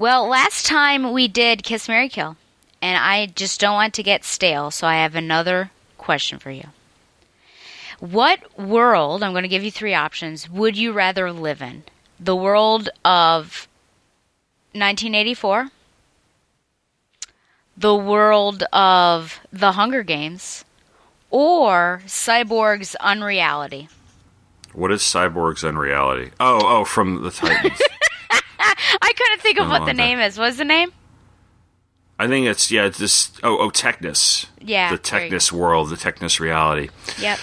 Well, last time we did Kiss Mary Kill, and I just don't want to get stale, so I have another question for you. What world, I'm going to give you three options, would you rather live in? The world of 1984, the world of The Hunger Games, or Cyborg's Unreality? What is Cyborg's Unreality? Oh, oh, from the Titans. I couldn't think of what the name is. What's the name? I think it's yeah, it's this. Oh, oh, Technus. Yeah, the Technus world, the Technus reality. Yep.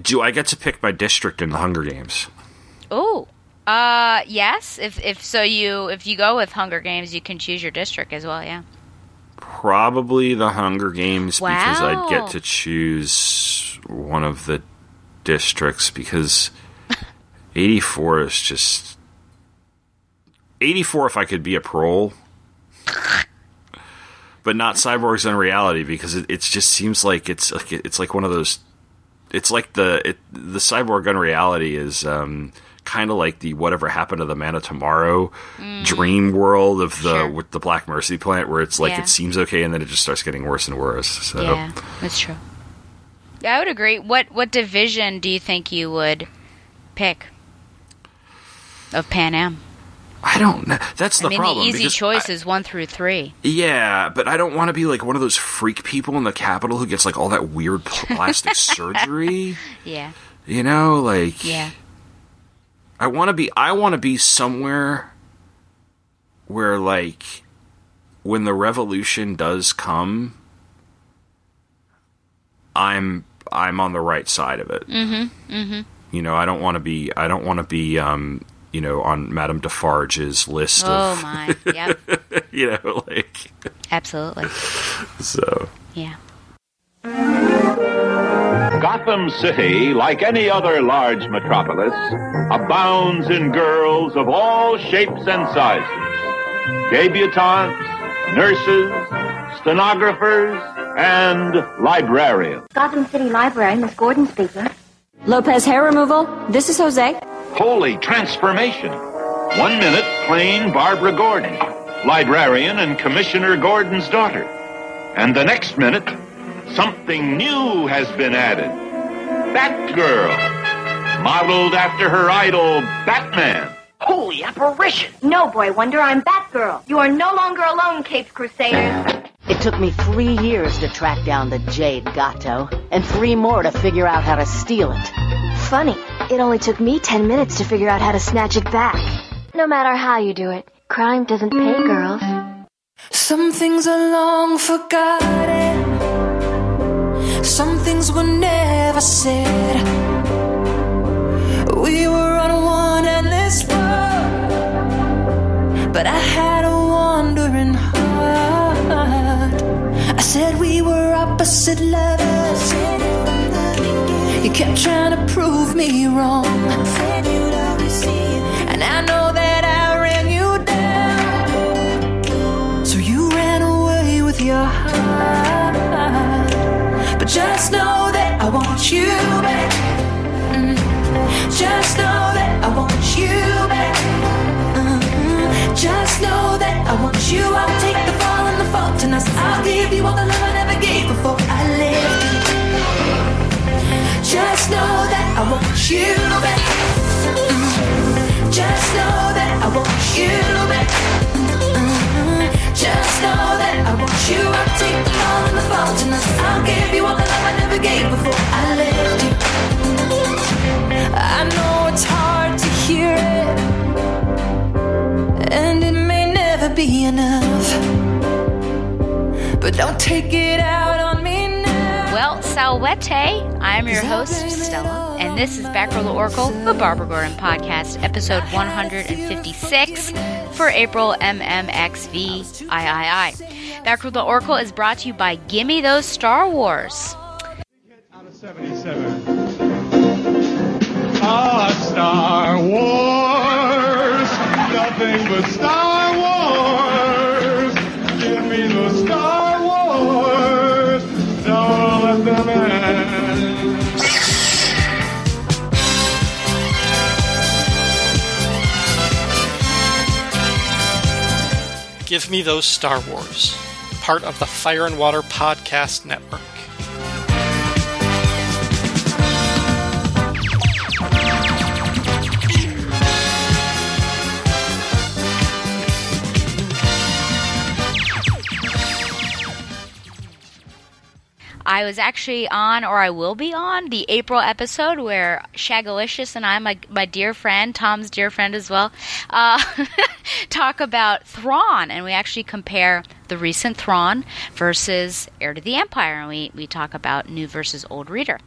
Do I get to pick my district in the Hunger Games? Oh, uh, yes. If if so, you if you go with Hunger Games, you can choose your district as well. Yeah. Probably the Hunger Games because I'd get to choose one of the districts because 84 is just 84 if I could be a prole. But not cyborgs in reality because it, it just seems like it's like it's like one of those. It's like the it, the cyborg unreality is um, kind of like the whatever happened to the man of tomorrow dream world of the Sure. with the Black Mercy plant where it's like Yeah. it seems okay and then it just starts getting worse and worse. So Yeah, that's true. Yeah, I would agree. What what division do you think you would pick of Panem? I don't know. That's the I mean, problem. the easy choice I- is one through three. yeah, but I don't want to be like one of those freak people in the Capitol who gets like all that weird plastic surgery. Yeah, You know, like yeah. I want to be I want to be somewhere where like when the revolution does come I'm I'm on the right side of it. Mhm. Mhm. You know, I don't want to be I don't want to be um you know on Madame Defarge's list of Oh of my, yep, you know like absolutely. so Yeah. Gotham City, like any other large metropolis, abounds in girls of all shapes and sizes. Debutantes, nurses, stenographers, and librarians. Gotham City Library, Miss Gordon speaking. Lopez hair removal. This is Jose. Holy transformation. One minute, plain Barbara Gordon, librarian and Commissioner Gordon's daughter. And the next minute, something new has been added. Batgirl, modeled after her idol, Batman. Holy apparition! No, Boy Wonder, I'm Batgirl. You are no longer alone, Capes Crusaders. It took me three years to track down the Jade Gato, and three more to figure out how to steal it. Funny, it only took me ten minutes to figure out how to snatch it back. No matter how you do it, crime doesn't pay girls. Some things are long forgotten. Some things were never said. But I had a wandering heart. I said we were opposite lovers. You kept trying to prove me wrong. And I know that I ran you down. So you ran away with your heart. But just know that I want you back. Mm. Just know that I want you. Just know that I want you. I'll take the fall and the fault, and I'll give you all the love I never gave before I left. Just know that I want you back. Just know that I want you back. Just know that I want you. I'll take the fall and the fault, and I'll give you all the love I never gave before I left you. I know it's hard and it may never be enough. But don't take it out on me now. Well, salvete. I'm your host, Stella, and this is Batgirl the Oracle, the Barbara Gordon podcast, episode 156 for April MMXV III. Batgirl the Oracle is brought to you by Gimme Those Star Wars. out of 77. Ah, Star Wars, nothing but Star Wars. Give me the Star Wars, don't let them end. Give Me Those Star Wars, part of the Fire and Water Podcast Network. I was actually on, or I will be on, the April episode where Shagalicious and I, my, my dear friend, Tom's dear friend as well, uh, talk about Thrawn. And we actually compare the recent Thrawn versus Heir to the Empire. And we, we talk about new versus old reader.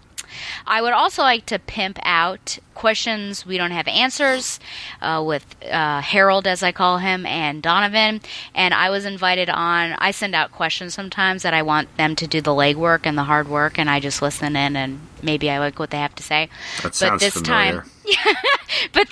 I would also like to pimp out questions we don't have answers uh, with uh, Harold, as I call him, and Donovan. And I was invited on. I send out questions sometimes that I want them to do the legwork and the hard work, and I just listen in and maybe I like what they have to say. That sounds but this familiar. time, but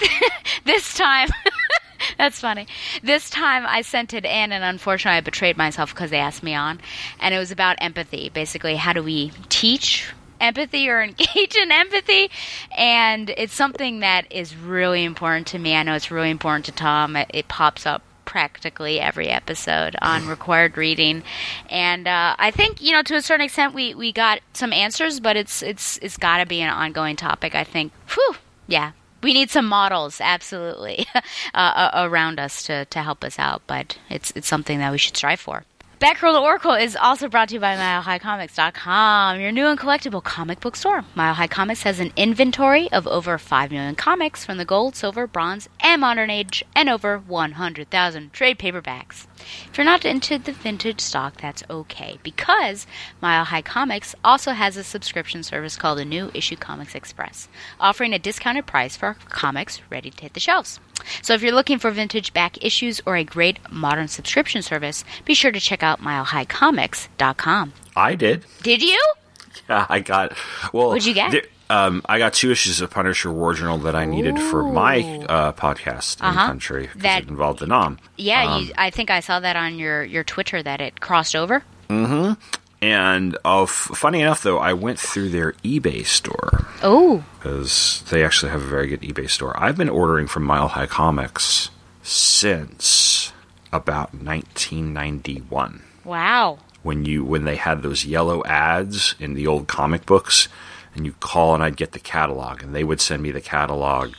this time. That's funny. This time I sent it in, and unfortunately I betrayed myself because they asked me on. And it was about empathy. Basically, how do we teach empathy or engage in empathy? And it's something that is really important to me. I know it's really important to Tom. It, it pops up practically every episode on required reading and uh, i think you know to a certain extent we, we got some answers but it's it's it's got to be an ongoing topic i think whew yeah we need some models absolutely uh, around us to, to help us out but it's it's something that we should strive for Batgirl Oracle is also brought to you by MileHighComics.com, your new and collectible comic book store. Mile High Comics has an inventory of over 5 million comics from the gold, silver, bronze, and modern age, and over 100,000 trade paperbacks. If you're not into the vintage stock, that's okay, because Mile High Comics also has a subscription service called the New Issue Comics Express, offering a discounted price for comics ready to hit the shelves. So if you're looking for vintage back issues or a great modern subscription service, be sure to check out milehighcomics.com. I did. Did you? Yeah, I got. Well, What'd you get? there- um, I got two issues of Punisher War Journal that I needed for my uh, podcast in Uh-huh. country because That- it involved the 'Nam. Yeah, Um, you, I think I saw that on your, your Twitter that it crossed over. And uh, f- funny enough, though, I went through their eBay store Oh, because they actually have a very good eBay store. I've been ordering from Mile High Comics since about 1991. wow. when you when they had those yellow ads in the old comic books and you call and I'd get the catalog and they would send me the catalog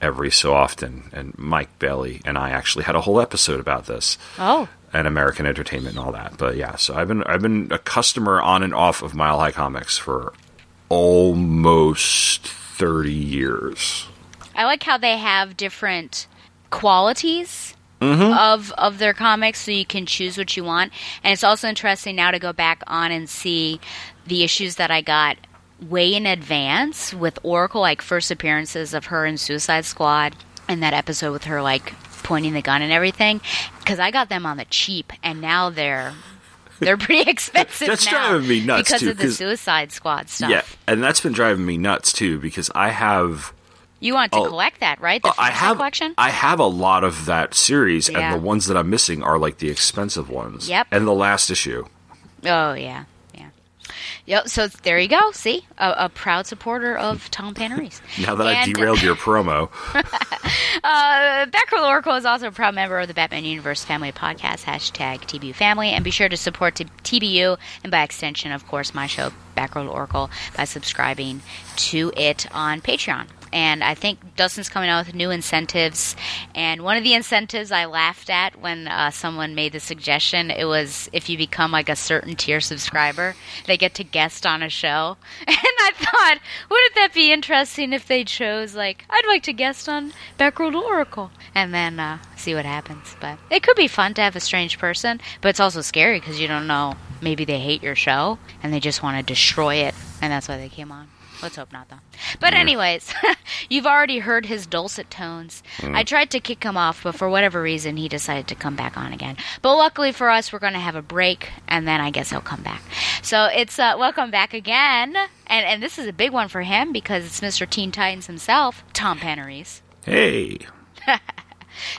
every so often and Mike Bailey and I actually had a whole episode about this Oh, and American entertainment and all that. But yeah so I've been I've been a customer on and off of Mile High Comics for almost 30 years. I like how they have different qualities mm-hmm. of of their comics, so you can choose what you want. And it's also interesting now to go back on and see the issues that I got way in advance with Oracle, like first appearances of her in Suicide Squad, and that episode with her like pointing the gun and everything. Because I got them on the cheap, and now they're. They're pretty expensive That's driving me nuts, because too, of the Suicide Squad stuff. yeah and that's been driving me nuts too because I have You want to Oh, collect that, right? The Uh, I have collection. I have a lot of that series, Yeah. and the ones that I'm missing are like the expensive ones. Yep. And the last issue. Oh yeah. Yep. So there you go. See, a, a proud supporter of Tom Panarese. Now that I And- derailed your promo, Uh, Batgirl Oracle is also a proud member of the Batman Universe Family Podcast, hashtag TBU Family, and be sure to support t- TBU and by extension, of course, my show, Batgirl Oracle, by subscribing to it on Patreon. And I think Dustin's coming out with new incentives. And one of the incentives I laughed at when uh, someone made the suggestion, it was if you become like a certain tier subscriber, they get to guest on a show. And I thought, wouldn't that be interesting if they chose like I'd like to guest on Batgirl Oracle, and then uh, see what happens. But it could be fun to have a strange person, but it's also scary because you don't know. Maybe they hate your show and they just want to destroy it, and that's why they came on. Let's hope not, though. But anyways, you've already heard his dulcet tones. I tried to kick him off, but for whatever reason, he decided to come back on again. But luckily for us, we're going to have a break, and then I guess he'll come back. So it's uh, welcome back again, and and this is a big one for him because it's Mr. Teen Titans himself, Tom Panarese. hey,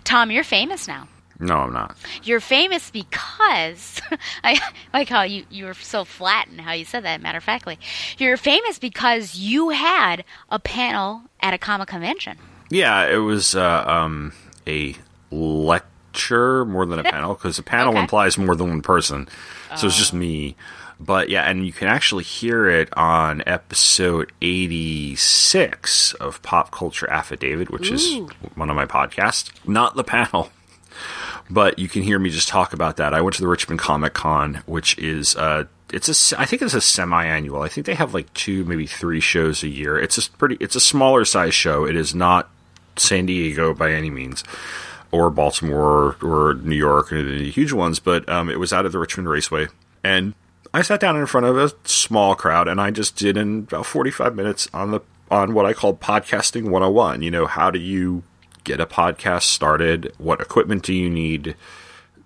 Tom, you're famous now. No, I'm not. You're famous because I like how you, you were so flat in how you said that, matter of factly. You're famous because you had a panel at a comic convention. Yeah, it was uh, um, a lecture more than a panel because a panel Okay. implies more than one person. So it's just Oh. me. But yeah, and you can actually hear it on episode 86 of Pop Culture Affidavit, which is one of my podcasts. Not the panel, but you can hear me just talk about that. I went to the Richmond Comic Con, which is uh, it's a I think it's a semi-annual. I think they have like two, maybe three shows a year. It's a pretty, it's a smaller size show. It is not San Diego by any means, or Baltimore or, New York or the huge ones, but um, it was out at the Richmond Raceway, and I sat down in front of a small crowd, and I just did in about forty-five minutes on the on what I called podcasting 101. You know, how do you get a podcast started? What equipment do you need?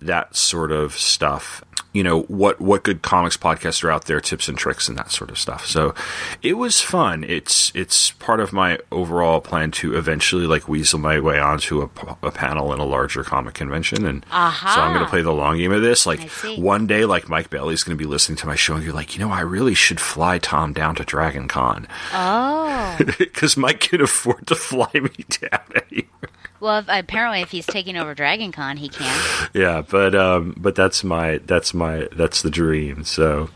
That sort of stuff. You know, what what good comics podcasts are out there, tips and tricks and that sort of stuff. So it was fun. It's it's part of my overall plan to eventually like weasel my way onto a panel in a larger comic convention and Aha. so I'm going to play the long game of this. Like one day, like Mike Bailey's going to be listening to my show, and you're like, you know, I really should fly Tom down to Dragon Con Oh. because Mike can afford to fly me down anywhere. Well, if, apparently, if he's taking over Dragon Con, he can. Yeah, but um, but that's my that's my that's the dream. So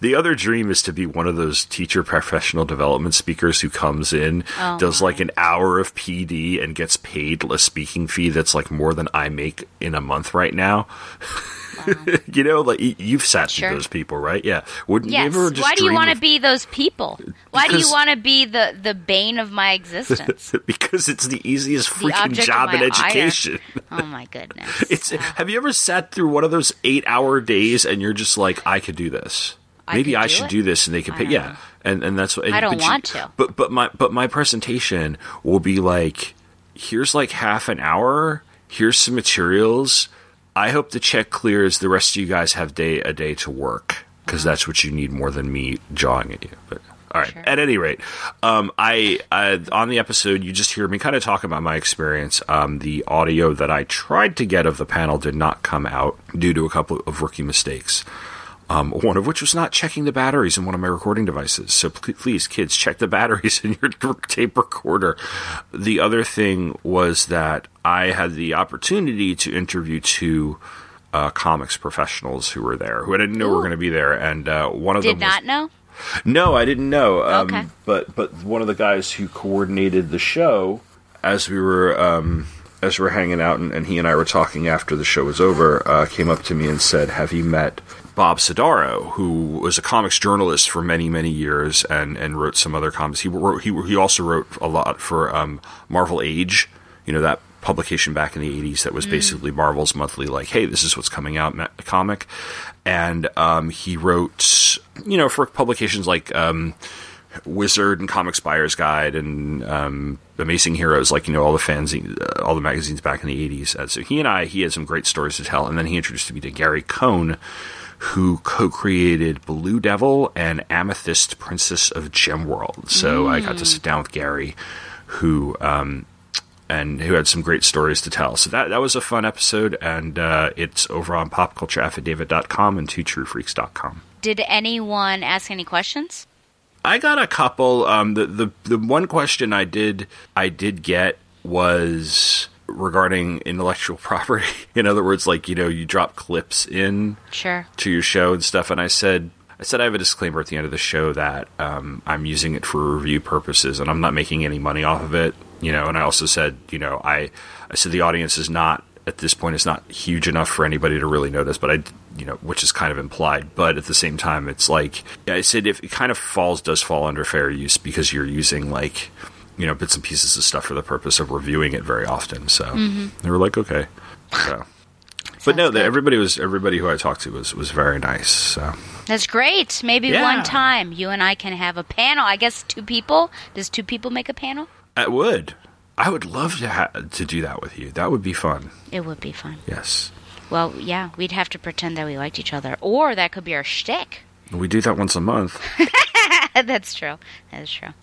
the other dream is to be one of those teacher professional development speakers who comes in, Oh, does my. like an hour of PD, and gets paid a speaking fee that's like more than I make in a month right now. you know, like you've sat Sure. through those people, right? Yeah. Wouldn't Yes. you ever just Why do you want to of- be those people? Why do you want to be the the bane of my existence? because it's the easiest freaking of job in my ire. education. Oh my goodness. It's have you ever sat through one of those eight hour days and you're just like, I could do this. I Maybe I do should it? do this, and they could pay. Yeah, know. and and that's what and- I don't but you- want to. But but my but my presentation will be like, here's like half an hour. Here's some materials. I hope the check clears. The rest of you guys have day a day to work because that's what you need more than me jawing at you. But all right. At any rate, um, I, I on the episode you just hear me kind of talk about my experience. Um, the audio that I tried to get of the panel did not come out due to a couple of rookie mistakes. Um, one of which was not checking the batteries in one of my recording devices. So pl- please, kids, check the batteries in your tape recorder. The other thing was that I had the opportunity to interview two uh, comics professionals who were there, who I didn't know were going to be there, and uh, one of Did them was, not know. no, I didn't know. Um, Okay. But but one of the guys who coordinated the show, as we were um, as we were hanging out, and, and he and I were talking after the show was over, uh, came up to me and said, "Have you met Bob Sodaro, who was a comics journalist for many many years and and wrote some other comics? He wrote he he also wrote a lot for um, Marvel Age. You know that." publication back in the 80s that was basically Marvel's monthly like hey this is what's coming out comic and um, he wrote you know for publications like um, Wizard and Comics Buyer's Guide and um, Amazing Heroes, like you know all the fanzine, uh, all the magazines back in the '80s. Uh, so he and I, he had some great stories to tell, and then he introduced me to Gary Cohn, who co-created Blue Devil and Amethyst Princess of Gemworld. So I got to sit down with Gary, who um, and who had some great stories to tell. So that that was a fun episode, and uh, it's over on popcultureaffidavit.com and twotruefreaks.com. Did anyone ask any questions? I got a couple. Um, the, the the one question I did I did get was regarding intellectual property. In other words, like you know, you drop clips in Sure. to your show and stuff, and I said. I said I have a disclaimer at the end of the show that um, I'm using it for review purposes and I'm not making any money off of it, you know. And I also said, you know, I I said the audience is not at this point is not huge enough for anybody to really notice, but I, you know, which is kind of implied. But at the same time, it's like I said, if it kind of falls does fall under fair use because you're using like you know bits and pieces of stuff for the purpose of reviewing it very often. So Mhm. they were like, okay, so. But no, the, everybody was everybody who I talked to was was very nice. So That's great. Maybe Yeah. one time you and I can have a panel. I guess two people. Does two people make a panel? I would, I would love to ha- to do that with you. That would be fun. It would be fun. Yes, Well, yeah, we'd have to pretend that we liked each other, or that could be our shtick. we do that once a month. That's true. That's true.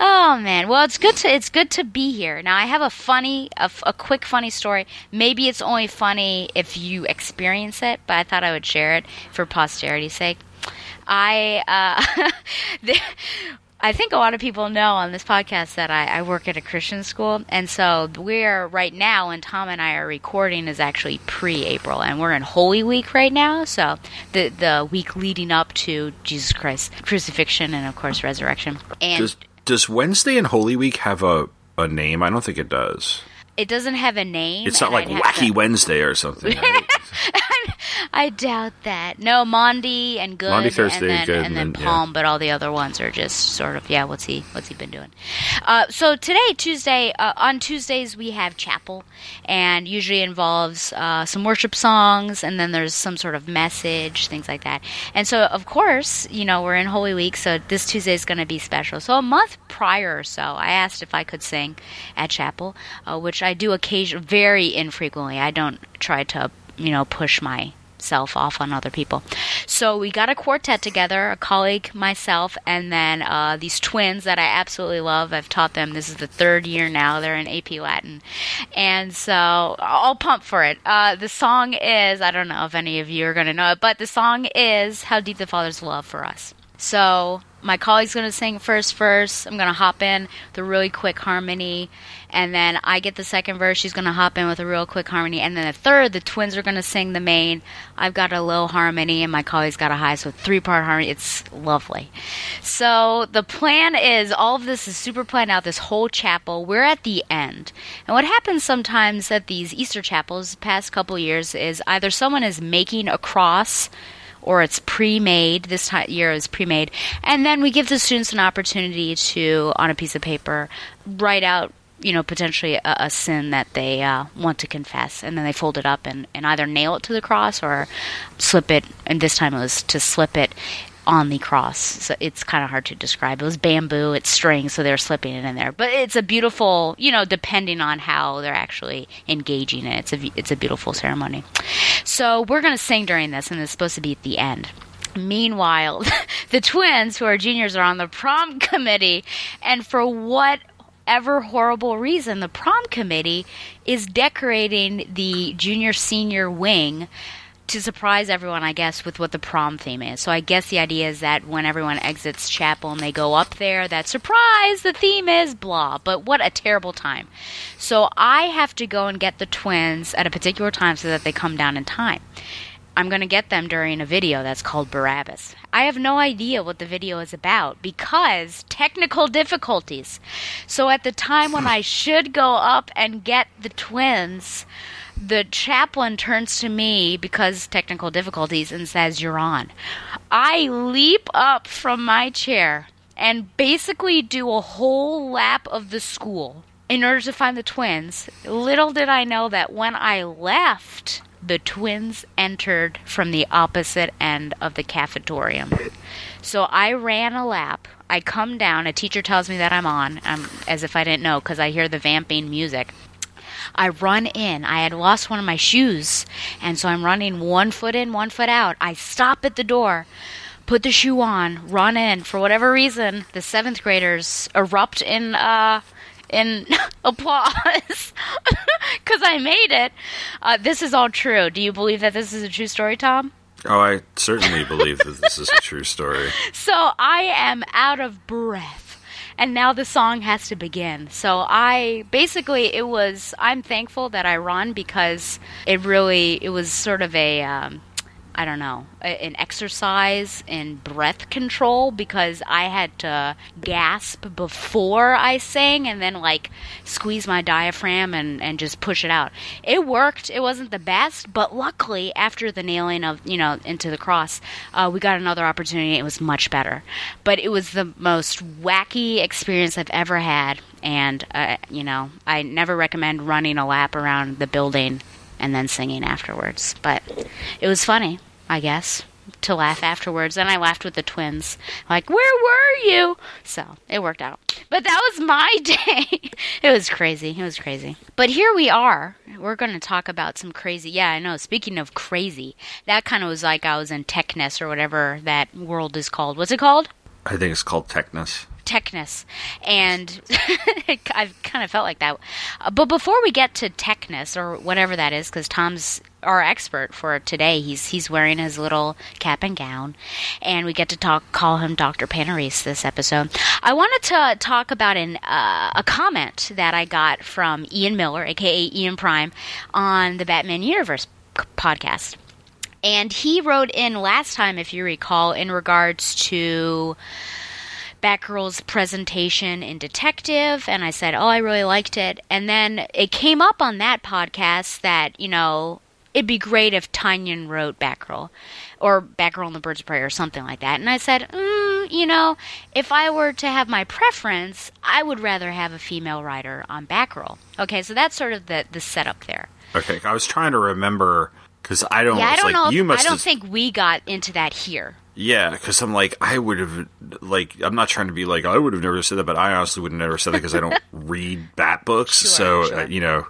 Oh man, well it's good to it's good to be here. Now I have a funny, a quick funny story. Maybe it's only funny if you experience it, but I thought I would share it for posterity's sake. I uh, I think a lot of people know on this podcast that I, I work at a Christian school, and so we're right now, and Tom and I are recording is actually pre-April, and we're in Holy Week right now. So the the week leading up to Jesus Christ's crucifixion and of course resurrection. And Does does Wednesday and Holy Week have a a name? I don't think it does. it doesn't have a name. It's not like Wacky a- Wednesday or something. right? I doubt that. No, Mondi and Good, Thursday, and then, Good, and and then then- yeah. Palm, but all the other ones are just sort of yeah. What's he What's he been doing? Uh, so today, Tuesday, uh, on Tuesdays we have chapel, and usually involves uh, some worship songs, and then there's some sort of message, things like that. And so, of course, you know we're in Holy Week, so this Tuesday is going to be special. So a month prior or so, I asked if I could sing at chapel, uh, which I do occasionally, very infrequently. I don't try to you know push my self off on other people. So we got a quartet together, a colleague, myself, and then uh, these twins that I absolutely love. I've taught them. This is the third year now. They're in AP Latin, and so I'll pump for it. Uh, the song is I don't know if any of you are going to know it, but the song is "How Deep the Father's Love for Us." So my colleague's going to sing first verse. I'm going to hop in the really quick harmony. And then I get the second verse. She's to hop in with a real quick harmony. And then the third, the twins are to sing the main. I've got a low harmony and my colleague's got a high. So three part harmony. It's lovely. So the plan is all of this is super planned out, this whole chapel. We're at the end. And what happens sometimes at these Easter chapels, past couple years, is either someone is making a cross or it's pre-made. This ti year is pre-made, and then we give the students an opportunity to, on a piece of paper, write out, you know, potentially a, a sin that they uh, want to confess, and then they fold it up and, and either nail it to the cross or slip it. And this time it was to slip it on the cross. So it's kind of hard to describe. It was bamboo, it's string, so they're slipping it in there. But it's a beautiful, you know, depending on how they're actually engaging it. It's a it's a beautiful ceremony. So we're going to sing during this, and it's supposed to be at the end. Meanwhile, the twins, who are juniors, are on the prom committee, and for whatever horrible reason, the prom committee is decorating the junior senior wing to surprise everyone, I guess, with what the prom theme is. So I guess the idea is that when everyone exits chapel and they go up there, that surprise, the theme is blah. But what a terrible time. So I have to go and get the twins at a particular time so that they come down in time. I'm going to get them during a video that's called Barabbas. I have no idea what the video is about because technical difficulties. So at the time when I should go up and get the twins, the chaplain turns to me because technical difficulties and says, You're on. I leap up from my chair and basically do a whole lap of the school in order to find the twins. Little did I know that when I left, the twins entered from the opposite end of the cafetorium. So I ran a lap. I come down. A teacher tells me that I'm on, um, as if I didn't know because I hear the vamping music. I run in. I had lost one of my shoes, and so I'm running one foot in, one foot out. I stop at the door, put the shoe on, run in. For whatever reason, the seventh graders erupt in uh, in applause because I made it. Uh, this is all true. Do you believe that this is a true story, Tom? Oh, I certainly believe that this is a true story. So I am out of breath. And now the song has to begin. So I basically it was I'm thankful that I run because it really it was sort of a um, I don't know an exercise in breath control because I had to gasp before I sang and then like squeeze my diaphragm and, and just push it out. It worked. It wasn't the best, but luckily after the nailing of you know into the cross, uh, we got another opportunity. It was much better, but it was the most wacky experience I've ever had, and uh, you know I never recommend running a lap around the building and then singing afterwards. But it was funny, I guess, to laugh afterwards. And I laughed with the twins, like, "Where were you?" So it worked out. But that was my day. it was crazy. It was crazy. But here we are. We're going to talk about some crazy. Yeah, I know. Speaking of crazy, that kind of was like I was in Techness or whatever that world is called. What's it called? I think it's called Techness. techness, and I've kind of felt like that. Uh, But before we get to techness or whatever that is, because Tom's our expert for today, he's he's wearing his little cap and gown, and we get to talk call him Doctor Panarese this episode. I wanted to talk about an uh, a comment that I got from Ian Miller, aka Ian Prime, on the Batman Universe podcast. And he wrote in last time, if you recall, in regards to Batgirl's presentation in Detective, and I said, Oh, I really liked it. And then it came up on that podcast that, you know, it'd be great if Tynion wrote Batgirl or Batgirl and the Birds of Prey or something like that. And I said, mm, you know, if I were to have my preference, I would rather have a female writer on Batgirl. Okay, so that's sort of the, the setup there. Okay, I was trying to remember because I don't. Yeah, I don't like, know. You must I don't have- think we got into that here. Yeah, because I'm like, I would have, like, I'm not trying to be like, I would have never said that, but I honestly would have never said that because I don't read Bat books. so, sure. Uh, you know,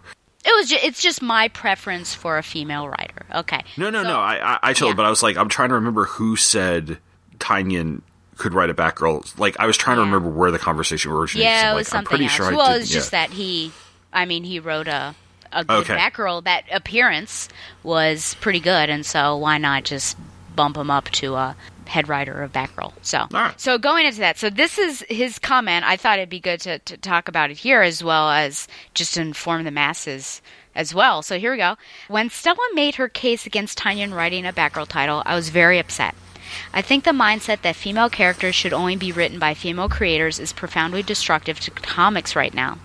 It was. Ju- it's just my preference for a female writer. Okay. no, no, So- no. I, I, I totally, yeah. but I was like, I'm trying to remember who said Tynion could write a Batgirl. Like, I was trying to remember where the conversation originated. Yeah, so it was like, I'm something pretty else. sure well, did. it was just yeah. that he. I mean, he wrote a a good Okay. Batgirl. That appearance was pretty good, and so why not just bump him up to a head writer of Batgirl? So, right. so going into that, so this is his comment. I thought it'd be good to, to talk about it here as well as just inform the masses as well. So here we go. When Stella made her case against Tynion writing a Batgirl title, I was very upset. I think the mindset that female characters should only be written by female creators is profoundly destructive to comics right now.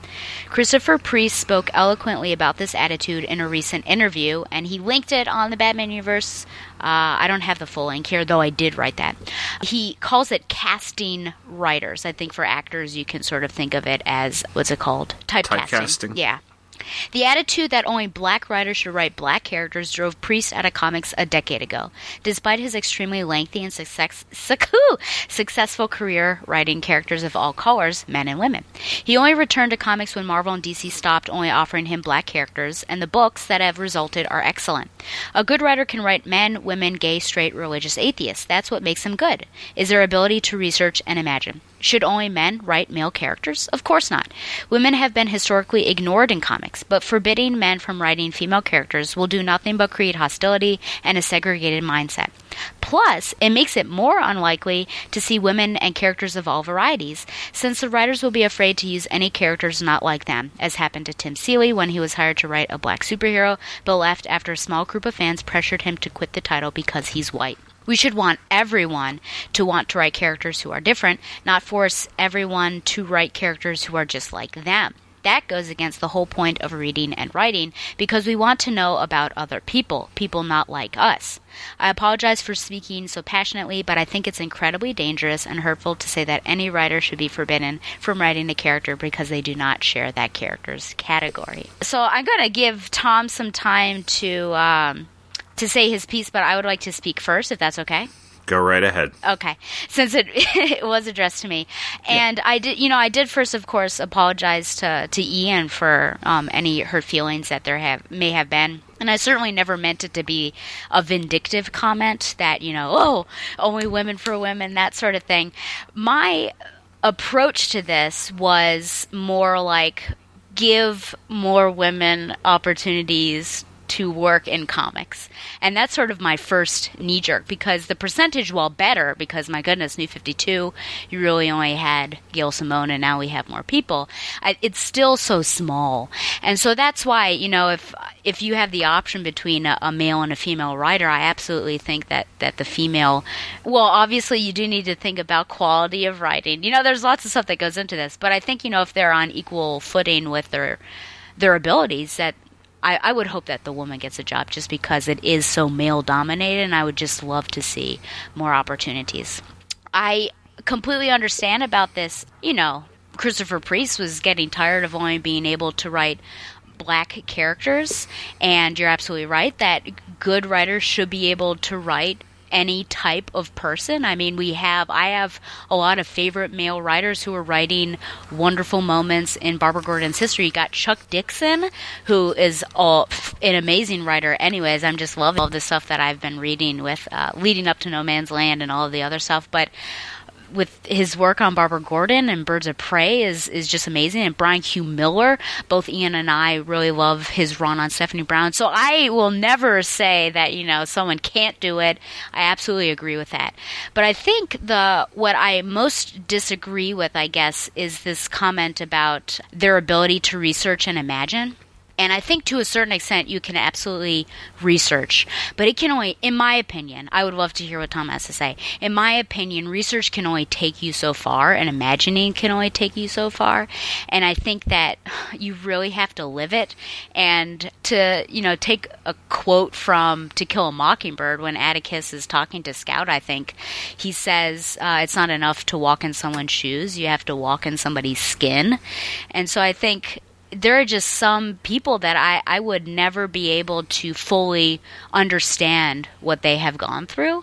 Christopher Priest spoke eloquently about this attitude in a recent interview, and he linked it on the Batman universe. Uh, I don't have the full link here, though I did write that. He calls it casting writers. I think for actors, you can sort of think of it as what's it called? Typecasting. Typecasting. Yeah. The attitude that only black writers should write black characters drove Priest out of comics a decade ago. Despite his extremely lengthy and success, successful career writing characters of all colors, men and women, he only returned to comics when Marvel and DC stopped only offering him black characters, and the books that have resulted are excellent. A good writer can write men, women, gay, straight, religious, atheists. That's what makes them good, is their ability to research and imagine. Should only men write male characters? Of course not. Women have been historically ignored in comics, but forbidding men from writing female characters will do nothing but create hostility and a segregated mindset. Plus, it makes it more unlikely to see women and characters of all varieties, since the writers will be afraid to use any characters not like them, as happened to Tim Seeley when he was hired to write a black superhero, but left after a small group of fans pressured him to quit the title because he's white. We should want everyone to want to write characters who are different, not force everyone to write characters who are just like them. That goes against the whole point of reading and writing because we want to know about other people, people not like us. I apologize for speaking so passionately, but I think it's incredibly dangerous and hurtful to say that any writer should be forbidden from writing a character because they do not share that character's category. So I'm going to give Tom some time to um, to say his piece, but I would like to speak first, if that's okay. Go right ahead. Okay, since it it was addressed to me, and I did, you know, I did first, of course, apologize to to Ian for um, any hurt feelings that there have may have been. And I certainly never meant it to be a vindictive comment that, you know, oh, only women for women, that sort of thing. My approach to this was more like give more women opportunities to work in comics. And that's sort of my first knee jerk because the percentage, while better, because my goodness, New 52, you really only had Gail Simone and now we have more people, I, it's still so small. And so that's why, you know, if if you have the option between a, a male and a female writer, I absolutely think that, that the female, well, obviously you do need to think about quality of writing. You know, there's lots of stuff that goes into this, but I think, you know, if they're on equal footing with their their abilities, that I, I would hope that the woman gets a job just because it is so male dominated, and I would just love to see more opportunities. I completely understand about this. You know, Christopher Priest was getting tired of only being able to write black characters, and you're absolutely right that good writers should be able to write any type of person. I mean, we have I have a lot of favorite male writers who are writing wonderful moments in Barbara Gordon's history. You got Chuck Dixon, who is all, an amazing writer. Anyways, I'm just loving all the stuff that I've been reading with uh, leading up to No Man's Land and all of the other stuff. But with his work on Barbara Gordon and Birds of Prey is is just amazing. And Brian Q. Miller, both Ian and I really love his run on Stephanie Brown. So I will never say that you know someone can't do it. I absolutely agree with that. But I think the what I most disagree with, I guess, is this comment about their ability to research and imagine. And I think to a certain extent you can absolutely research, but it can only, in my opinion, I would love to hear what Tom has to say. In my opinion, research can only take you so far, and imagining can only take you so far. And I think that you really have to live it. And to, you know, take a quote from To Kill a Mockingbird when Atticus is talking to Scout, I think he says, uh, It's not enough to walk in someone's shoes, you have to walk in somebody's skin. And so I think there are just some people that I, I would never be able to fully understand what they have gone through.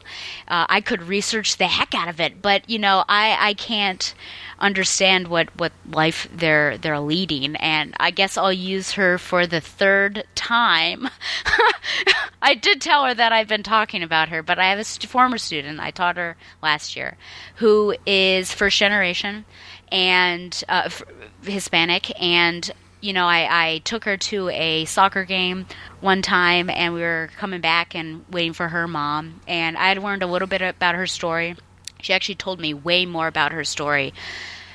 Uh, I could research the heck out of it, but you know, I, I can't understand what, what life they're they're leading. And I guess I'll use her for the third time. I did tell her that I've been talking about her, but I have a former student I taught her last year who is first generation and uh, Hispanic and you know, I, I took her to a soccer game one time and we were coming back and waiting for her mom. And I had learned a little bit about her story. She actually told me way more about her story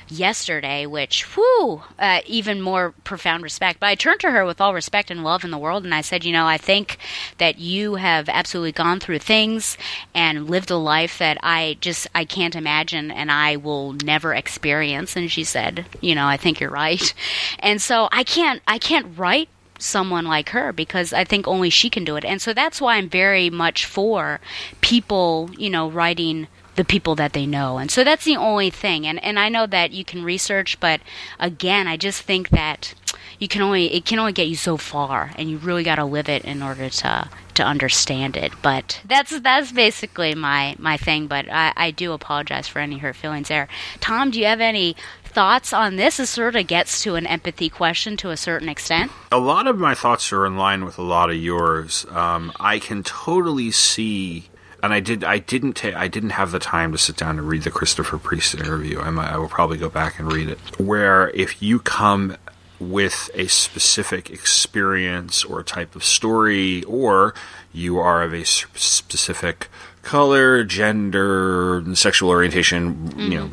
yesterday, which, whew, uh, even more profound respect. But I turned to her with all respect and love in the world, and I said, you know, I think that you have absolutely gone through things and lived a life that I just I can't imagine, and I will never experience. And she said, you know, I think you're right. And so I can't I can't write someone like her because I think only she can do it. And so that's why I'm very much for people, you know, writing the people that they know. And so that's the only thing. And and I know that you can research, but again, I just think that you can only it can only get you so far and you really got to live it in order to to understand it. But that's that's basically my my thing, but I, I do apologize for any hurt feelings there. Tom, do you have any thoughts on this? This sort of gets to an empathy question to a certain extent. A lot of my thoughts are in line with a lot of yours. Um, I can totally see and I did. I didn't. Ta- I didn't have the time to sit down and read the Christopher Priest interview. I, might, I will probably go back and read it. Where if you come with a specific experience or a type of story, or you are of a specific color, gender, sexual orientation, mm-hmm. you know,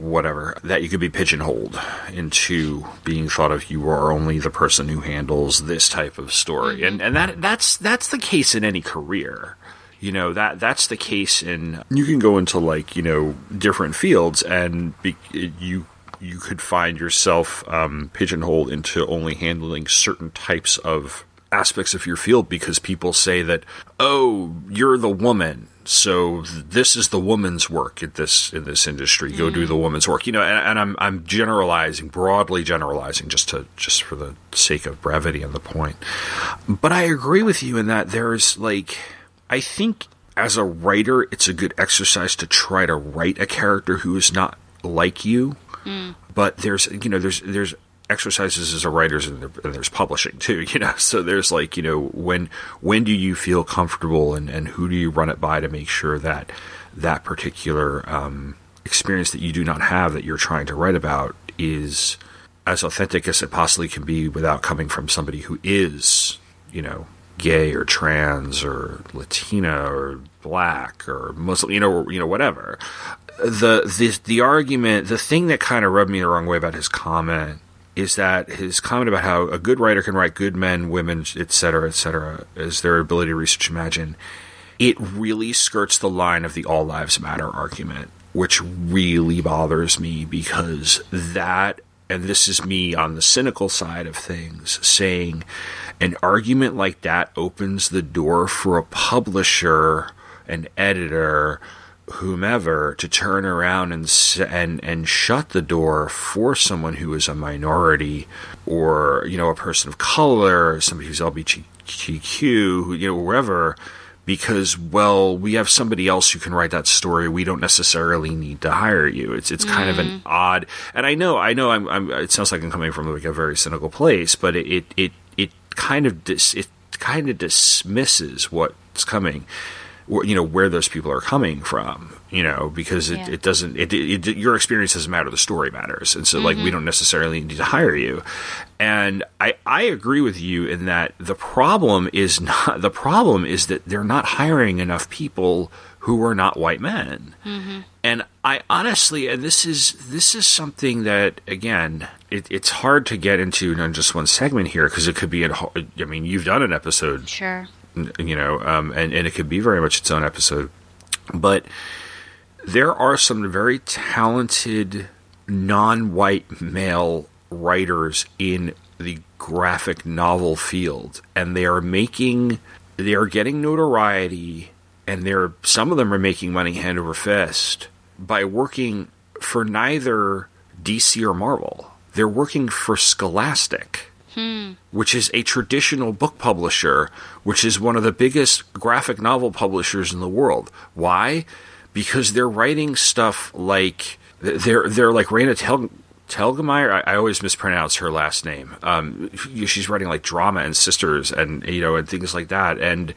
whatever, that you could be pigeonholed into being thought of you are only the person who handles this type of story. Mm-hmm. And and that that's that's the case in any career you know that that's the case in you can go into like you know different fields and be, you you could find yourself um, pigeonholed into only handling certain types of aspects of your field because people say that oh you're the woman so this is the woman's work in this in this industry. Go mm. do the woman's work. You know and, and, I'm I'm generalizing broadly generalizing just to just for the sake of brevity and the point. But I agree with you in that there's like I think as a writer, it's a good exercise to try to write a character who is not like you. Mm. But there's, you know, there's there's exercises as a writer and, and there's publishing too. You know, so there's like, you know, when when do you feel comfortable and and who do you run it by to make sure that that particular um, experience that you do not have that you're trying to write about is as authentic as it possibly can be without coming from somebody who is, you know, gay or trans or Latina or black or Muslim, you know, you know, whatever. The the the argument, the thing that kind of rubbed me the wrong way about his comment is that his comment about how a good writer can write good men, women, etc., etc., is their ability to research imagine. It really skirts the line of the all lives matter argument, which really bothers me because that, and this is me on the cynical side of things, saying an argument like that opens the door for a publisher, an editor, whomever to turn around and and and shut the door for someone who is a minority or you know a person of color, somebody who's LGBTQ, you know wherever because well we have somebody else who can write that story we don't necessarily need to hire you it's it's kind mm. of an mm. odd and i know i know I'm, I'm, it sounds like i'm coming from like a very cynical place but it it it kind of dis, it kind of dismisses what's coming. you know where those people are coming from you know because it, Yeah. it doesn't it, it, your experience doesn't matter the story matters and so like we mm-hmm. don't necessarily need to hire you and i i agree with you in that the problem is not the problem is that they're not hiring enough people who are not white men mm-hmm. and I honestly, and this is this is something that again, it, it's hard to get into in just one segment here because it could be. Whole- I mean, you've done an episode, Sure. you know, um, and and it could be very much its own episode, but there are some very talented non-white male writers in the graphic novel field, and they are making, they are getting notoriety, and they're some of them are making money hand over fist by working for neither DC or Marvel. They're working for Scholastic which is a traditional book publisher, which is one of the biggest graphic novel publishers in the world. Why? Because they're writing stuff like they're they're like Raina Tel- Telgemeier. I, I always mispronounce her last name. Um, she's writing like drama and sisters and you know and things like that. And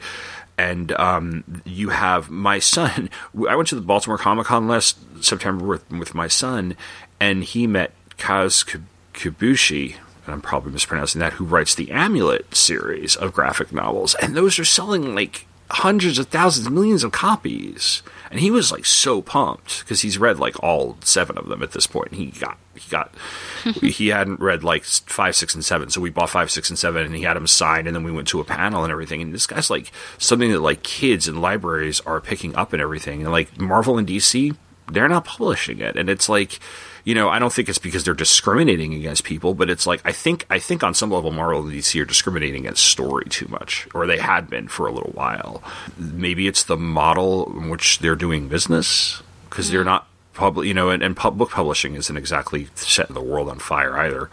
and um, you have my son. I went to the Baltimore Comic Con last September with with my son, and he met Kaz Kib- Kibushi, and I'm probably mispronouncing that, who writes the Amulet series of graphic novels, and those are selling like hundreds of thousands, millions of copies. And he was like so pumped because he's read like all seven of them at this point. He got he got he hadn't read like five, six, and seven, so we bought five, six, and seven, and he had them signed, and then we went to a panel and everything. And this guy's like something that like kids and libraries are picking up and everything. And like Marvel and DC, they're not publishing it, and it's like you know, I don't think it's because they're discriminating against people, but it's like I think I think on some level Marvel and DC are discriminating against story too much, or they had been for a little while. Maybe it's the model in which they're doing business because they're mm. not public, you know, and, and pub- book publishing isn't exactly setting the world on fire either.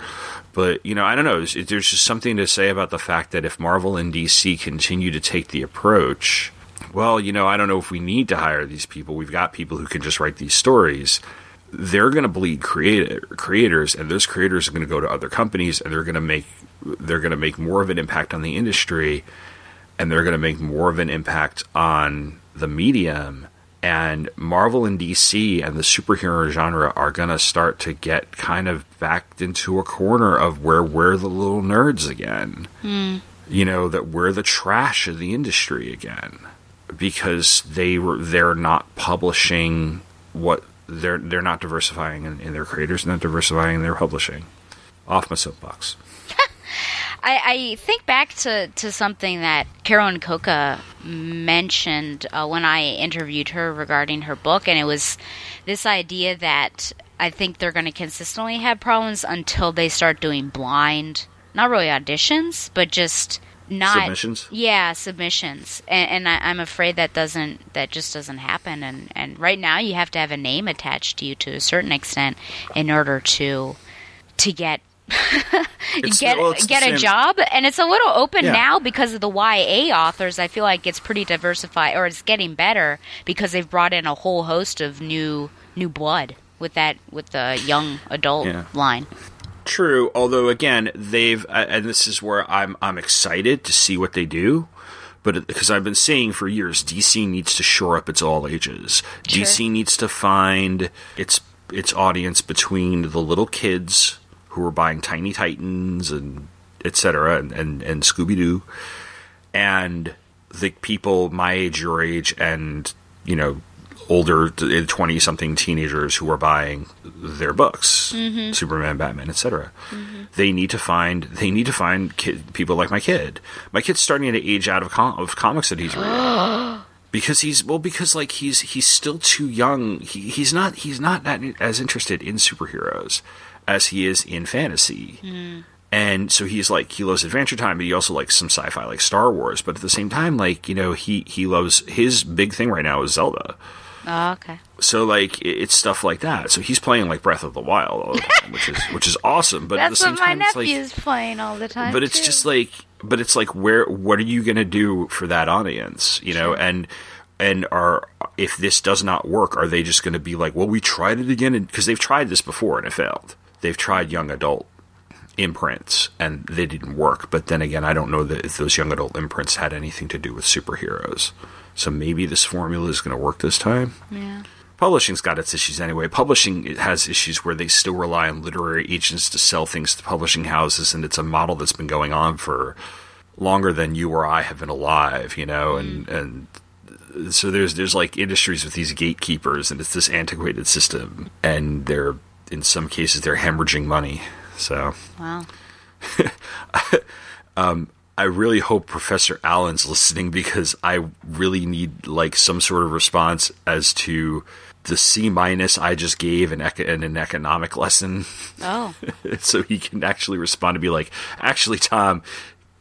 But you know, I don't know. There's there's just something to say about the fact that if Marvel and DC continue to take the approach, well, you know, I don't know if we need to hire these people. We've got people who can just write these stories they're going to bleed creator, creators and those creators are going to go to other companies and they're going to make they're going to make more of an impact on the industry and they're going to make more of an impact on the medium and Marvel and DC and the superhero genre are going to start to get kind of backed into a corner of where we're the little nerds again. Hmm. You know that we're the trash of the industry again because they were they're not publishing what they're they're not diversifying in, in their creators, not diversifying in their publishing. Off my soapbox. I, I think back to, to something that Carolyn Cocca mentioned uh, when I interviewed her regarding her book, and it was this idea that I think they're going to consistently have problems until they start doing blind, not really auditions, but just not Submissions? Yeah, submissions, and, and I, I'm afraid that doesn't that just doesn't happen. And and right now you have to have a name attached to you to a certain extent in order to to get get well, get a job and it's a little open Yeah. now because of the YA authors I feel like it's pretty diversified or it's getting better because they've brought in a whole host of new new blood with that with the young adult Yeah. line True, although again, they've uh, and this is where I'm I'm excited to see what they do. But because I've been saying for years, DC needs to shore up its all ages. DC needs to find its its audience between the little kids who are buying Tiny Titans and etc. and and, and Scooby Doo, and the people my age, your age, and you know older twenty something teenagers who are buying their books, mm-hmm. Superman, Batman, etc. Mm-hmm. They need to find they need to find kid, people like my kid. My kid's starting to age out of, com- of comics that he's reading. Because he's well, because like he's he's still too young. He, he's not he's not that as interested in superheroes as he is in fantasy. Mm. And so he's like he loves Adventure Time, but he also likes some sci-fi like Star Wars. But at the same time, like you know, he he loves his big thing right now is Zelda. Oh okay So like it's stuff like that. So he's playing like Breath of the Wild all the time, which is which is awesome. But at the that's same what my time, it's like, playing all the time but it's too. just like but it's like where what are you going to do for that audience you know and and are if this does not work are they just going to be like well we tried it again because they've tried this before and it failed they've tried young adult imprints, and they didn't work. But then again, I don't know that if those young adult imprints had anything to do with superheroes. So maybe this formula is going to work this time. Yeah. Publishing's got its issues anyway. Publishing has issues where they still rely on literary agents to sell things to publishing houses, and it's a model that's been going on for longer than you or I have been alive, you know, and mm. and so there's there's like industries with these gatekeepers, and it's this antiquated system, and they're in some cases they're hemorrhaging money. So Wow. Um, I really hope Professor Allen's listening because I really need like some sort of response as to the C minus I just gave eco- in an economic lesson, Oh. so he can actually respond to be like, actually, Tom,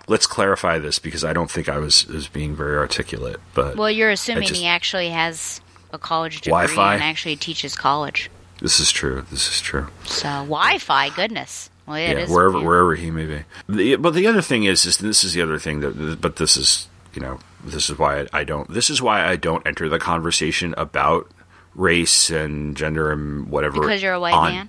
let's clarify this because I don't think I was was being very articulate. But Well, you're assuming just- he actually has a college degree Wi-Fi? and actually teaches college. this is true. This is true. So Wi-Fi, goodness. Well, yeah, yeah, wherever yeah. wherever he may be. The, but the other thing is, is this is the other thing that, but this is you know this is why I, I don't. This is why I don't enter the conversation about race and gender and whatever Because you're a white on- man?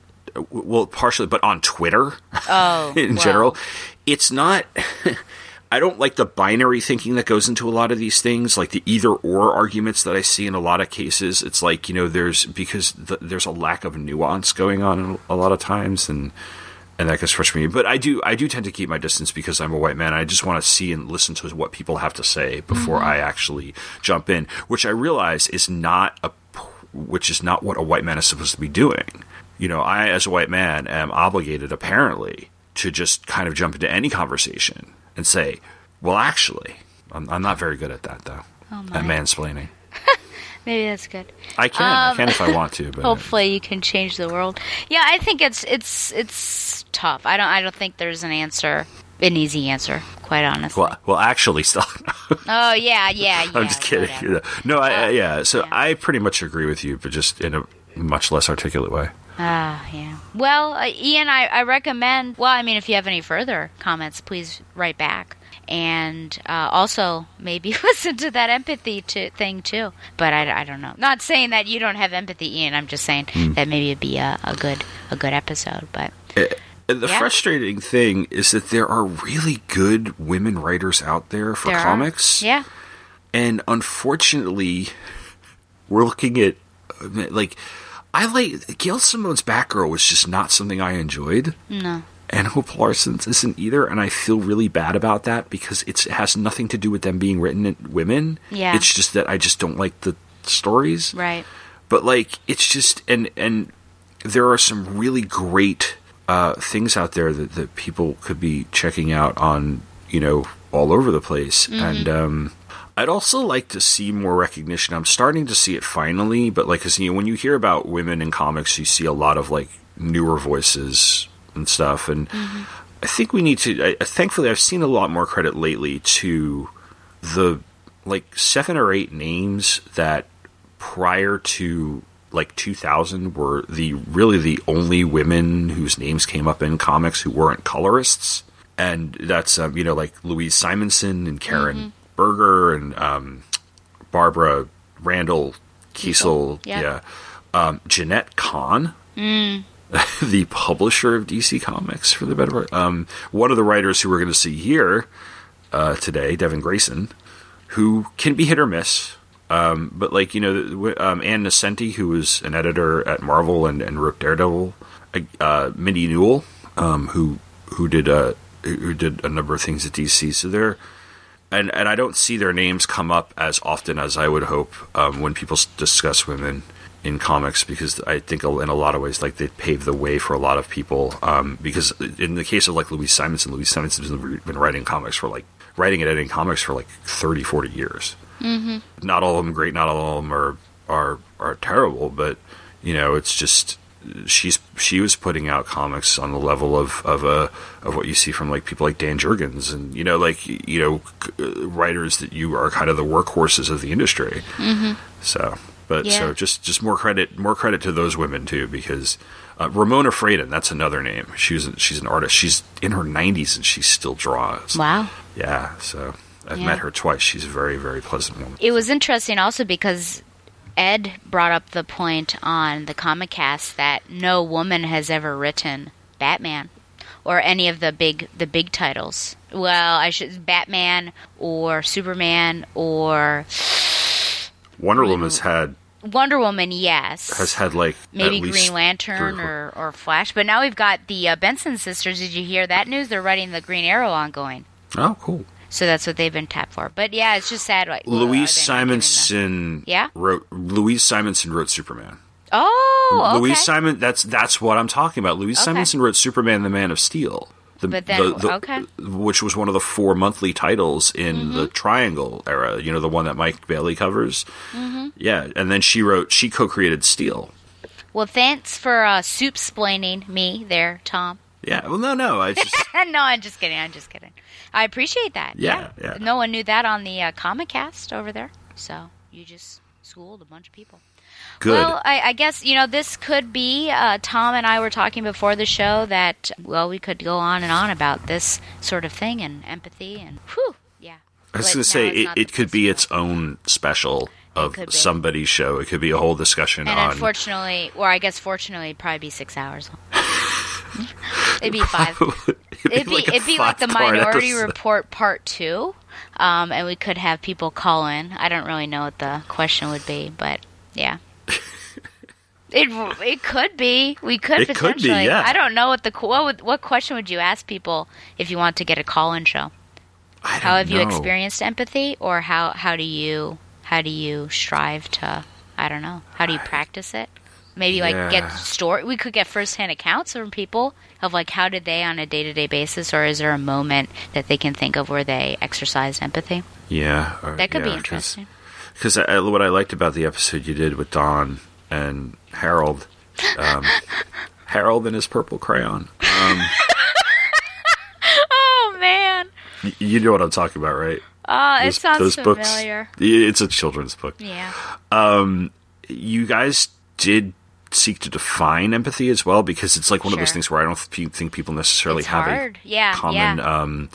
Well, partially, but on Twitter Oh, in well. general, it's not. I don't like the binary thinking that goes into a lot of these things, like the either or arguments that I see in a lot of cases. It's like you know, there's because the, there's a lack of nuance going on a lot of times, and and that gets frustrating me. But I do I do tend to keep my distance because I'm a white man. I just want to see and listen to what people have to say before Mm-hmm. I actually jump in, which I realize is not a which is not what a white man is supposed to be doing. You know, I as a white man am obligated apparently to just kind of jump into any conversation and say, "Well, actually, I'm, I'm not very good at that though." Oh, at mansplaining. Maybe that's good. I can, I Um, can if I want to, but Hopefully, you can change the world. Yeah, I think it's it's it's tough. I don't I don't think there's an answer, an easy answer. Quite honestly. well, well, actually, still. Oh yeah, yeah, yeah. I'm just kidding. whatever. No, I, I, yeah. So yeah. I pretty much agree with you, but just in a much less articulate way. Ah, yeah. Well, uh, Ian, I, I recommend. Well, I mean, if you have any further comments, please write back, and uh, also maybe listen to that empathy to, thing too. But I, I don't know. Not saying that you don't have empathy, Ian. I'm just saying Hmm. that maybe it'd be a, a good a good episode. But And the Yeah. frustrating thing is that there are really good women writers out there for there are- comics. yeah, And unfortunately, we're looking at like I like Gail Simone's Batgirl was just not something I enjoyed. no. And Hope Larson's isn't either, and I feel really bad about that because it's, it has nothing to do with them being written in women. Yeah. It's just that I just don't like the stories. Right. But like it's just and and there are some really great uh, things out there that, that people could be checking out on you know all over the place and um I'd also like to see more recognition. I'm starting to see it finally, but like, 'cause, you know, when you hear about women in comics, you see a lot of like newer voices and stuff. And I think we need to. I, thankfully, I've seen a lot more credit lately to the like seven or eight names that prior to like 2000 were the really the only women whose names came up in comics who weren't colorists and that's um, you know like louise simonson and karen berger and um, barbara randall kesel, yeah. yeah um, jenette kahn the publisher of dc comics for the better part. Um, one of the writers who we're going to see here uh, today devin grayson who can be hit or miss. Um, but like you know, um, Ann Nocenti, who was an editor at Marvel and, and wrote Daredevil, uh, Mindy Newell, um, who who did uh, who did a number of things at DC. So they're and and I don't see their names come up as often as I would hope um, when people discuss women in comics because I think in a lot of ways like they paved the way for a lot of people um, because in the case of like Louise Simonson, Louise Simonson has been writing comics for like writing and editing comics for like 30, 40 years not all of them great, not all of them are are are terrible, but you know, it's just she's she was putting out comics on the level of of a of what you see from like people like Dan Jurgens and you know like you know writers that you are kind of the workhorses of the industry. Mm-hmm. So, but Yeah. so just just more credit more credit to those women too because. Uh, Ramona Fradon, that's another name. She's she's an artist. She's in her 90s and she still draws. Wow. Yeah, so I've Yeah. met her twice. She's a very very pleasant woman. It was interesting also because Ed brought up the point on the Comic Cast that no woman has ever written Batman or any of the big the big titles. Well, I should Batman or Superman or Wonder Woman's had Wonder Woman. Yes, has had like maybe Green Lantern three or, or Flash. But now we've got the uh, Benson sisters. Did you hear that news? They're writing the Green Arrow ongoing. Oh, cool. So that's what they've been tapped for. But yeah, it's just sad. Like, Louise are they not giving Simonson Yeah? wrote Louise Simonson wrote Superman. Oh, okay. Louise Simon that's that's what I'm talking about. Louise Okay. Simonson wrote Superman the Man of Steel. The, But then- okay. which was one of the four monthly titles in Mm-hmm. the Triangle era, you know, the one that Mike Bailey covers. Mm-hmm. Yeah, and then she wrote she co-created Steel. Well, thanks for uh, soup splaining me there, Tom. Yeah, well no no, I just no, I'm just kidding. I'm just kidding. I appreciate that. Yeah, yeah. No one knew that on the uh, Comic Cast over there. So you just schooled a bunch of people. Good. Well, I, I guess you know this could be. Uh, Tom and I were talking before the show that well, we could go on and on about this sort of thing and empathy and whew, yeah. I was going to say it, it could be its own special of somebody's show. It could be a whole discussion And on unfortunately, or I guess fortunately, it'd probably be six hours. it'd be five. It'd be like it'd be like the Minority episode. Report Part Two, um, and we could have people call in. I don't really know what the question would be, but yeah. It, it could be. We could It could be, potentially. yeah. I don't know what the what would, what question would you ask people if you want to get a call in show? I How have don't you experienced empathy, or how how do you how do you strive to I don't know how do you practice it? Maybe like get story. We could get firsthand accounts from people of like how did they on a day to day basis, or is there a moment that they can think of where they exercised empathy? Yeah, That could be interesting. Because what I liked about the episode you did with Don and Harold, um, Harold and his purple crayon. Um, Oh man, y- you know what I'm talking about, right? uh, it Those- sounds those books. familiar. Yeah, It's a children's book. Yeah. Um, You guys did seek to define empathy as well, because it's like one of those things where I don't th- think people necessarily It's have hard. a Yeah, common. yeah. Um,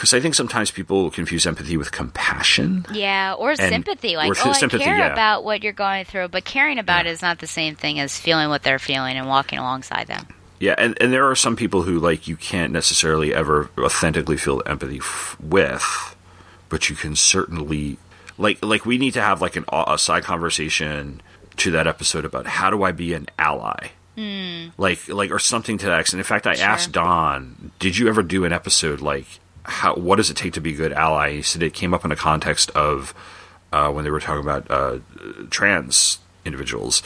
because I think sometimes people confuse empathy with compassion. Yeah, or sympathy. Like, or oh, sympathy, I care yeah. about what you're going through, but caring about it is not the same thing as feeling what they're feeling and walking alongside them. Yeah, and, and there are some people who like you can't necessarily ever authentically feel empathy f- with, but you can certainly like like we need to have like an a side conversation to that episode about how do I be an ally, hmm. like like or something to that extent. In fact, I asked Don, did you ever do an episode like how what does it take to be a good ally? He said it came up in the context of uh, when they were talking about uh, trans individuals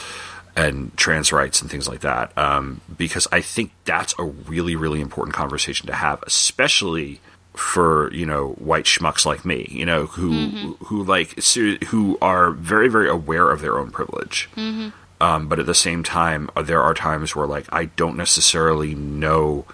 and trans rights and things like that. Um, because I think that's a really, really important conversation to have, especially for you know white schmucks like me, you know, who who like who are very, very aware of their own privilege. Um, but at the same time, uh, there are times where like I don't necessarily know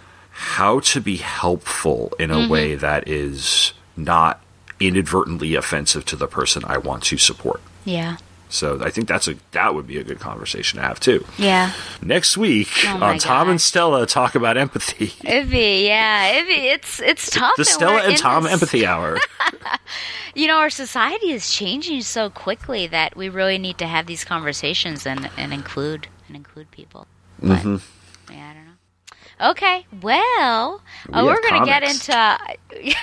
how to be helpful in a way that is not inadvertently offensive to the person I want to support. Yeah. So I think that's a that would be a good conversation to have too. Yeah. Next week Oh on Tom and. Stella talk about empathy. Be, yeah, be, it's it's tough. the Stella and Tom this- Empathy Hour. You know, our society is changing so quickly that we really need to have these conversations and, and include and include people. But, Mm-hmm. Yeah, I don't know. Okay, well, uh, We we're have have going to get into.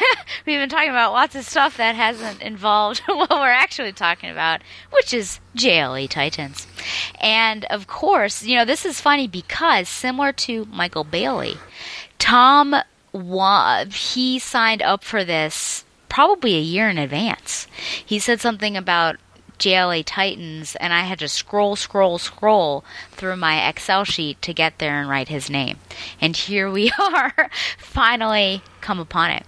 we've been talking about lots of stuff that hasn't involved what we're actually talking about, which is JLA Titans. And of course, you know, this is funny because similar to Michael Bailey, Tom he signed up for this probably a year in advance. He said something about JLA Titans, and I had to scroll, scroll, scroll through my Excel sheet to get there and write his name. And here we are, finally come upon it.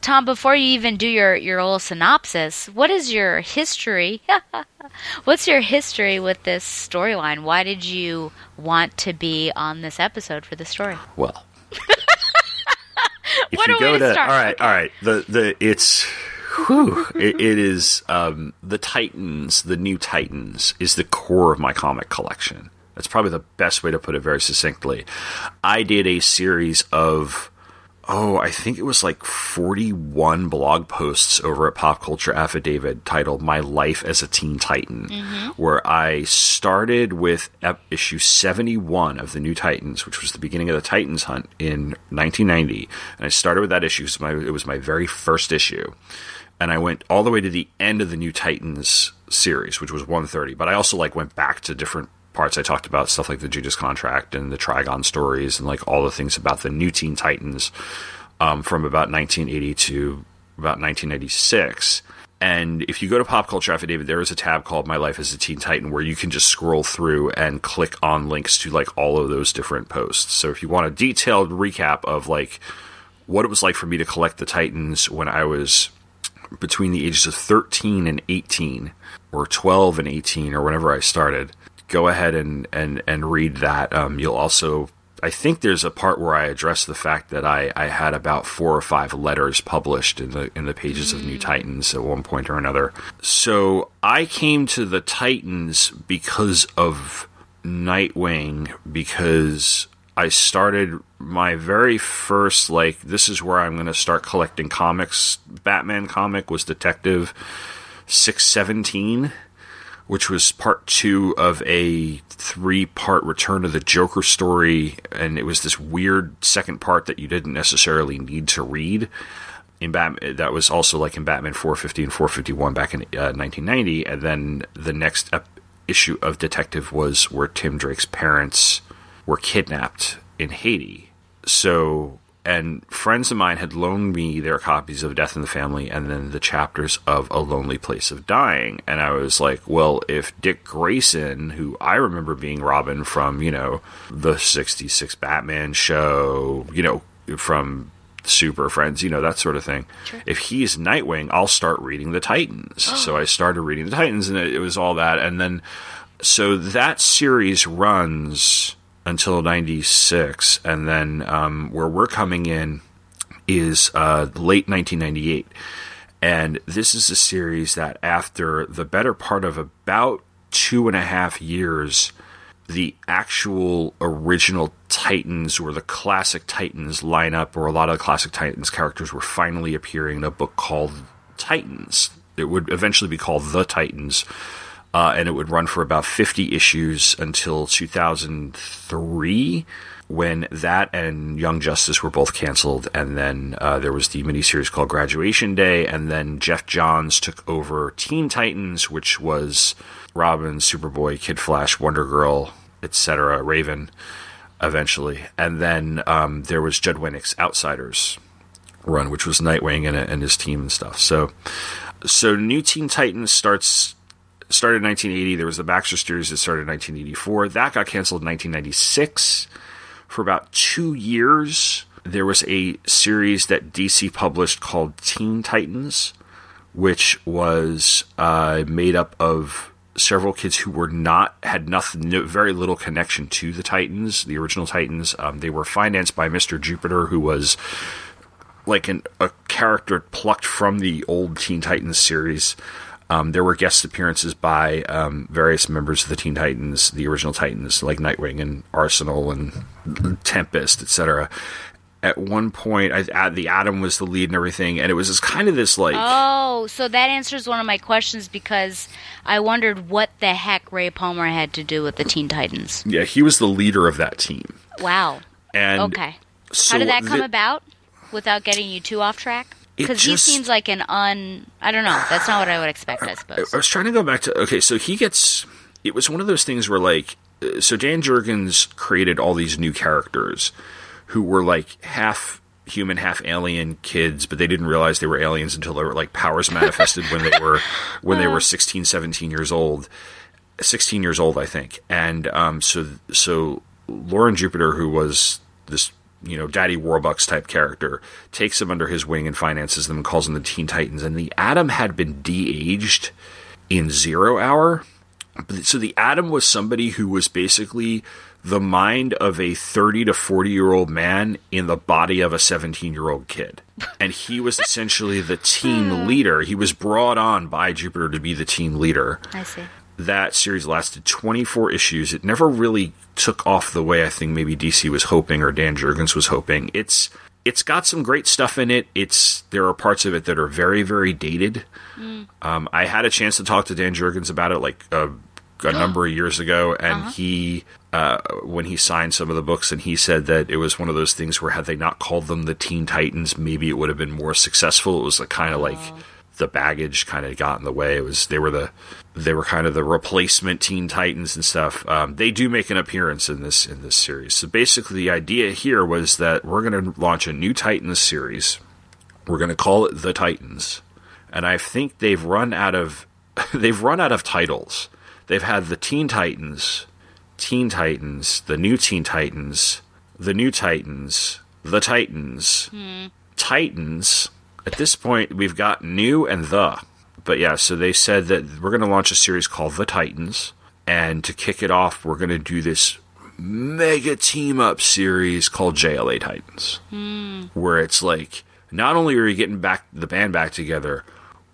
Tom, before you even do your, your little synopsis, what is your history? What's your history with this storyline? Why did you want to be on this episode for the story? well, if What you go to to start. all right, all right. The the it's whew, it, it is um, the Titans. The new Titans is the core of my comic collection. That's probably the best way to put it very succinctly. I did a series of oh, I think it was like 41 blog posts over at Pop Culture Affidavit titled My Life as a Teen Titan, where I started with ep- issue 71 of the New Titans, which was the beginning of the Titans hunt in 1990. And I started with that issue. So my, it was my very first issue. And I went all the way to the end of the New Titans series, which was 130. But I also like went back to different parts I talked about stuff like the Judas contract and the Trigon stories and like all the things about the new Teen Titans um, from about 1980 to about 1996. And if you go to Pop Culture Affidavit, there is a tab called My Life as a Teen Titan where you can just scroll through and click on links to like all of those different posts. So if you want a detailed recap of like what it was like for me to collect the Titans when I was between the ages of 13 and 18 or 12 and 18 or whenever I started, go ahead and, and, and read that. Um, you'll also, I think there's a part where I address the fact that I, I had about four or five letters published in the in the pages of New Titans at one point or another. So I came to the Titans because of Nightwing because I started my very first like this is where I'm going to start collecting comics. Batman comic was Detective 617 which was part two of a three part Return of the Joker story. And it was this weird second part that you didn't necessarily need to read. In Batman, that was also like in Batman 450 and 451 back in uh, 1990. And then the next ep- issue of Detective was where Tim Drake's parents were kidnapped in Haiti. So and friends of mine had loaned me their copies of Death in the Family and then the chapters of A Lonely Place of Dying. And I was like, well, if Dick Grayson, who I remember being Robin from, you know, the 66 Batman show, you know, from Super Friends, you know, that sort of thing. If he's Nightwing, I'll start reading the Titans. Oh. So I started reading the Titans and it, it was all that. And then, so that series runs until 96 and then um, where we're coming in is uh, late 1998 and this is a series that after the better part of about two and a half years the actual original titans or the classic titans lineup or a lot of the classic titans characters were finally appearing in a book called titans. It would eventually be called the titans uh, and it would run for about 50 issues until 2003 when that and Young Justice were both canceled, and then uh, there was the miniseries called Graduation Day, and then Geoff Johns took over Teen Titans, which was Robin, Superboy, Kid Flash, Wonder Girl, etc., Raven, eventually, and then um, there was Judd Winick's Outsiders run, which was Nightwing and, and his team and stuff. So, so New Teen Titans starts started in 1980. There was the Baxter series that started in 1984. That got canceled in 1996. For about two years, there was a series that DC published called Teen Titans, which was uh, made up of several kids who were not had nothing, no, very little connection to the Titans, the original Titans. Um, they were financed by Mister Jupiter, who was like an, a character plucked from the old Teen Titans series. Um, there were guest appearances by um, various members of the Teen Titans, the original Titans, like Nightwing and Arsenal and Tempest, etc. At one point, I, the Atom was the lead and everything, and it was just kind of this like. Oh, so that answers one of my questions because I wondered what the heck Ray Palmer had to do with the Teen Titans. Yeah, he was the leader of that team. Wow. And okay. so How did that come the- about without getting you too off track? Because he seems like an un. I don't know. That's not what I would expect, I suppose. I was trying to go back to okay, so he gets it was one of those things where like uh, so Dan Jurgens created all these new characters who were like half human, half alien kids, but they didn't realize they were aliens until their like powers manifested when they were when they were 16, 17 years old. 16 years old, I think. And um, so so Loren Jupiter, who was this you know Daddy Warbucks type character, takes them under his wing and finances them and calls them the Teen Titans. And the Atom had been de-aged in Zero Hour. So the Atom was somebody who was basically the mind of a 30 to 40 year old man in the body of a 17 year old kid. And he was essentially the team hmm. leader. He was brought on by Jupiter to be the team leader I see. That series lasted 24 issues. It never really took off the way I think maybe DC was hoping or Dan Jurgens was hoping. It's it's got some great stuff in it. It's there are parts of it that are very very dated. Um, I had a chance to talk to Dan Jurgens about it like a, a number of years ago, and he uh, when he signed some of the books, and he said that it was one of those things where had they not called them the Teen Titans, maybe it would have been more successful. It was like, kind of like the baggage kind of got in the way. It was they were the they were kind of the replacement Teen Titans and stuff. Um, they do make an appearance in this in this series. So basically, the idea here was that we're going to launch a new Titans series. We're going to call it the Titans, and I think they've run out of they've run out of titles. They've had the Teen Titans, Teen Titans, the New Teen Titans, the New Titans, the Titans, Titans. At this point, we've got new and the. But yeah, so they said that we're going to launch a series called The Titans. And to kick it off, we're going to do this mega team up series called JLA Titans. Hmm. Where it's like, not only are you getting back the band back together,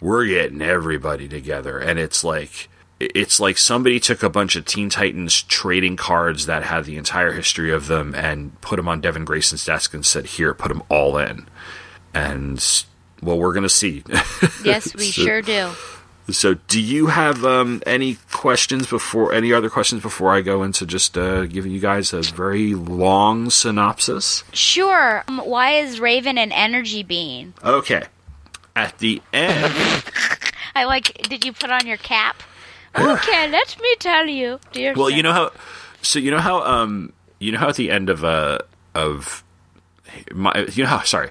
we're getting everybody together. And it's like, it's like somebody took a bunch of Teen Titans trading cards that had the entire history of them and put them on Devin Grayson's desk and said, "Here, put them all in." And well, we're gonna see. Yes, we So- sure do. So, do you have um, any questions before any other questions before I go into just uh, giving you guys a very long synopsis? Sure. Um, why is Raven an energy being? Okay. At the end, I like. Did you put on your cap? Okay, let me tell you, dear. well, sir. you know how. So you know how um you know how at the end of uh of my you know how sorry.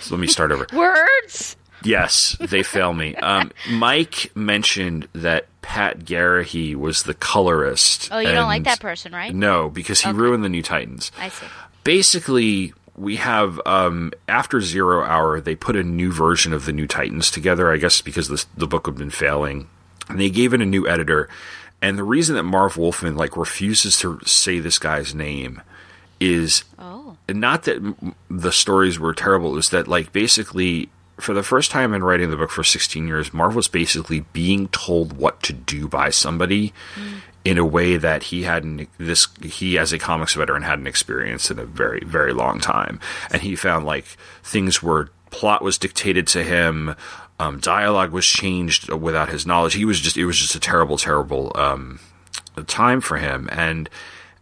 So let me start over. words. Yes, they fail me. Um, Mike mentioned that Pat Garrahy was the colorist. Oh, you don't like that person, right? No, because he ruined the New Titans. I see. Basically, we have um, after Zero Hour, they put a new version of the New Titans together. I guess because the the book had been failing, and they gave it a new editor. And the reason that Marv Wolfman like refuses to say this guy's name is Oh. Not that the stories were terrible. It was that like basically for the first time in writing the book for 16 years, Marv was basically being told what to do by somebody in a way that he hadn't this he as a comics veteran hadn't experienced in a very very long time, and he found like things were plot was dictated to him. Um, dialogue was changed without his knowledge. He was just it was just a terrible, terrible um, time for him. And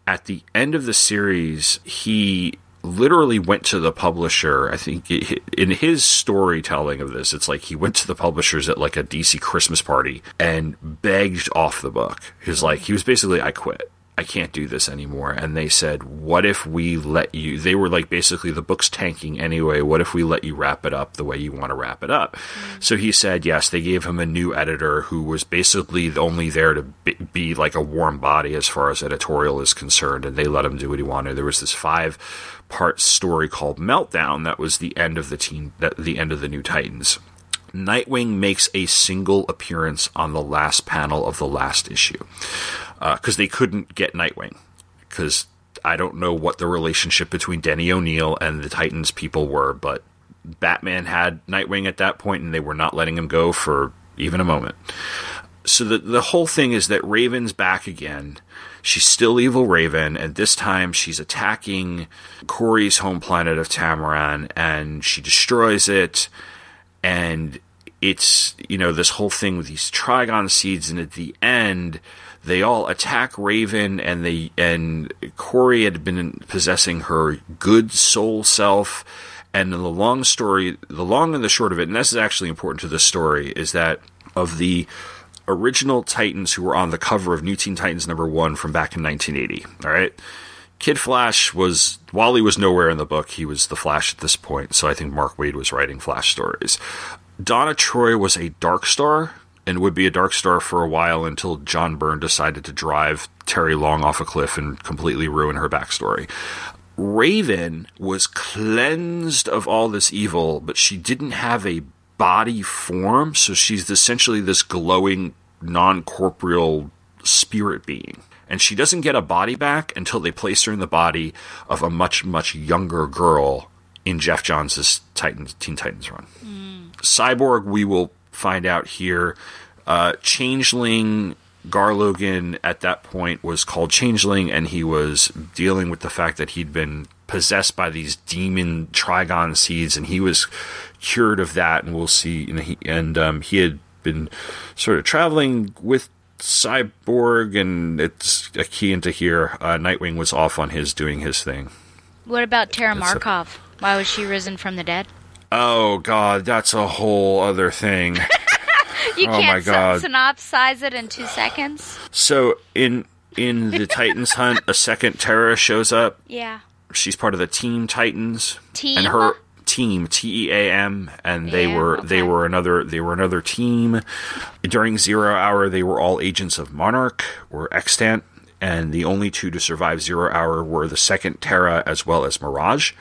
at the end of the series, he literally went to the publisher. I think in his storytelling of this, it's like he went to the publishers at like a DC Christmas party and begged off the book. He was like, he was basically, I quit. I can't do this anymore. And they said, What if we let you? They were like, basically, the book's tanking anyway. What if we let you wrap it up the way you want to wrap it up? Mm. So he said, Yes, they gave him a new editor who was basically only there to be, like a warm body as far as editorial is concerned. And they let him do what he wanted. There was this five part story called Meltdown that was the end of the that, the end of the New Titans. Nightwing makes a single appearance on the last panel of the last issue Uh, because they couldn't get Nightwing because I don't know what the relationship between Denny O'Neil and the Titans people were, but Batman had Nightwing at that point, and they were not letting him go for even a moment. So the the whole thing is that Raven's back again. She's still evil Raven, and this time she's attacking Corey's home planet of Tamaran, and she destroys it. And it's you know this whole thing with these Trigon seeds, and at the end they all attack Raven, and they and Corey had been possessing her good soul self. And the long story, the long and the short of it, and this is actually important to the story, is that of the original Titans who were on the cover of New Teen Titans number one from back in 1980. All right. Kid Flash was, while he was nowhere in the book, he was the Flash at this point. So I think Mark Waid was writing Flash stories. Donna Troy was a Dark Star and would be a Dark Star for a while until John Byrne decided to drive Terry Long off a cliff and completely ruin her backstory. Raven was cleansed of all this evil, but she didn't have a body form, so she's essentially this glowing, non corporeal spirit being. And she doesn't get a body back until they place her in the body of a much, much younger girl in Geoff Johns' Titans, Teen Titans run. Hmm. Cyborg, we will find out here. Uh, Changeling Gar Logan at that point was called Changeling, and he was dealing with the fact that he'd been possessed by these demon Trigon seeds, and he was cured of that. And we'll see. And he, and, um, he had been sort of traveling with Cyborg, and it's a key into here. Uh, Nightwing was off on his doing his thing. What about Terra That's a- Markov? Why was she risen from the dead? Oh God, that's a whole other thing. You Oh, my can't God. syn- synopsize it in two seconds. so in in the Titans hunt, a second Terra shows up. Yeah. She's part of the Team Titans. Team? and her team T E A M, and they Yeah, were they were another they were another team. During Zero Hour, they were all agents of Monarch or Extant, and the only two to survive Zero Hour were the second Terra as well as Mirage.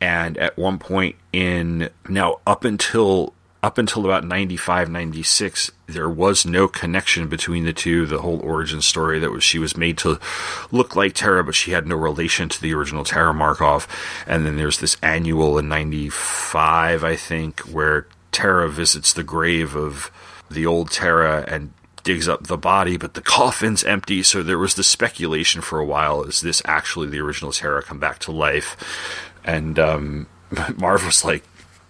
And at one point in now up until up until about 95 96 there was no connection between the two the whole origin story that was she was made to look like Terra but she had no relation to the original Terra Markov and then there's this annual in 95 I think where Terra visits the grave of the old Terra and digs up the body but the coffin's empty. So there was the speculation for a while is this actually the original Terra come back to life and um Marv was like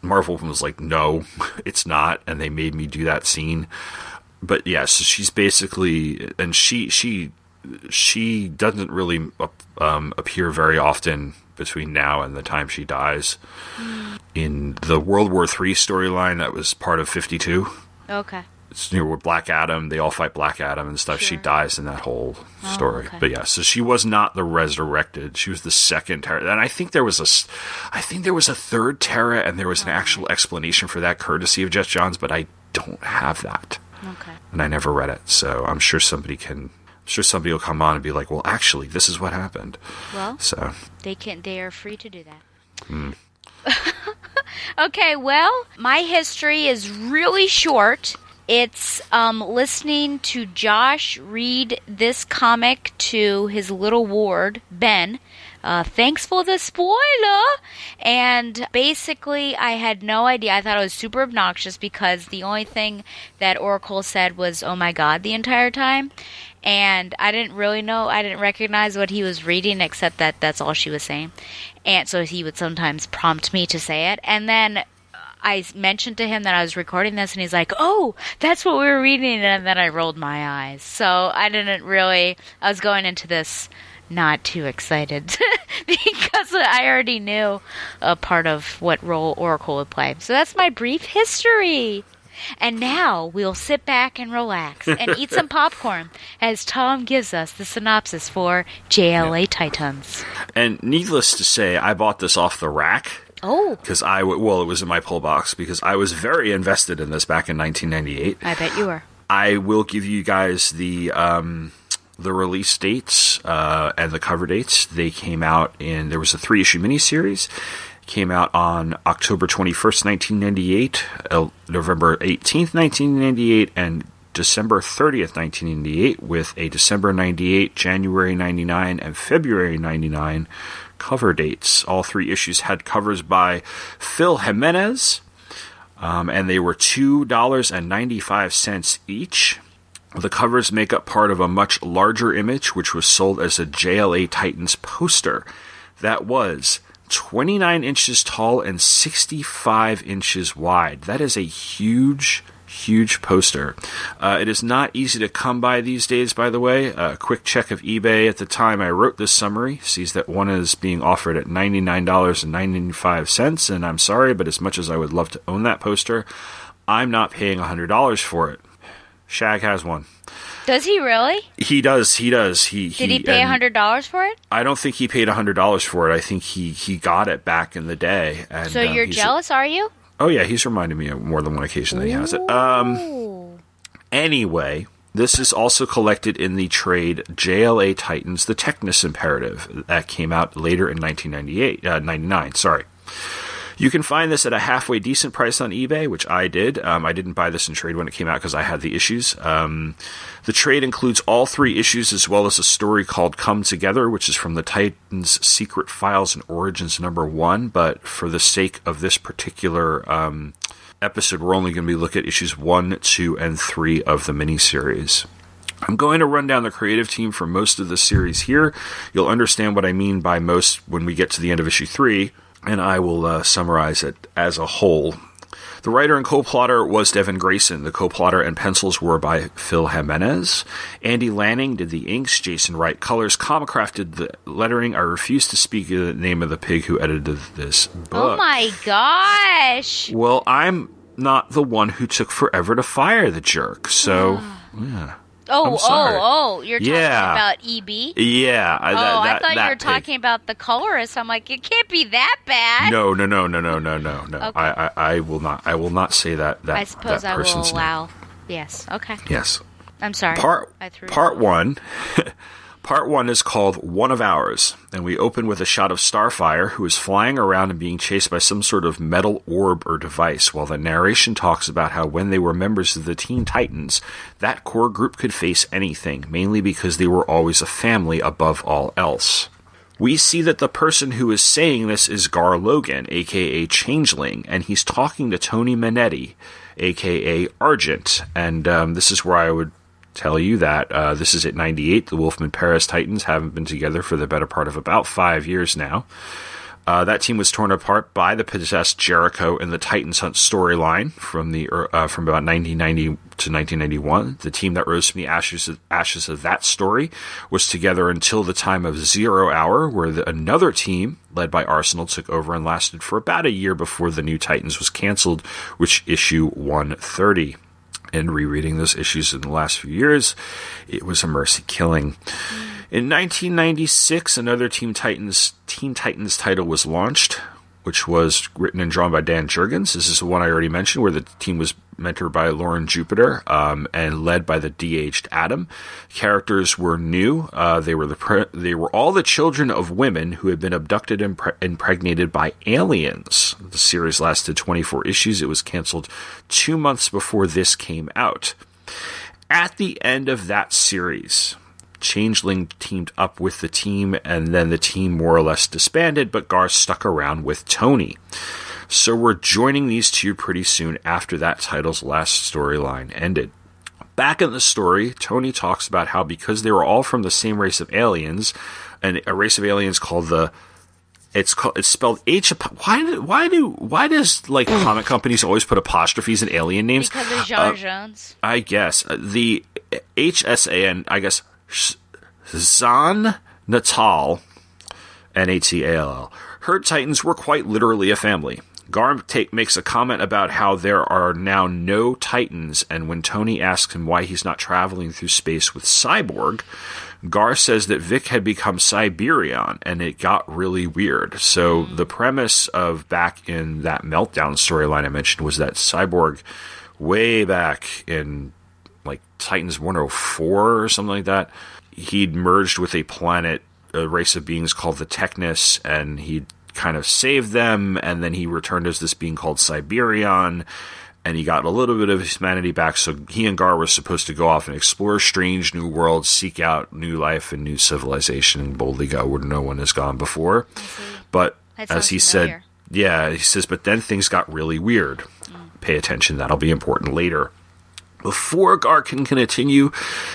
Marvel was like, no, it's not, and they made me do that scene. But yeah, so she's basically, and she she she doesn't really um, appear very often between now and the time she dies. In the World War III storyline, that was part of Fifty Two. Okay. It's you know, with Black Adam, they all fight Black Adam and stuff. She dies in that whole story. okay. But yeah, so she was not the resurrected. She was the second Terra. And I think there was a, I think there was a third Terra, and there was an actual explanation for that, courtesy of Geoff Johns. But I don't have that, Okay. and I never read it. So I'm sure somebody can. I'm sure somebody will come on and be like, "Well, actually, this is what happened." Well, So they can. They are free to do that. Hmm. okay. Well, my history is really short. It's um, listening to Josh read this comic to his little ward, Ben. Uh, thanks for the spoiler. And basically, I had no idea. I thought it was super obnoxious because the only thing that Oracle said was, oh my god, the entire time. And I didn't really know, I didn't recognize what he was reading except that that's all she was saying. And so he would sometimes prompt me to say it. And then I mentioned to him that I was recording this, and he's like, "Oh, that's what we were reading," and then I rolled my eyes. So I didn't really. I was going into this not too excited because I already knew a part of what role Oracle would play. So that's my brief history. And now we'll sit back and relax and eat some popcorn as Tom gives us the synopsis for JLA Titans. and needless to say, I bought this off the rack. Oh, Because I, w- well, it was in my pull box because I was very invested in this back in 1998. I bet you were. I will give you guys the um, the release dates uh, and the cover dates. They came out in there was a three issue miniseries. Came out on October twenty first, nineteen ninety eight, uh, November eighteenth, nineteen ninety eight, and December thirtieth, nineteen ninety eight, with a December ninety eight, January ninety nine, and February ninety nine cover dates. All three issues had covers by Phil Jimenez um, and they were two dollars and ninety five cents each. The covers make up part of a much larger image, which was sold as a JLA Titans poster that was 29 inches tall and 65 inches wide. That is a huge, huge poster. Uh, it is not easy to come by these days, by the way. A quick check of eBay at the time I wrote this summary sees that one is being offered at $99.95, and I'm sorry, but as much as I would love to own that poster, I'm not paying $100 for it. Shag has one. Does he really? He does. He does. He Did he pay a hundred dollars for it? I don't think he paid hundred dollars for it. I think he he got it back in the day. And So um, you're he's- jealous, are you? Oh yeah, he's reminded me of more than one occasion that he has it. Um. Anyway, this is also collected in the trade JLA Titans: The Technis Imperative that came out later in 1998, uh, 99. Sorry. You can find this at a halfway decent price on eBay, which I did. Um, I didn't buy this in trade when it came out because I had the issues. Um, the trade includes all three issues as well as a story called Come Together, which is from the Titans Secret Files and Origins number one. But for the sake of this particular um, episode, we're only going to be looking at issues one, two, and three of the miniseries. I'm going to run down the creative team for most of the series here. You'll understand what I mean by most when we get to the end of issue three, and I will uh, summarize it as a whole. The writer and co-plotter was Devin Grayson. The co-plotter and pencils were by Phil Jimenez. Andy Lanning did the inks. Jason Wright colors. Comicraft did the lettering. I refuse to speak the name of the pig who edited this book. Oh my gosh. Well, I'm not the one who took forever to fire the jerk, so yeah. Oh, oh, oh! You're talking Yeah. about EB. Yeah, I, oh, that, I that, thought you that were pig. talking about the colorist. I'm like, it can't be that bad. No, no, no, no, no, no, no, no. Okay. I, I, I will not. I will not say that. That I suppose that I will person's name. allow. Yes. Okay. Yes. I'm sorry. Part I threw part one. part one is called One of Ours, and we open with a shot of Starfire, who is flying around and being chased by some sort of metal orb or device, while the narration talks about how when they were members of the Teen Titans, that core group could face anything, mainly because they were always a family above all else. We see that the person who is saying this is Gar Logan, aka Changeling, and he's talking to Toni Monetti, aka Argent. And um, this is where I would tell you that uh, this is at 98. The Wolfman Perez Titans haven't been together for the better part of about five years now. Uh, that team was torn apart by the possessed Jericho in the Titans Hunt storyline from the uh, from about 1990 to 1991. The team that rose from the ashes of, ashes of that story was together until the time of Zero Hour, where the, another team led by Arsenal took over and lasted for about a year before the new Titans was canceled, which issue 130 and rereading those issues in the last few years, it was a mercy killing. Mm. In 1996, another Teen Titans Teen Titans title was launched, which was written and drawn by Dan Jurgens. This is the one I already mentioned, where the team was mentored by Loren Jupiter um, and led by the de-aged Atom. Characters were new. Uh, they were the pre- they were all the children of women who had been abducted and pre- impregnated by aliens. The series lasted 24 issues. It was canceled two months before this came out. At the end of that series, Changeling teamed up with the team, and then the team more or less disbanded, but Gar stuck around with Toni. So we're joining these two pretty soon after that title's last storyline ended. Back in the story, Toni talks about how because they were all from the same race of aliens, and a race of aliens called the it's called it's spelled H. Why do why do why does like comic companies always put apostrophes in alien names? because of John Uh, Jones. I guess Uh, the HSAN, I guess Zan Natall, N A T A L L. Her Titans were quite literally a family. Garm take, makes a comment about how there are now no Titans, and when Toni asks him why he's not traveling through space with Cyborg, Gar says that Vic had become Cyberion, and it got really weird. So mm. the premise of back in that meltdown storyline I mentioned was that Cyborg, way back in Titans 104 or something like that, he'd merged with a planet, a race of beings called the Technis, and he'd kind of saved them, and then he returned as this being called Cyberion, and he got a little bit of his humanity back. So he and Gar were supposed to go off and explore strange new worlds, seek out new life and new civilization, and boldly go where no one has gone before. But as he familiar. said, yeah, he says, but then things got really weird. Pay attention, that'll be important later. Before Gar can continue,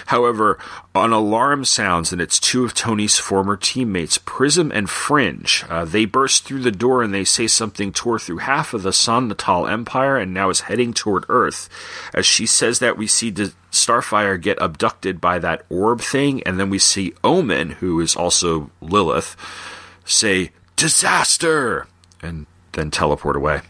however, an alarm sounds and it's two of Toni's former teammates, Prism and Fringe. Uh, they burst through the door and they say something tore through half of the San Natall Empire and now is heading toward Earth. As she says that, we see D- Starfire get abducted by that orb thing, and then we see Omen, who is also Lilith, say, Disaster! And then teleport away.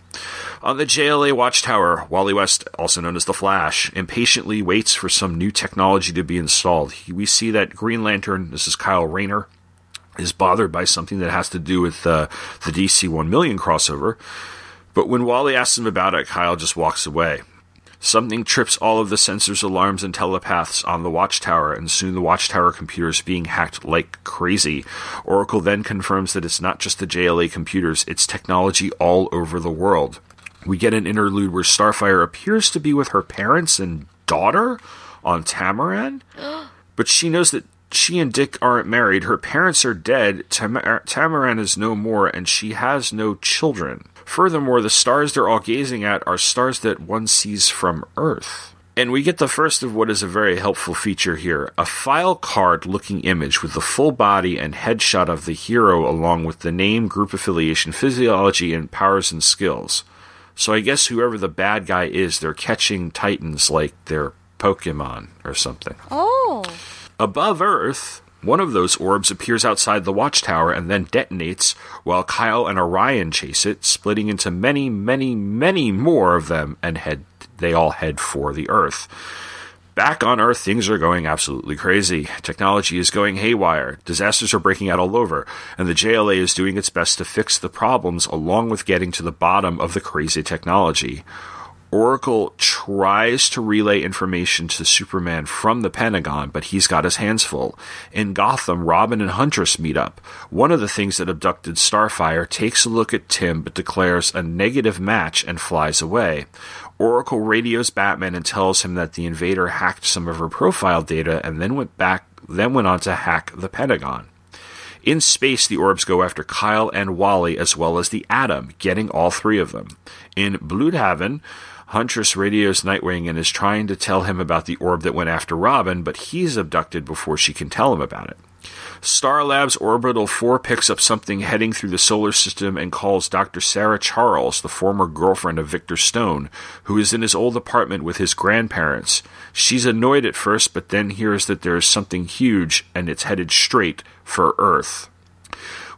On the JLA Watchtower, Wally West, also known as the Flash, impatiently waits for some new technology to be installed. We see that Green Lantern, this is Kyle Rayner, is bothered by something that has to do with uh, the DC 1 million crossover. But when Wally asks him about it, Kyle just walks away. Something trips all of the sensors, alarms, and telepaths on the Watchtower, and soon the Watchtower computer is being hacked like crazy. Oracle then confirms that it's not just the JLA computers, it's technology all over the world. We get an interlude where Starfire appears to be with her parents and daughter on Tamaran, but she knows that she and Dick aren't married. Her parents are dead. Tamar- Tamaran is no more, and she has no children. Furthermore, the stars they're all gazing at are stars that one sees from Earth. And we get the first of what is a very helpful feature here a file card looking image with the full body and headshot of the hero, along with the name, group affiliation, physiology, and powers and skills. So I guess whoever the bad guy is, they're catching titans like they're Pokemon or something. Oh. Above Earth, one of those orbs appears outside the watchtower and then detonates while Kyle and Orion chase it, splitting into many, many, many more of them and head they all head for the Earth. Back on Earth, things are going absolutely crazy. Technology is going haywire. Disasters are breaking out all over, and the JLA is doing its best to fix the problems along with getting to the bottom of the crazy technology. Oracle tries to relay information to Superman from the Pentagon, but he's got his hands full. In Gotham, Robin and Huntress meet up. One of the things that abducted Starfire takes a look at Tim but declares a negative match and flies away. Oracle radios Batman and tells him that the invader hacked some of her profile data and then went back then went on to hack the Pentagon. In space, the orbs go after Kyle and Wally as well as the Atom, getting all three of them. In Blüdhaven, Huntress radios Nightwing and is trying to tell him about the orb that went after Robin, but he's abducted before she can tell him about it. Star Labs Orbital 4 picks up something heading through the solar system and calls Dr. Sarah Charles, the former girlfriend of Victor Stone, who is in his old apartment with his grandparents. She's annoyed at first, but then hears that there is something huge and it's headed straight for Earth.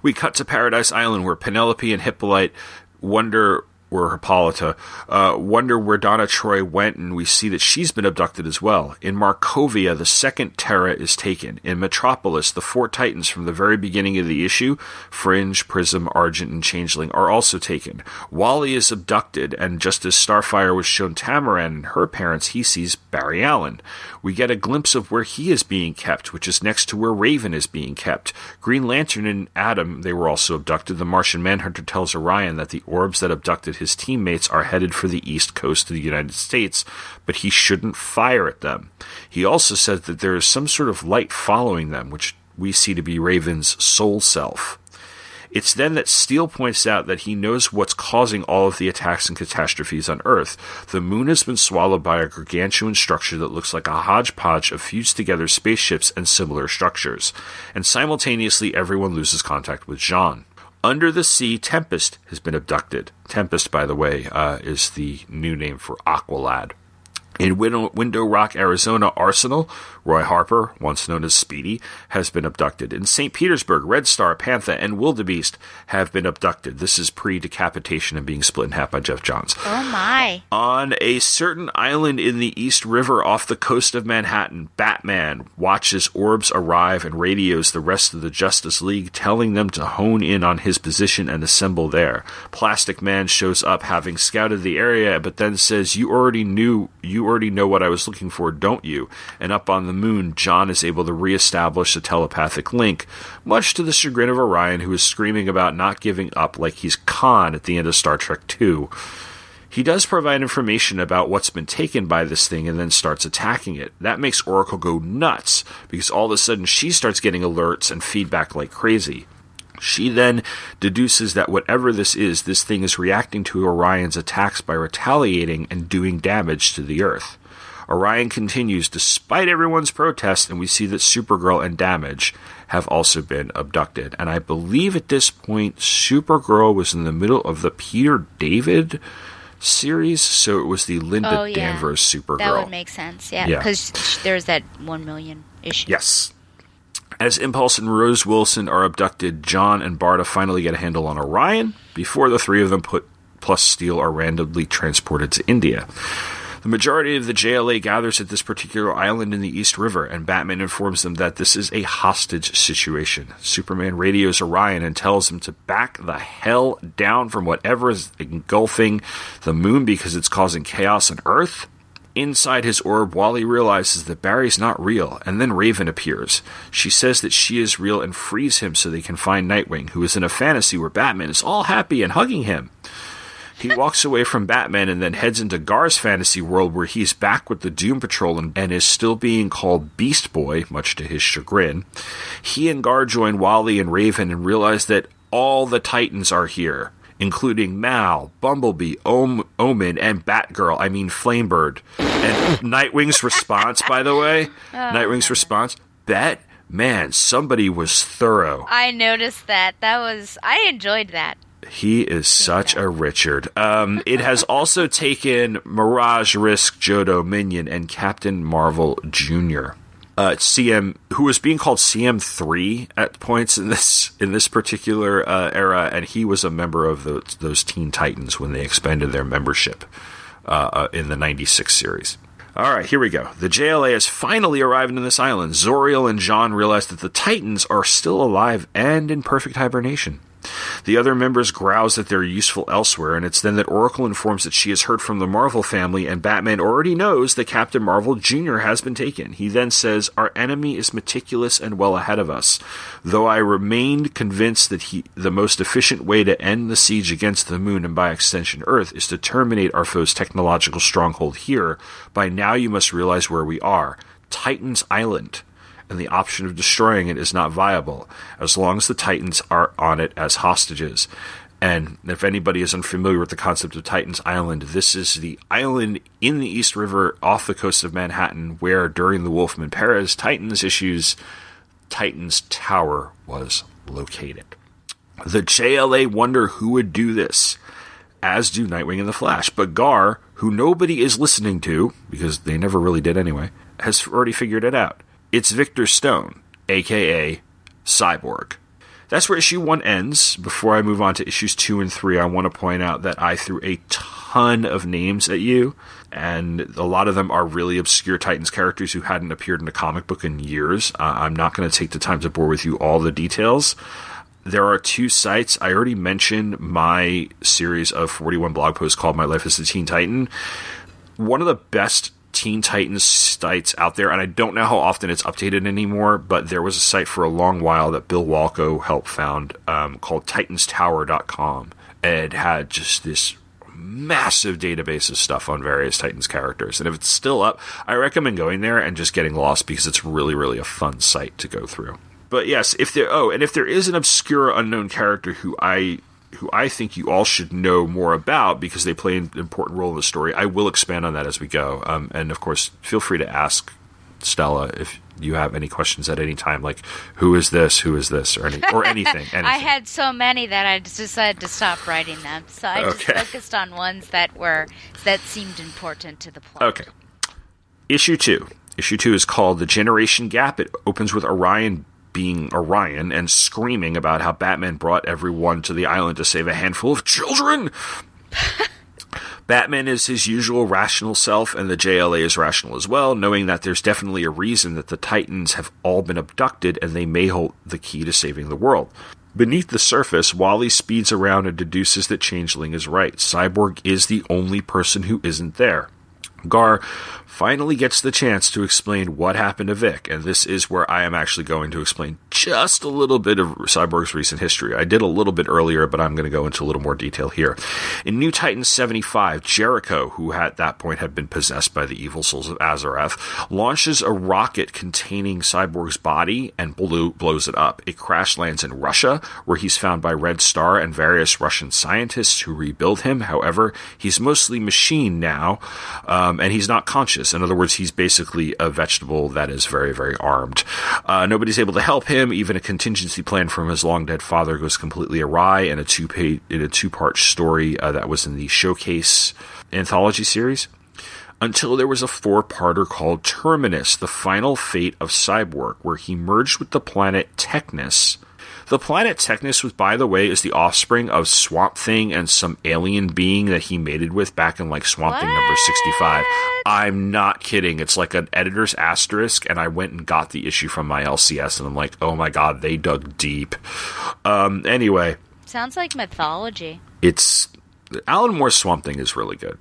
We cut to Paradise Island where Penelope and Hippolyte wonder or Hippolyta, uh, wonder where Donna Troy went, and we see that she's been abducted as well. In Markovia, the second Terra is taken. In Metropolis, the four Titans from the very beginning of the issue, Fringe, Prism, Argent, and Changeling, are also taken. Wally is abducted, and just as Starfire was shown Tamaran and her parents, he sees Barry Allen. We get a glimpse of where he is being kept, which is next to where Raven is being kept. Green Lantern and Atom, they were also abducted. The Martian Manhunter tells Orion that the orbs that abducted his teammates are headed for the east coast of the United States, but he shouldn't fire at them. He also says that there is some sort of light following them, which we see to be Raven's soul self. It's then that Steel points out that he knows what's causing all of the attacks and catastrophes on Earth. The moon has been swallowed by a gargantuan structure that looks like a hodgepodge of fused together spaceships and similar structures. And simultaneously, everyone loses contact with Jean. Under the Sea, Tempest has been abducted. Tempest, by the way, uh, is the new name for Aqualad. In Window, Window Rock, Arizona, Arsenal, Roy Harper, once known as Speedy, has been abducted. In St. Petersburg, Red Star, Panther, and Wildebeest have been abducted. This is pre decapitation and being split in half by Geoff Johns. Oh my. On a certain island in the East River off the coast of Manhattan, Batman watches orbs arrive and radios the rest of the Justice League, telling them to hone in on his position and assemble there. Plastic Man shows up having scouted the area, but then says, You already knew, you already know what I was looking for, don't you? And up on the moon, John is able to reestablish a telepathic link, much to the chagrin of Orion, who is screaming about not giving up like he's Khan at the end of Star Trek II. He does provide information about what's been taken by this thing and then starts attacking it. That makes Oracle go nuts because all of a sudden she starts getting alerts and feedback like crazy. She then deduces that whatever this is, this thing is reacting to Orion's attacks by retaliating and doing damage to the Earth. Orion continues despite everyone's protest, and we see that Supergirl and Damage have also been abducted. And I believe at this point, Supergirl was in the middle of the Peter David series, so it was the Linda Oh, yeah. Danvers Supergirl. That would make sense. Yeah, Yeah. because there's that one million issue. Yes. As Impulse and Rose Wilson are abducted, John and Barda finally get a handle on Orion before the three of them put plus Steel are randomly transported to India. The majority of the JLA gathers at this particular island in the East River, and Batman informs them that this is a hostage situation. Superman radios Orion and tells him to back the hell down from whatever is engulfing the moon because it's causing chaos on Earth. Inside his orb, Wally realizes that Barry's not real, and then Raven appears. She says that she is real and frees him so they can find Nightwing, who is in a fantasy where Batman is all happy and hugging him. He walks away from Batman and then heads into Gar's fantasy world where he's back with the Doom Patrol and, and is still being called Beast Boy, much to his chagrin. He and Gar join Wally and Raven and realize that all the Titans are here. including Mal, Bumblebee, Om- Omen, and Batgirl. I mean, Flamebird. And Nightwing's response, by the way, oh, Nightwing's response, Bet, man, somebody was thorough. I noticed that. That was I enjoyed that. He is such a Richard. Um, it has also taken Mirage, Risk, Joto, Minion, and Captain Marvel Jr. Uh, CM, who was being called CM3 at points in this in this particular uh, era, and he was a member of those, those Teen Titans when they expanded their membership uh, uh, in the '96 series. All right, here we go. The JLA has finally arrived in this island. Zauriel and John realize that the Titans are still alive and in perfect hibernation. The other members grouse that they're useful elsewhere, and it's then that Oracle informs that she has heard from the Marvel family, and Batman already knows that Captain Marvel Jr. has been taken. He then says, Our enemy is meticulous and well ahead of us. Though I remained convinced that he, the most efficient way to end the siege against the moon and by extension Earth is to terminate our foe's technological stronghold here, by now you must realize where we are Titan's Island and the option of destroying it is not viable as long as the Titans are on it as hostages. And if anybody is unfamiliar with the concept of Titans Island, this is the island in the East River off the coast of Manhattan where, during the Wolfman Perez Titans issues, Titan's Tower was located. The JLA wonder who would do this, as do Nightwing and the Flash. But Gar, who nobody is listening to, because they never really did anyway, has already figured it out. It's Victor Stone, aka Cyborg. That's where issue one ends. Before I move on to issues two and three, I want to point out that I threw a ton of names at you, and a lot of them are really obscure Titans characters who hadn't appeared in a comic book in years. Uh, I'm not going to take the time to bore with you all the details. There are two sites. I already mentioned my series of 41 blog posts called My Life as a Teen Titan. One of the best Teen Titans sites out there, and I don't know how often it's updated anymore, but there was a site for a long while that Bill Walko helped found um, called TitansTower.com. It had just this massive database of stuff on various Titans characters. And if it's still up, I recommend going there and just getting lost because it's really, really a fun site to go through. But yes, if there oh, and if there is an obscure unknown character who I who I think you all should know more about because they play an important role in the story. I will expand on that as we go. Um, and of course, feel free to ask Stella if you have any questions at any time, like who is this, who is this, or any, or anything. anything. I had so many that I decided to stop writing them. So I just focused on ones that were that seemed important to the plot. Okay. Issue two. Issue two is called The Generation Gap. It opens with Orion being Orion and screaming about how Batman brought everyone to the island to save a handful of children. Batman is his usual rational self, and the JLA is rational as well, knowing that there's definitely a reason that the Titans have all been abducted and they may hold the key to saving the world. Beneath the surface, Wally speeds around and deduces that Changeling is right. Cyborg is the only person who isn't there. Gar finally gets the chance to explain what happened to Vic, and this is where I am actually going to explain just a little bit of Cyborg's recent history. I did a little bit earlier, but I'm going to go into a little more detail here. In New Titans 75, Jericho, who at that point had been possessed by the evil souls of Azarath, launches a rocket containing Cyborg's body and blew, blows it up. It crash lands in Russia, where he's found by Red Star and various Russian scientists who rebuild him. However, he's mostly machine now, um, and he's not conscious. In other words, he's basically a vegetable that is very, very armed. Uh, nobody's able to help him. Even a contingency plan from his long dead father goes completely awry in a two in a two part story uh, that was in the Showcase anthology series. Until there was a four parter called Terminus, the final fate of Cyborg, where he merged with the planet Technis. The planet Technis was, by the way, is the offspring of Swamp Thing and some alien being that he mated with back in like Swamp Thing number 65. I'm not kidding. It's like an editor's asterisk, and I went and got the issue from my LCS, and I'm like, oh my god, they dug deep. Um, anyway, Sounds like mythology. it's Alan Moore's Swamp Thing is really good.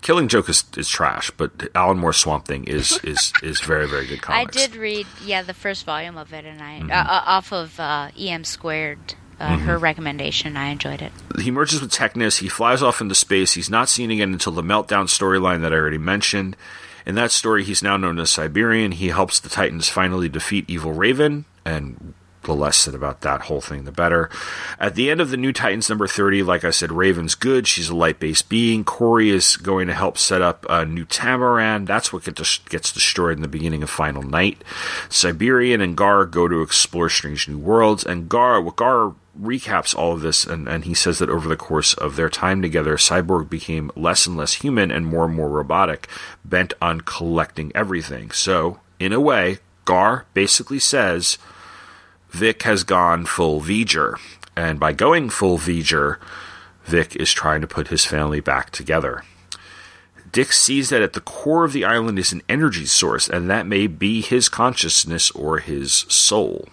Killing Joke is, is trash, but Alan Moore's Swamp Thing is is is very very good comics. I did read, yeah, the first volume of it, and I Mm-hmm. uh, uh, off of uh, EM squared. Uh, Her recommendation, I enjoyed it. he merges with Technis. He flies off into space. He's not seen again until the meltdown storyline that I already mentioned. In that story, he's now known as Cyberion. He helps the Titans finally defeat Evil Raven and the less said about that whole thing, the better. At the end of the New Titans number 30, like I said, Raven's good. She's a light based being. Kory is going to help set up a new Tamaran. That's what gets destroyed in the beginning of Final Night. Cyberion and Gar go to explore strange new worlds, and Gar, what Gar recaps all of this, and, and he says that over the course of their time together, Cyborg became less and less human and more and more robotic, bent on collecting everything. So, in a way, Gar basically says Vic has gone full V'ger. And by going full V'ger, Vic is trying to put his family back together. Dick sees that at the core of the island is an energy source, and that may be his consciousness or his soul.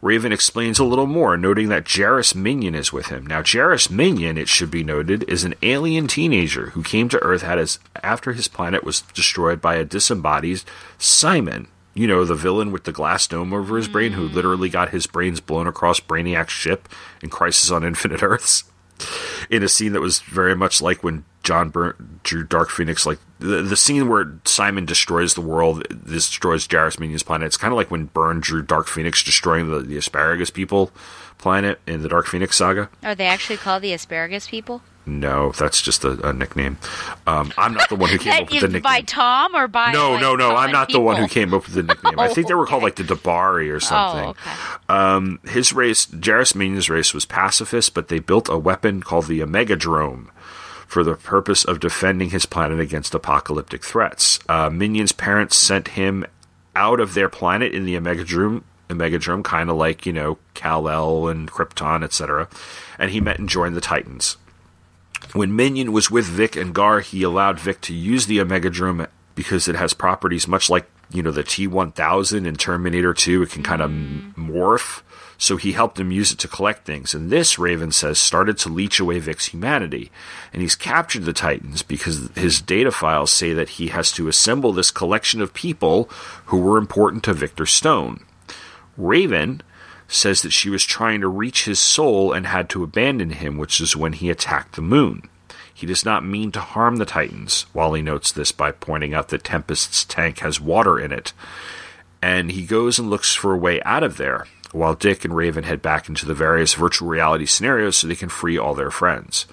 Raven explains a little more, noting that Jarras Minion is with him. Now, Jarras Minion, it should be noted, is an alien teenager who came to Earth after his planet was destroyed by a disembodied Psimon. You know, the villain with the glass dome over his brain who mm. literally got his brains blown across Brainiac's ship in Crisis on Infinite Earths. In a scene that was very much like when John Byrne drew Dark Phoenix, like the, the scene where Psimon destroys the world, destroys Jarras Minion's planet. It's kind of like when Byrne drew Dark Phoenix destroying the, the asparagus people planet in the Dark Phoenix saga. Are they actually called the asparagus people? No, that's just a, a nickname. Um, I'm not the one who came up with the nickname. by Tom or by no, like, no, no. I'm not the one who came up with the nickname. I think they were called like the Dabari or something. Oh, okay. Um, his race, Jarras Minion's race, was pacifist, but they built a weapon called the Omegadrome for the purpose of defending his planet against apocalyptic threats. Uh, Minion's parents sent him out of their planet in the Omegadrome, Omegadrome, kind of like you know Kal-El and Krypton, etc. And he met and joined the Titans. When Minion was with Vic and Gar, he allowed Vic to use the Omegadrome because it has properties much like you know the T1000 in Terminator 2. It can kind of morph. So he helped him use it to collect things. And this, Raven says, started to leech away Vic's humanity. And he's captured the Titans because his data files say that he has to assemble this collection of people who were important to Victor Stone. Raven says that she was trying to reach his soul and had to abandon him, which is when he attacked the moon. He does not mean to harm the Titans. Wally notes this by pointing out that Tempest's tank has water in it. And he goes and looks for a way out of there, while Dick and Raven head back into the various virtual reality scenarios so they can free all their friends.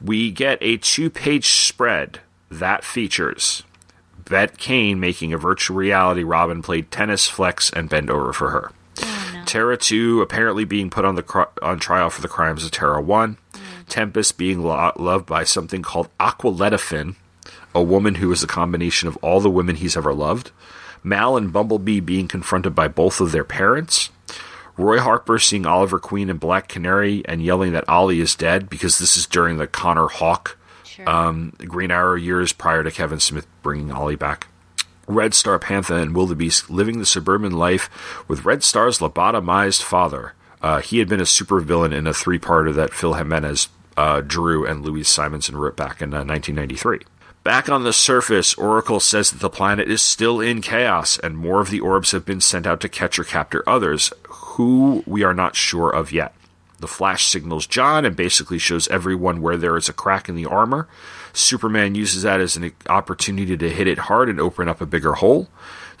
We get a two page spread that features Bette Kane making a virtual reality Robin played tennis, flex, and bend over for her. Terra 2 apparently being put on the on trial for the crimes of Terra 1. Tempest being lo- loved by something called Aqualetafin, a woman who is a combination of all the women he's ever loved. Mal and Bumblebee being confronted by both of their parents. Roy Harper seeing Oliver Queen and Black Canary and yelling that Ollie is dead because this is during the Connor Hawke um, Green Arrow years prior to Kevin Smith bringing Ollie back. Red Star Panther and Wildebeest living the suburban life with Red Star's lobotomized father. Uh, he had been a supervillain in a three-parter that Phil Jimenez uh, drew and Louise Simonson wrote back in uh, 1993. Back on the surface, Oracle says that the planet is still in chaos, and more of the orbs have been sent out to catch or capture others, who we are not sure of yet. The Flash signals John and basically shows everyone where there is a crack in the armor. Superman uses that as an opportunity to hit it hard and open up a bigger hole.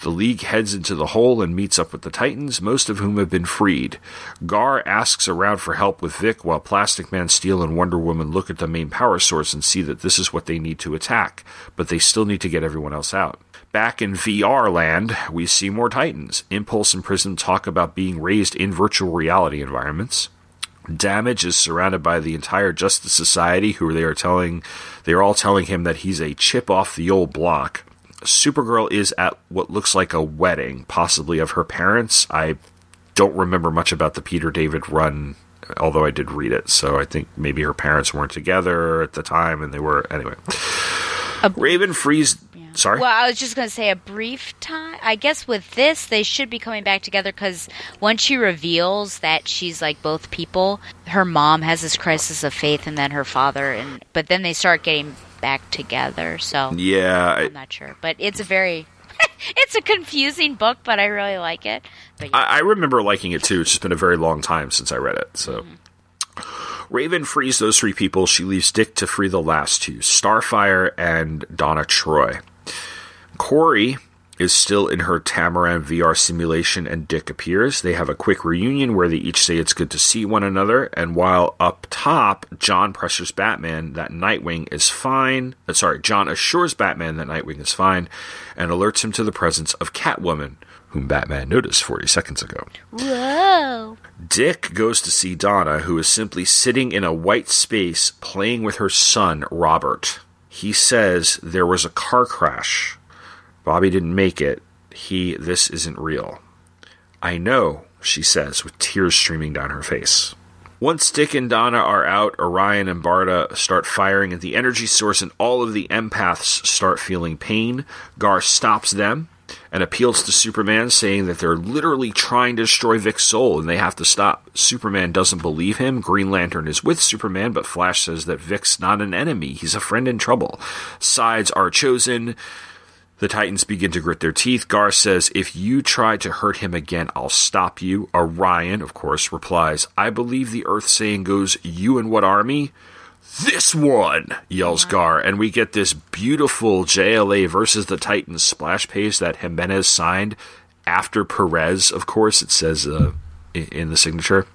The League heads into the hole and meets up with the Titans, most of whom have been freed. Gar asks around for help with Vic while Plastic Man, Steel, and Wonder Woman look at the main power source and see that this is what they need to attack, but they still need to get everyone else out. Back in VR land, we see more Titans. Impulse and Prism talk about being raised in virtual reality environments. Damage is surrounded by the entire Justice Society, who they are telling, they are all telling him that he's a chip off the old block. Supergirl is at what looks like a wedding, possibly of her parents. I don't remember much about the Peter David run, although I did read it. So I think maybe her parents weren't together at the time, and they were anyway. Raven frees. Sorry. Well, I was just going to say a brief time. I guess with this, they should be coming back together because once she reveals that she's like both people, her mom has this crisis of faith, and then her father, and but then they start getting back together. So yeah, I, I'm not sure, but it's a very, it's a confusing book, but I really like it. But yeah, I, I remember liking it too. It's just been a very long time since I read it. So. Mm-hmm. Raven frees those three people. She leaves Dick to free the last two Starfire and Donna Troy. Kory is still in her Tamaran VR simulation and Dick appears. They have a quick reunion where they each say it's good to see one another. And while up top, John pressures Batman that Nightwing is fine. Uh, sorry, John assures Batman that Nightwing is fine and alerts him to the presence of Catwoman, whom Batman noticed 40 seconds ago. Whoa. Dick goes to see Donna, who is simply sitting in a white space playing with her son, Robert. He says there was a car crash. Bobby didn't make it. He, this isn't real. I know, she says, with tears streaming down her face. Once Dick and Donna are out, Orion and Barda start firing at the energy source, and all of the empaths start feeling pain. Gar stops them and appeals to Superman, saying that they're literally trying to destroy Vic's soul and they have to stop. Superman doesn't believe him. Green Lantern is with Superman, but Flash says that Vic's not an enemy, he's a friend in trouble. Sides are chosen. The Titans begin to grit their teeth. Gar says, If you try to hurt him again, I'll stop you. Orion, of course, replies, I believe the Earth saying goes, You and what army? This one, yells Gar, and we get this beautiful JLA versus the Titans splash page that Jimenez signed after Perez, of course, it says uh, in the signature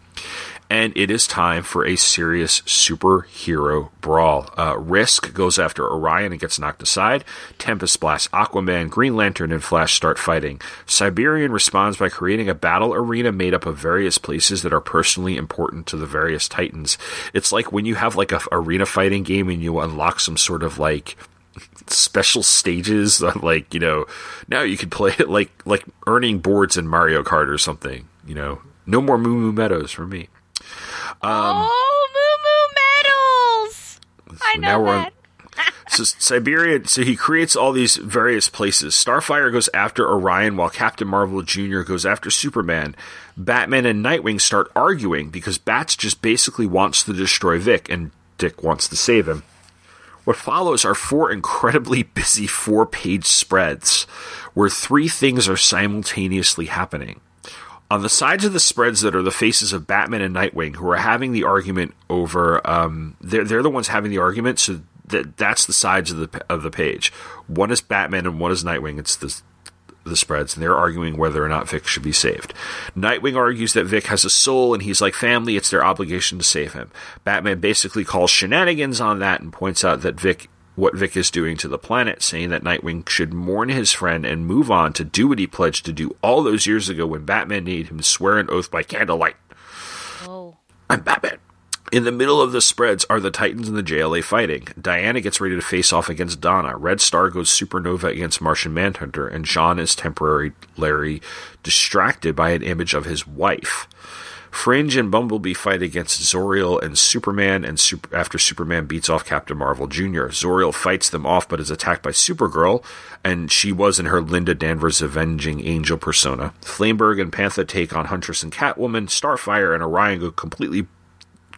and it is time for a serious superhero brawl. Uh, Risk goes after Orion and gets knocked aside. Tempest blasts Aquaman, Green Lantern, and Flash start fighting. Cyberion responds by creating a battle arena made up of various places that are personally important to the various Titans. It's like when you have like a arena fighting game and you unlock some sort of like special stages like you know now you can play it like like earning boards in Mario Kart or something you know no more Moo Moo Meadows for me Um, oh, Moo Moo Medals! I know now we're on- that. so Siberia, so he creates all these various places. Starfire goes after Orion, while Captain Marvel Jr. goes after Superman. Batman and Nightwing start arguing because Bats just basically wants to destroy Vic, and Dick wants to save him. What follows are four incredibly busy four page spreads where three things are simultaneously happening. On the sides of the spreads that are the faces of Batman and Nightwing, who are having the argument over, um, they're they're the ones having the argument, so that that's the sides of the of the page. One is Batman and one is Nightwing. It's the the spreads, and they're arguing whether or not Vic should be saved. Nightwing argues that Vic has a soul, and he's like family; it's their obligation to save him. Batman basically calls shenanigans on that and points out that Vic what Vic is doing to the planet, saying that Nightwing should mourn his friend and move on to do what he pledged to do all those years ago when Batman made him swear an oath by candlelight. Whoa. I'm Batman. In the middle of the spreads are the Titans and the JLA fighting. Diana gets ready to face off against Donna. Red Star goes supernova against Martian Manhunter, and John is temporarily distracted by an image of his wife. Fringe and Bumblebee fight against Zauriel and Superman, and super- after Superman beats off Captain Marvel Jr., Zauriel fights them off but is attacked by Supergirl, and she was in her Linda Danvers avenging angel persona. Flameberg and Panther take on Huntress and Catwoman. Starfire and Orion go completely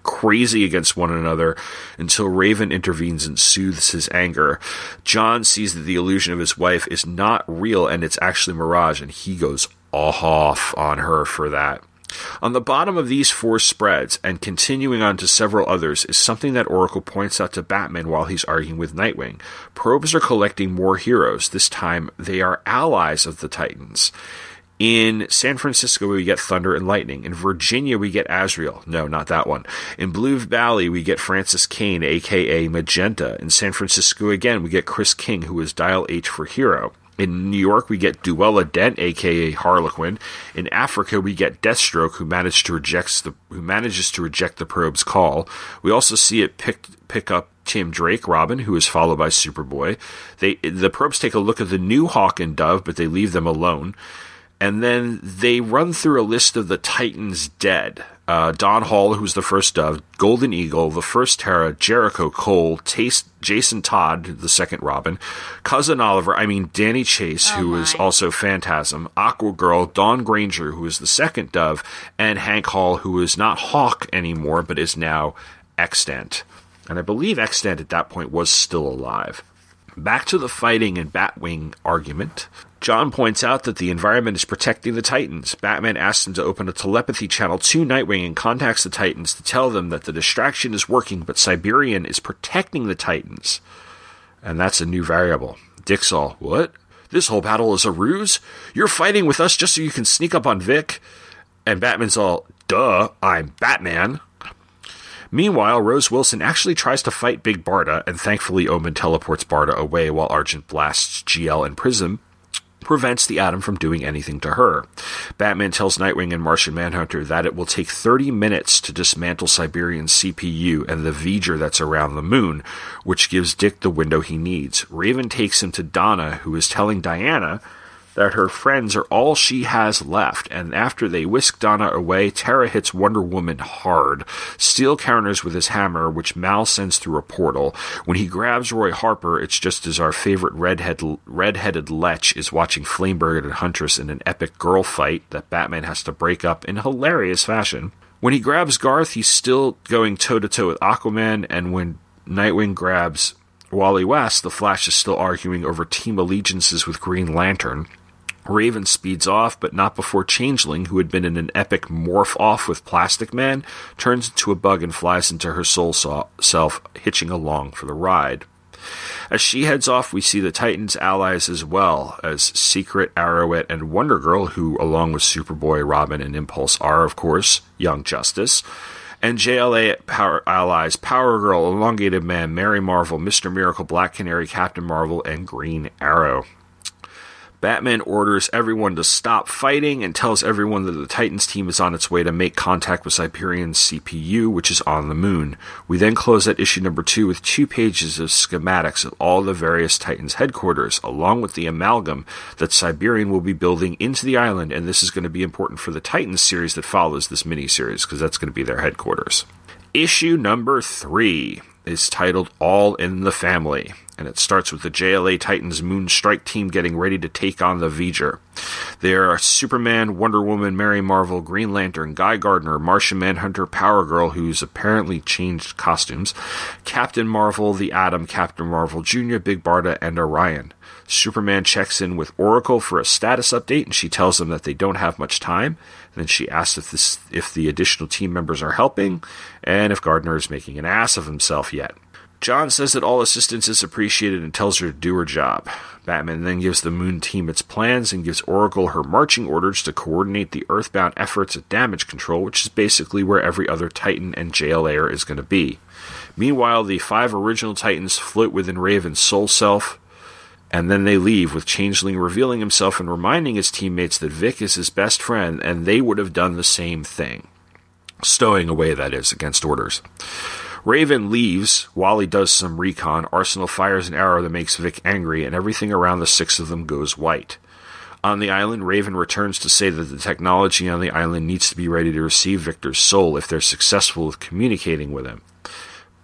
crazy against one another until Raven intervenes and soothes his anger. John sees that the illusion of his wife is not real and it's actually Mirage, and he goes off on her for that. On the bottom of these four spreads, and continuing on to several others, is something that Oracle points out to Batman while he's arguing with Nightwing. Probes are collecting more heroes. This time, they are allies of the Titans. In San Francisco, we get Thunder and Lightning. In Virginia, we get Azrael. No, not that one. In Blue Valley, we get Frances Kane, aka Magenta. In San Francisco, again, we get Chris King, who is Dial H for Hero. In New York, we get Duella Dent, aka Harlequin. In Africa, we get Deathstroke, who managed to reject the who manages to reject the probe's call. We also see it pick pick up Tim Drake, Robin, who is followed by Superboy. They the probes take a look at the new Hawk and Dove, but they leave them alone. And then they run through a list of the Titans dead. Uh, Don Hall, who's the first Dove, Golden Eagle, the first Terra, Jericho Kole, Taste, Jason Todd, the second Robin, Cousin Oliver, I mean Danny Chase, who is also Phantasm, Aqua Girl, Dawn Granger, who is the second Dove, and Hank Hall, who is not Hawk anymore, but is now Extant. And I believe Extant at that point was still alive. Back to the fighting and Batwing argument. John points out that the environment is protecting the Titans. Batman asks him to open a telepathy channel to Nightwing and contacts the Titans to tell them that the distraction is working, but Cyberion is protecting the Titans. And that's a new variable. Dick's all, what? This whole battle is a ruse? You're fighting with us just so you can sneak up on Vic? And Batman's all, duh, I'm Batman. Meanwhile, Rose Wilson actually tries to fight Big Barda, and thankfully Omen teleports Barda away while Argent blasts GL and Prism, prevents the Atom from doing anything to her. Batman tells Nightwing and Martian Manhunter that it will take 30 minutes to dismantle Cyberion's CPU and the V'ger that's around the moon, which gives Dick the window he needs. Raven takes him to Donna, who is telling Diana that her friends are all she has left, and after they whisk Donna away, Terra hits Wonder Woman hard. Steel counters with his hammer, which Mal sends through a portal. When he grabs Roy Harper, it's just as our favorite redhead, red-headed lech is watching Flameberg and Huntress in an epic girl fight that Batman has to break up in hilarious fashion. When he grabs Garth, he's still going toe to toe with Aquaman, and when Nightwing grabs Wally West, the Flash is still arguing over team allegiances with Green Lantern. Raven speeds off, but not before Changeling, who had been in an epic morph off with Plastic Man, turns into a bug and flies into her soul self, hitching along for the ride. As she heads off, we see the Titans' allies as well as Secret, Arrowette, and Wonder Girl, who, along with Superboy, Robin, and Impulse, are, of course, Young Justice. And JLA power allies Power Girl, Elongated Man, Mary Marvel, Mr. Miracle, Black Canary, Captain Marvel, and Green Arrow. Batman orders everyone to stop fighting and tells everyone that the Titans team is on its way to make contact with Cyberion's CPU, which is on the moon. We then close at issue number two with two pages of schematics of all the various Titans headquarters, along with the amalgam that Cyberion will be building into the island, and this is going to be important for the Titans series that follows this miniseries, because that's going to be their headquarters. Issue number three is titled All in the Family and it starts with the JLA Titans Moon Strike team getting ready to take on the V'ger. There are Superman, Wonder Woman, Mary Marvel, Green Lantern, Guy Gardner, Martian Manhunter, Power Girl, who's apparently changed costumes, Captain Marvel, The Atom, Captain Marvel Jr., Big Barda, and Orion. Superman checks in with Oracle for a status update, and she tells them that they don't have much time. Then she asks if this, if the additional team members are helping, and if Gardner is making an ass of himself yet. John says that all assistance is appreciated and tells her to do her job. Batman then gives the Moon team its plans and gives Oracle her marching orders to coordinate the Earthbound efforts at damage control, which is basically where every other Titan and JLAer is going to be. Meanwhile, the five original Titans float within Raven's soul self, and then they leave, with Changeling revealing himself and reminding his teammates that Vic is his best friend, and they would have done the same thing. Stowing away, that is, against orders. Raven leaves. Wally does some recon. Arsenal fires an arrow that makes Vic angry, and everything around the six of them goes white. On the island, Raven returns to say that the technology on the island needs to be ready to receive Victor's soul if they're successful with communicating with him.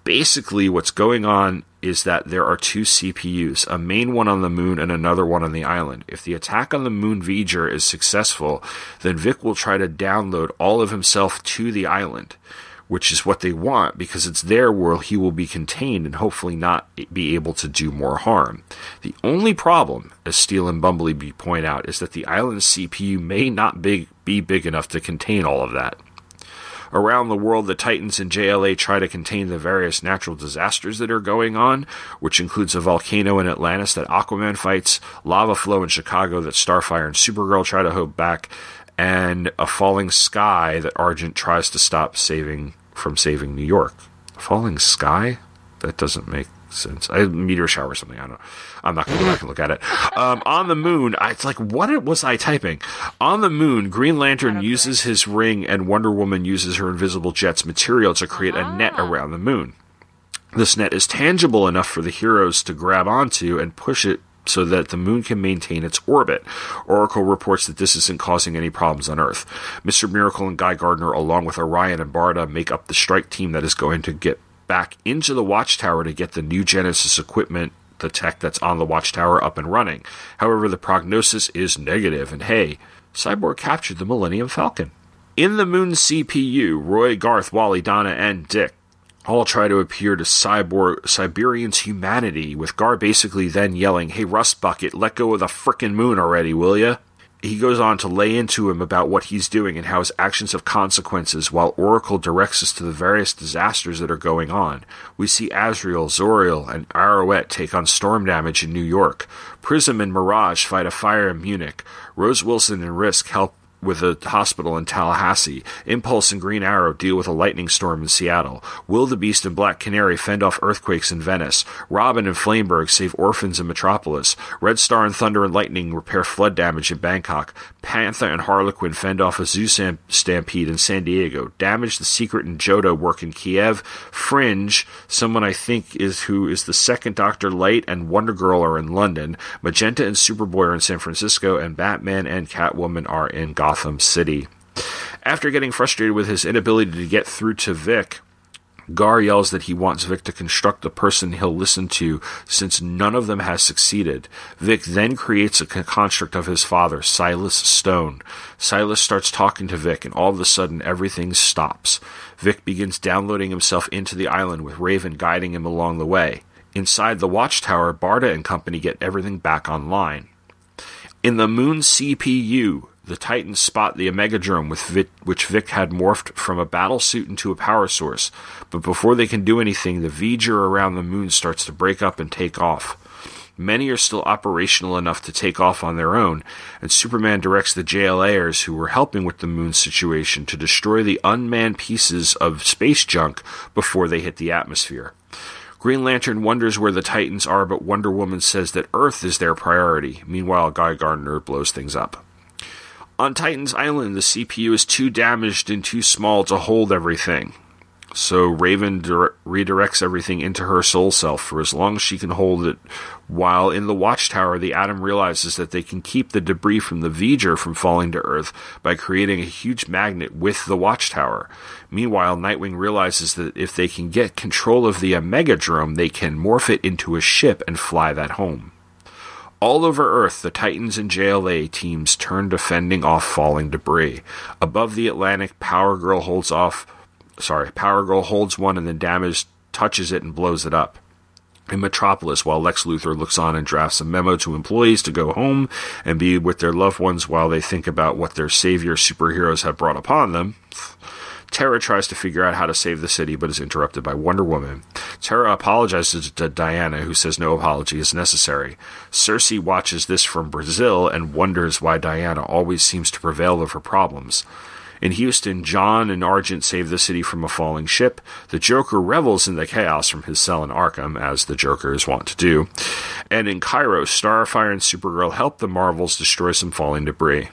Basically, what's going on is that there are two CPUs, a main one on the moon and another one on the island. If the attack on the moon V'ger is successful, then Vic will try to download all of himself to the island which is what they want because it's there where he will be contained and hopefully not be able to do more harm. The only problem, as Steel and Bumblebee point out, is that the island's CPU may not be big enough to contain all of that. Around the world, the Titans and JLA try to contain the various natural disasters that are going on, which includes a volcano in Atlantis that Aquaman fights, lava flow in Chicago that Starfire and Supergirl try to hold back, and a falling sky that Argent tries to stop saving from saving New York. Falling sky? That doesn't make sense. A meteor shower or something. I don't know. I'm not going to go back and look at it. Um, on the moon, I, it's like, what was I typing? On the moon, Green Lantern uses his ring and Wonder Woman uses her invisible jet's material to create a net around the moon. This net is tangible enough for the heroes to grab onto and push it so that the moon can maintain its orbit. Oracle reports that this isn't causing any problems on Earth. Mr. Miracle and Guy Gardner, along with Orion and Barda, make up the strike team that is going to get back into the watchtower to get the new Genesis equipment, the tech that's on the watchtower, up and running. However, the prognosis is negative, and hey, Cyborg captured the Millennium Falcon. In the Moon CPU, Roy, Garth, Wally, Donna, and Dick all try to appear to cyborg Cyberion's humanity, with Gar basically then yelling, Hey Rust Bucket, let go of the frickin' moon already, will ya? he goes on to lay into him about what he's doing and how his actions have consequences while Oracle directs us to the various disasters that are going on. We see Azrael, Zauriel, and Arrowette take on storm damage in New York. Prism and Mirage fight a fire in Munich. Rose Wilson and Risk help with a hospital in Tallahassee. Impulse and Green Arrow deal with a lightning storm in Seattle. Wildebeest and Black Canary fend off earthquakes in Venice. Robin and Flameberg save orphans in Metropolis. Red Star and Thunder and Lightning repair flood damage in Bangkok. Panther and Harlequin fend off a zoo stamp- stampede in San Diego. Damage the Secret and Joto work in Kiev. Fringe, someone I think is who is the second Doctor Light and Wonder Girl are in London. Magenta and Superboy are in San Francisco, and Batman and Catwoman are in Gotham City. After getting frustrated with his inability to get through to Vic, Gar yells that he wants Vic to construct the person he'll listen to since none of them has succeeded. Vic then creates a construct of his father, Silas Stone. Silas starts talking to Vic, and all of a sudden everything stops. Vic begins downloading himself into the island with Raven guiding him along the way. Inside the watchtower, Barda and company get everything back online. In the Moon CPU, the Titans spot the Omegadrome, with Vic, which Vic had morphed from a battle suit into a power source. But before they can do anything, the V'ger around the moon starts to break up and take off. Many are still operational enough to take off on their own, and Superman directs the JLAers who were helping with the moon situation to destroy the unmanned pieces of space junk before they hit the atmosphere. Green Lantern wonders where the Titans are, but Wonder Woman says that Earth is their priority. Meanwhile, Guy Gardner blows things up. On Titan's Island, the CPU is too damaged and too small to hold everything. So Raven dire- redirects everything into her soul self for as long as she can hold it. While in the watchtower, the Atom realizes that they can keep the debris from the V'ger from falling to Earth by creating a huge magnet with the watchtower. Meanwhile, Nightwing realizes that if they can get control of the Omegadrome, they can morph it into a ship and fly that home. All over Earth, the Titans and JLA teams turn to fending off falling debris. Above the Atlantic, Power Girl holds off. Sorry, Power Girl holds one and then Damage touches it and blows it up. In Metropolis, while Lex Luthor looks on and drafts a memo to employees to go home and be with their loved ones while they think about what their savior superheroes have brought upon them, Terra tries to figure out how to save the city, but is interrupted by Wonder Woman. Terra apologizes to Diana, who says no apology is necessary. Circe watches this from Brazil and wonders why Diana always seems to prevail over problems. In Houston, John and Argent save the city from a falling ship. The Joker revels in the chaos from his cell in Arkham, as the Joker is wont to do. And in Cairo, Starfire and Supergirl help the Marvels destroy some falling debris.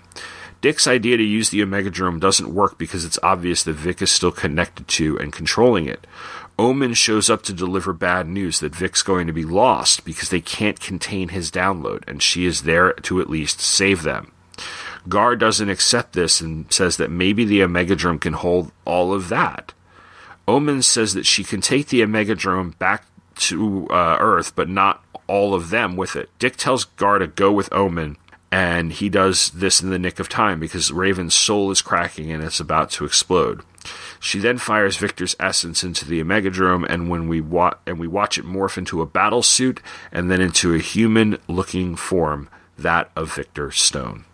Dick's idea to use the Omegadrome doesn't work because it's obvious that Vic is still connected to and controlling it. Omen shows up to deliver bad news that Vic's going to be lost because they can't contain his download, and she is there to at least save them. Gar doesn't accept this and says that maybe the Omegadrome can hold all of that. Omen says that she can take the Omegadrome back to uh, Earth, but not all of them with it. Dick tells Gar to go with Omen, and he does this in the nick of time because Raven's soul is cracking and it's about to explode. She then fires Victor's essence into the Omegadrome, and when we wa- and we watch it morph into a battle suit and then into a human-looking form, that of Victor Stone.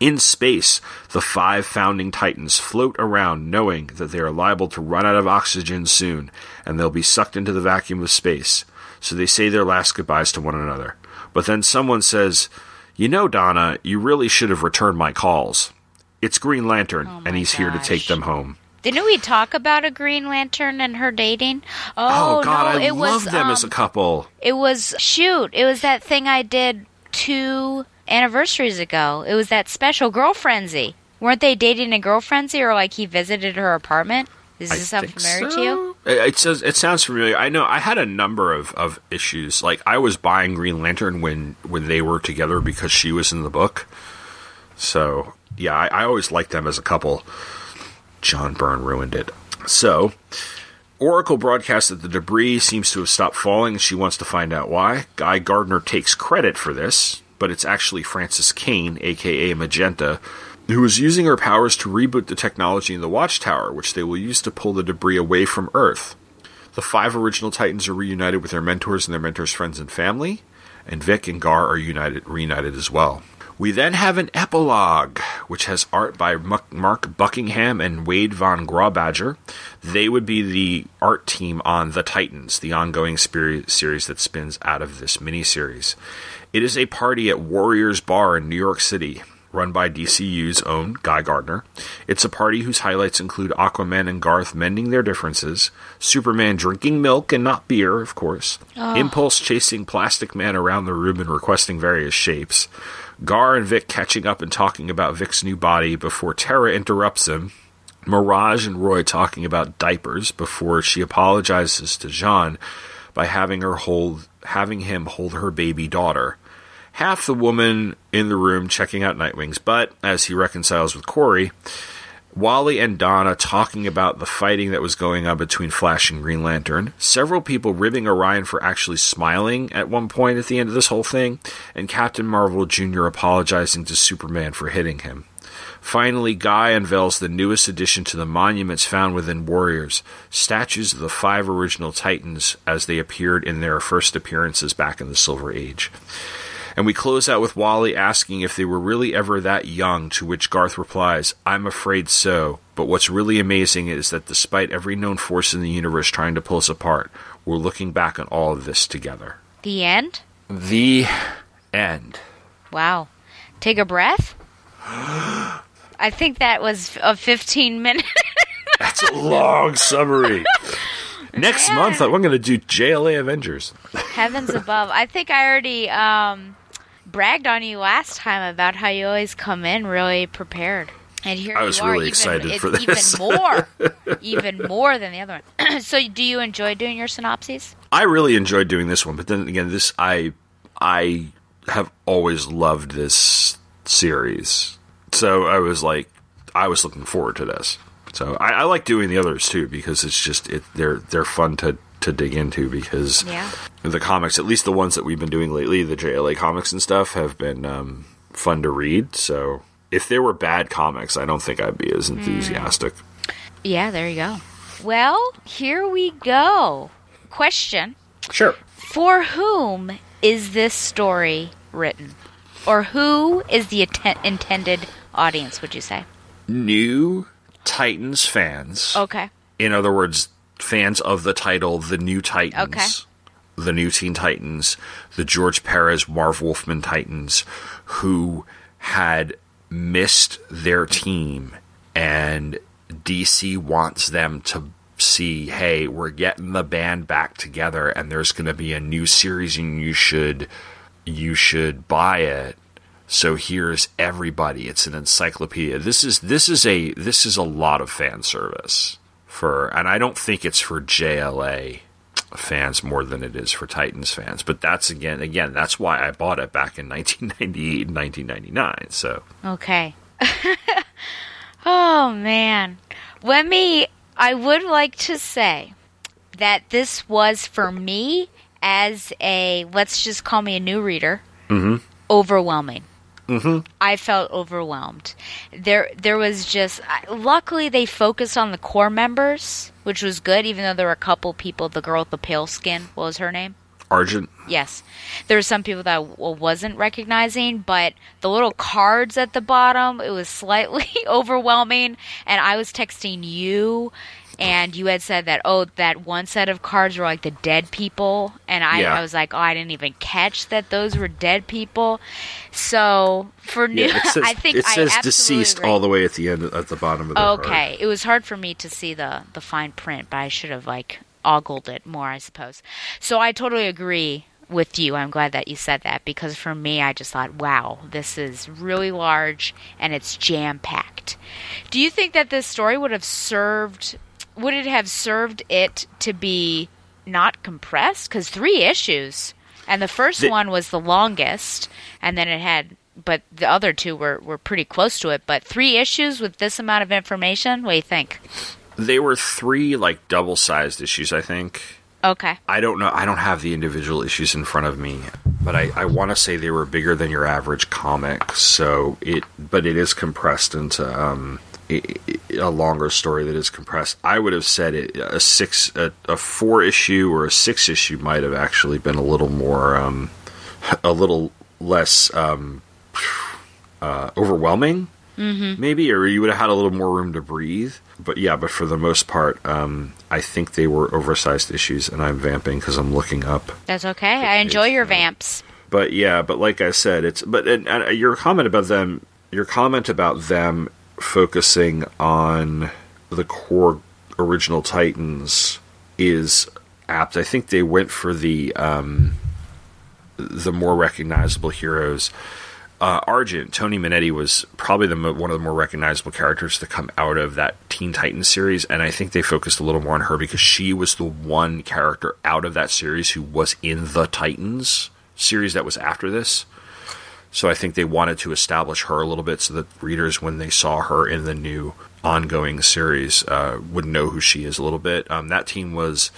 In space, the five founding titans float around knowing that they are liable to run out of oxygen soon and they'll be sucked into the vacuum of space. So they say their last goodbyes to one another. But then someone says, You know, Donna, you really should have returned my calls. It's Green Lantern, Oh and he's here to take them home. Didn't we talk about a Green Lantern and her dating? Oh, Oh, God, no, I it love was them as a um, couple. It was shoot. It was that thing I did two anniversaries ago. It was that special Girlfrenzy. Weren't they dating a Girlfrenzy, or like he visited her apartment? Does this sound familiar so. to you? It, it says it sounds familiar. I know I had a number of, of issues. Like I was buying Green Lantern when when they were together because she was in the book. So yeah, I, I always liked them as a couple. John Byrne ruined it. So Oracle broadcasts that the debris seems to have stopped falling and she wants to find out why. Guy Gardner takes credit for this, but it's actually Frances Kane, aka Magenta, who is using her powers to reboot the technology in the Watchtower, which they will use to pull the debris away from Earth. The five original Titans are reunited with their mentors and their mentors' friends and family, and Vic and Gar are united reunited as well. We then have an epilogue, which has art by Mark Buckingham and Wade von Grawbadger. They would be the art team on The Titans, the ongoing series that spins out of this miniseries. It is a party at Warriors Bar in New York City, run by DCU's own Guy Gardner. It's a party whose highlights include Aquaman and Garth mending their differences, Superman drinking milk and not beer, of course, ah. Impulse chasing Plastic Man around the room and requesting various shapes, Gar and Vic catching up and talking about Vic's new body before Terra interrupts him, Mirage and Roy talking about diapers before she apologizes to Jean by having her hold having him hold her baby daughter. Half the woman in the room checking out Nightwing's butt as he reconciles with Kory. Wally and Donna talking about the fighting that was going on between Flash and Green Lantern. Several people ribbing Orion for actually smiling at one point at the end of this whole thing, and Captain Marvel Jr. apologizing to Superman for hitting him. Finally, Guy unveils the newest addition to the monuments found within Warriors statues of the five original Titans as they appeared in their first appearances back in the Silver Age. And we close out with Wally asking if they were really ever that young, to which Garth replies, I'm afraid so. But what's really amazing is that despite every known force in the universe trying to pull us apart, we're looking back on all of this together. The end? The end. Wow. Take a breath? I think that was a 15 minute. That's a long summary. Next month, I'm going to do JLA Avengers. Heavens above. I think I already um, bragged on you last time about how you always come in really prepared. And here I you was really even, excited for this. Even more. even more than the other one. so, do you enjoy doing your synopses? I really enjoyed doing this one, but then again, this I I have always loved this series, so I was like, I was looking forward to this. So I, I like doing the others too because it's just it they're they're fun to to dig into because Yeah. the comics, at least the ones that we've been doing lately, the JLA comics and stuff, have been um, fun to read. So if there were bad comics, I don't think I'd be as enthusiastic. Yeah, there you go. Well, here we go. Question Sure. For whom is this story written? Or who is the atten- intended audience, would you say? New Titans fans. Okay. in other words, fans of the title, the New Titans, Okay. the New Teen Titans, the George Perez, Marv Wolfman Titans, who had missed their team, and DC wants them to see, hey, we're getting the band back together, and there's going to be a new series, and you should you should buy it. So here's everybody. It's an encyclopedia. This is this is a this is a lot of fan service for, and I don't think it's for JLA fans more than it is for Titans fans. But that's again again that's why I bought it back in 1998 and 1999. So Okay. oh man. Let me I would like to say that this was for me as a let's just call me a new reader. Mm-hmm. Overwhelming. Mhm. I felt overwhelmed. There, there was just. Luckily, they focused on the core members, which was good. Even though there were a couple people, the girl with the pale skin, what was her name? Argent, Yes. There were some people that I wasn't recognizing, but the little cards at the bottom, it was slightly overwhelming. And I was texting you, and you had said that, oh, that one set of cards were like the dead people. And I, Yeah. I was like, oh, I didn't even catch that those were dead people. So for new, yeah, says, I think it says deceased agree. all the way at the end at the bottom of the card. Okay, it was hard for me to see the the fine print, but I should have like ogled it more, I suppose. So I totally agree with you. I'm glad that you said that because for me, I just thought, wow, this is really large and it's jam packed. Do you think that this story would have served? Would it have served it to be not compressed? Because three issues, and the first The- one was the longest, and then it had. But the other two were, were pretty close to it. But three issues with this amount of information? What do you think? They were three like double sized issues, I think. Okay. I don't know. I don't have the individual issues in front of me, but I, I want to say they were bigger than your average comic. So it, but it is compressed into um, a longer story that is compressed. I would have said it a six, a, a four issue or a six issue might have actually been a little more, um, a little less um, uh, overwhelming, mm-hmm. maybe, or you would have had a little more room to breathe. But yeah, but for the most part, um, I think they were oversized issues, and I'm vamping because I'm looking up. That's okay. I enjoy your vamps. But yeah, but like I said, it's but and, and your comment about them, your comment about them focusing on the core original Titans is apt. I think they went for the um, the more recognizable heroes. Uh, Argent Toni Monetti was probably the mo- one of the more recognizable characters to come out of that Teen Titans series, and I think they focused a little more on her because she was the one character out of that series who was in the Titans series that was after this. So I think they wanted to establish her a little bit so that readers, when they saw her in the new ongoing series, uh, would know who she is a little bit. Um, that team was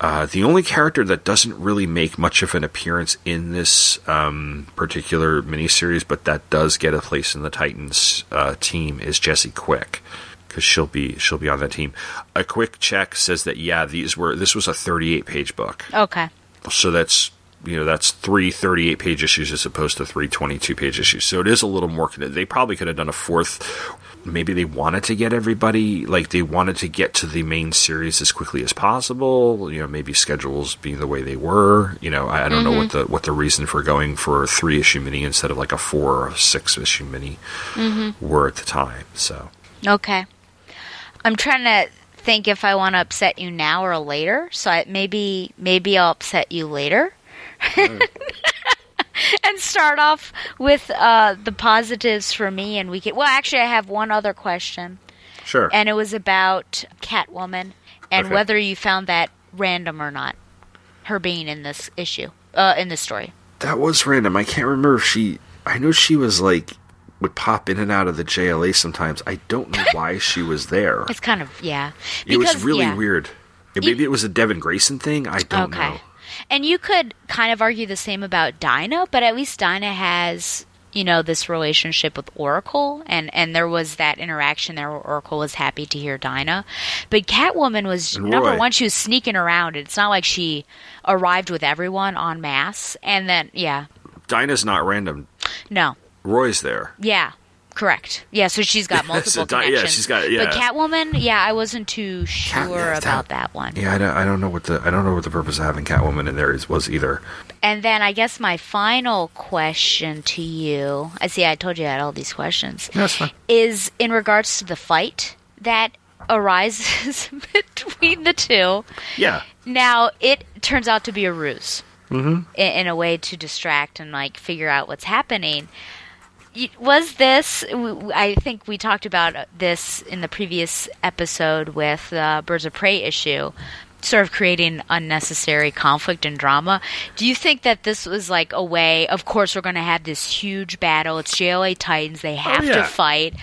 uh, the only character that doesn't really make much of an appearance in this um, particular miniseries, but that does get a place in the Titans uh, team is Jesse Quick because she'll be she'll be on that team. A quick check says that yeah, these were this was a 38 page book, Okay. so that's you know that's three 38 page issues as opposed to three 22 page issues. So it is a little more. They probably could have done a fourth. Maybe they wanted to get everybody like they wanted to get to the main series as quickly as possible. You know, maybe schedules being the way they were. You know, I, I don't know what mm-hmm. the what the reason for going for a three issue mini instead of like a four or six issue mini mm-hmm. were at the time. So Okay. I'm trying to think if I want to upset you now or later. So I, maybe maybe I'll upset you later. and start off with uh, the positives for me, and we can. Well, actually, I have one other question, sure. and it was about Catwoman and Okay. whether you found that random or not. Her being in this issue, uh, in this story. That was random. I can't remember if she. I know she was like would pop in and out of the JLA sometimes. I don't know why she was there. It's kind of yeah. It was really yeah. weird. Maybe it was a Devin Grayson thing. I don't okay. know. And you could kind of argue the same about Dinah, but at least Dinah has, you know, this relationship with Oracle, and and there was that interaction there where Oracle was happy to hear Dinah, but Catwoman was number one. She was sneaking around. It's not like she arrived with everyone en masse, and then yeah, Dinah's not random. no, Roy's there. yeah. Correct. Yeah, so she's got So multiple Di- yeah, connections. she's got- yeah. But Catwoman, yeah, I wasn't too sure yeah, about that- that one. Yeah, I don't, I don't know what the I don't know what the purpose of having Catwoman in there is was either. And then I guess my final question to you, I see I told you I had all these questions, That's fine. is in regards to the fight that arises between the two. Yeah. Now, it turns out to be a ruse mm-hmm. in, in a way to distract and like figure out what's happening. Was this? i think we talked about uh, this in the previous episode with the Birds of Prey issue, sort of creating unnecessary conflict and drama. Do you think that this was like a way? Of course, we're going to have this huge battle. It's JLA Titans. They oh, have yeah. to fight.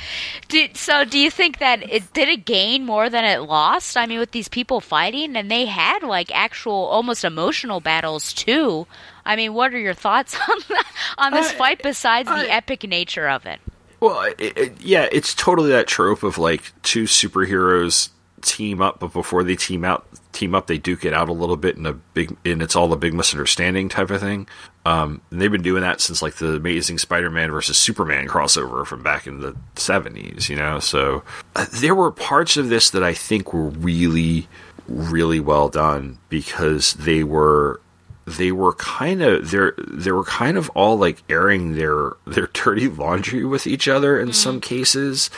Did, so, do you think that it did it gain more than it lost? I mean, with these people fighting, and they had like actual, almost emotional battles too. I mean, what are your thoughts on that, on this fight besides the epic nature of it? Well, it, it, yeah, it's totally that trope of like two superheroes team up, but before they team out, team up, they duke it out a little bit in a big, and it's all a big misunderstanding type of thing. Um, and they've been doing that since like the Amazing Spider-Man versus Superman crossover from back in the seventies, you know. So uh, there were parts of this that I think were really, really well done because they were they were kind of they're they were kind of all like airing their their dirty laundry with each other in some cases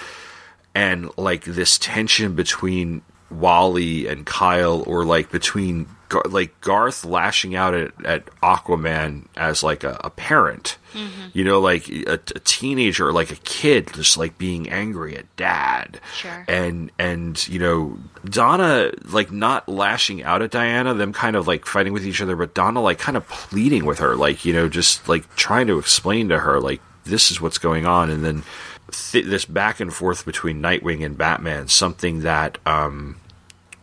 and like this tension between Wally and Kyle or like between Gar- like Garth lashing out at, at Aquaman as like a, a parent. You know like a, a teenager or like a kid just like being angry at dad. Sure. and and you know Donna like not lashing out at Diana, them kind of like fighting with each other, but Donna like kind of pleading with her, like you know, just like trying to explain to her like this is what's going on, and then th- this back and forth between Nightwing and Batman, something that um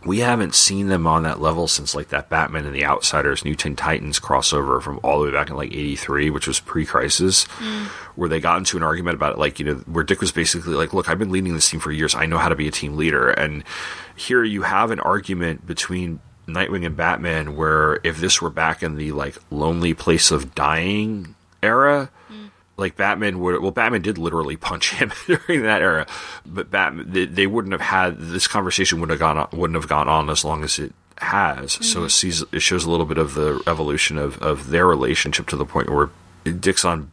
we haven't seen them on that level since like that Batman and the Outsiders New Teen Titans crossover from all the way back in like 83, which was pre crisis, mm. where they got into an argument about it, like, you know, where Dick was basically like, look, I've been leading this team for years. I know how to be a team leader. And here you have an argument between Nightwing and Batman where if this were back in the like lonely place of dying era, like Batman would well Batman did literally punch him during that era, but Batman they, they wouldn't have had this conversation would have gone on, wouldn't have gone on as long as it has. So it mm-hmm. sees it shows a little bit of the evolution of of their relationship to the point where Dick's on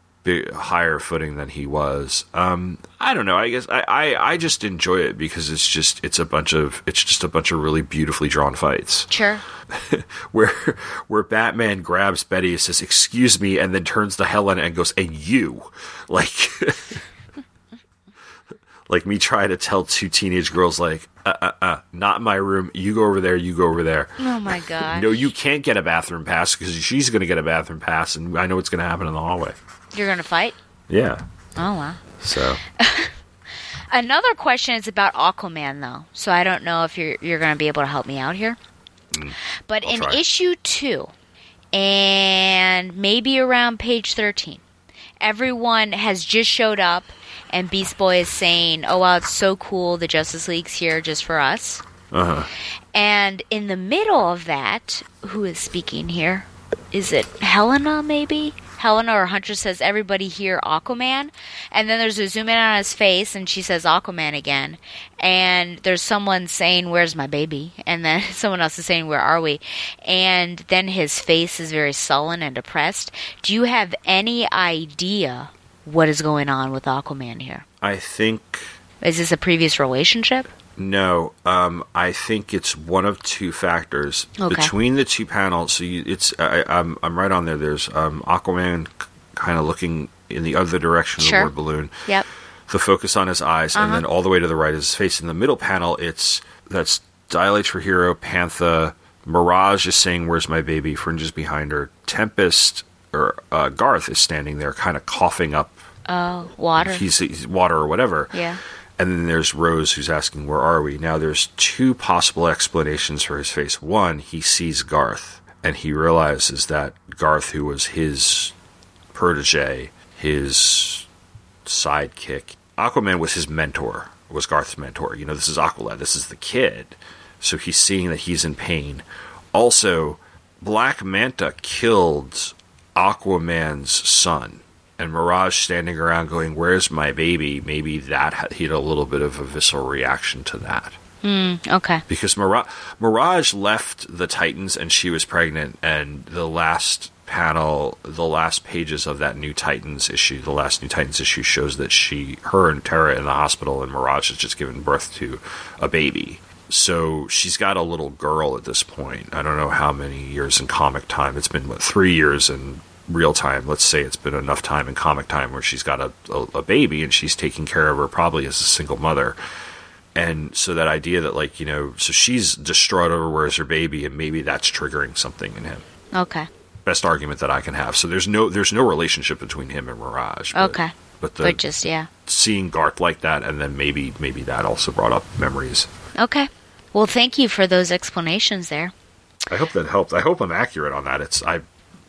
higher footing than he was. Um, I don't know. I guess I, I I just enjoy it because it's just it's a bunch of it's just a bunch of really beautifully drawn fights Sure. where where Batman grabs Betty and says, "Excuse me," and then turns to Helen and goes, "And you," like like me trying to tell two teenage girls, like, uh, uh, uh, not in my room. You go over there. You go over there. Oh my god. No, you can't get a bathroom pass because she's going to get a bathroom pass, and I know what's going to happen in the hallway. You're gonna fight? Yeah. Oh wow. So Another question is about Aquaman, though. So I don't know if you're you're going to be able to help me out here. But Mm. I'll in try. issue two, and maybe around page thirteen, everyone has just showed up, and Beast Boy is saying, "Oh wow, it's so cool! The Justice League's here just for us." uh huh. And in the middle of that, who is speaking here? Is it Helena, maybe? Helena or Hunter says, Everybody here, Aquaman. And then there's a zoom in on his face, and she says, Aquaman again. And there's someone saying, Where's my baby? And then someone else is saying, Where are we? And then his face is very sullen and depressed. Do you have any idea what is going on with Aquaman here? I think Is this a previous relationship? No, um, I think it's one of two factors Okay. between the two panels. So you, it's I, I'm I'm right on there. There's um, Aquaman kind of looking in the other direction of Sure. the word balloon. Yep. The focus on his eyes, and Uh-huh. then all the way to the right is his face. In the middle panel, it's that's Dilate for Hero, Panther, Mirage is saying, "Where's my baby?" Fringes behind her. Tempest or uh, Garth is standing there, kind of coughing up. Oh, water. He's, he's water or whatever. yeah. And then there's Rose who's asking, Where are we? Now, there's two possible explanations for his face. One, he sees Garth, and he realizes that Garth, who was his protege, his sidekick, Aquaman was his mentor, was Garth's mentor. You know, this is Aqualad, this is the kid. So he's seeing that he's in pain. Also, Black Manta killed Aquaman's son. And Mirage standing around going, Where's my baby? Maybe that he had a little bit of a visceral reaction to that. Hmm, okay. Because Mirage, Mirage left the Titans and she was pregnant, and the last panel, the last pages of that new Titans issue, the last new Titans issue shows that she, her and Terra in the hospital, and Mirage has just given birth to a baby. So she's got a little girl at this point. I don't know how many years in comic time. It's been what three years in real time. Let's say it's been enough time in comic time where she's got a, a, a baby and she's taking care of her probably as a single mother. And so that idea that like you know, so she's distraught over where's her baby, and maybe that's triggering something in him. Okay. Best argument that I can have. So there's no there's no relationship between him and Mirage. But, Okay. But the But just, yeah. seeing Garth like that, and then maybe maybe that also brought up memories. Okay. Well, thank you for those explanations there. I hope that helped. I hope I'm accurate on that. It's I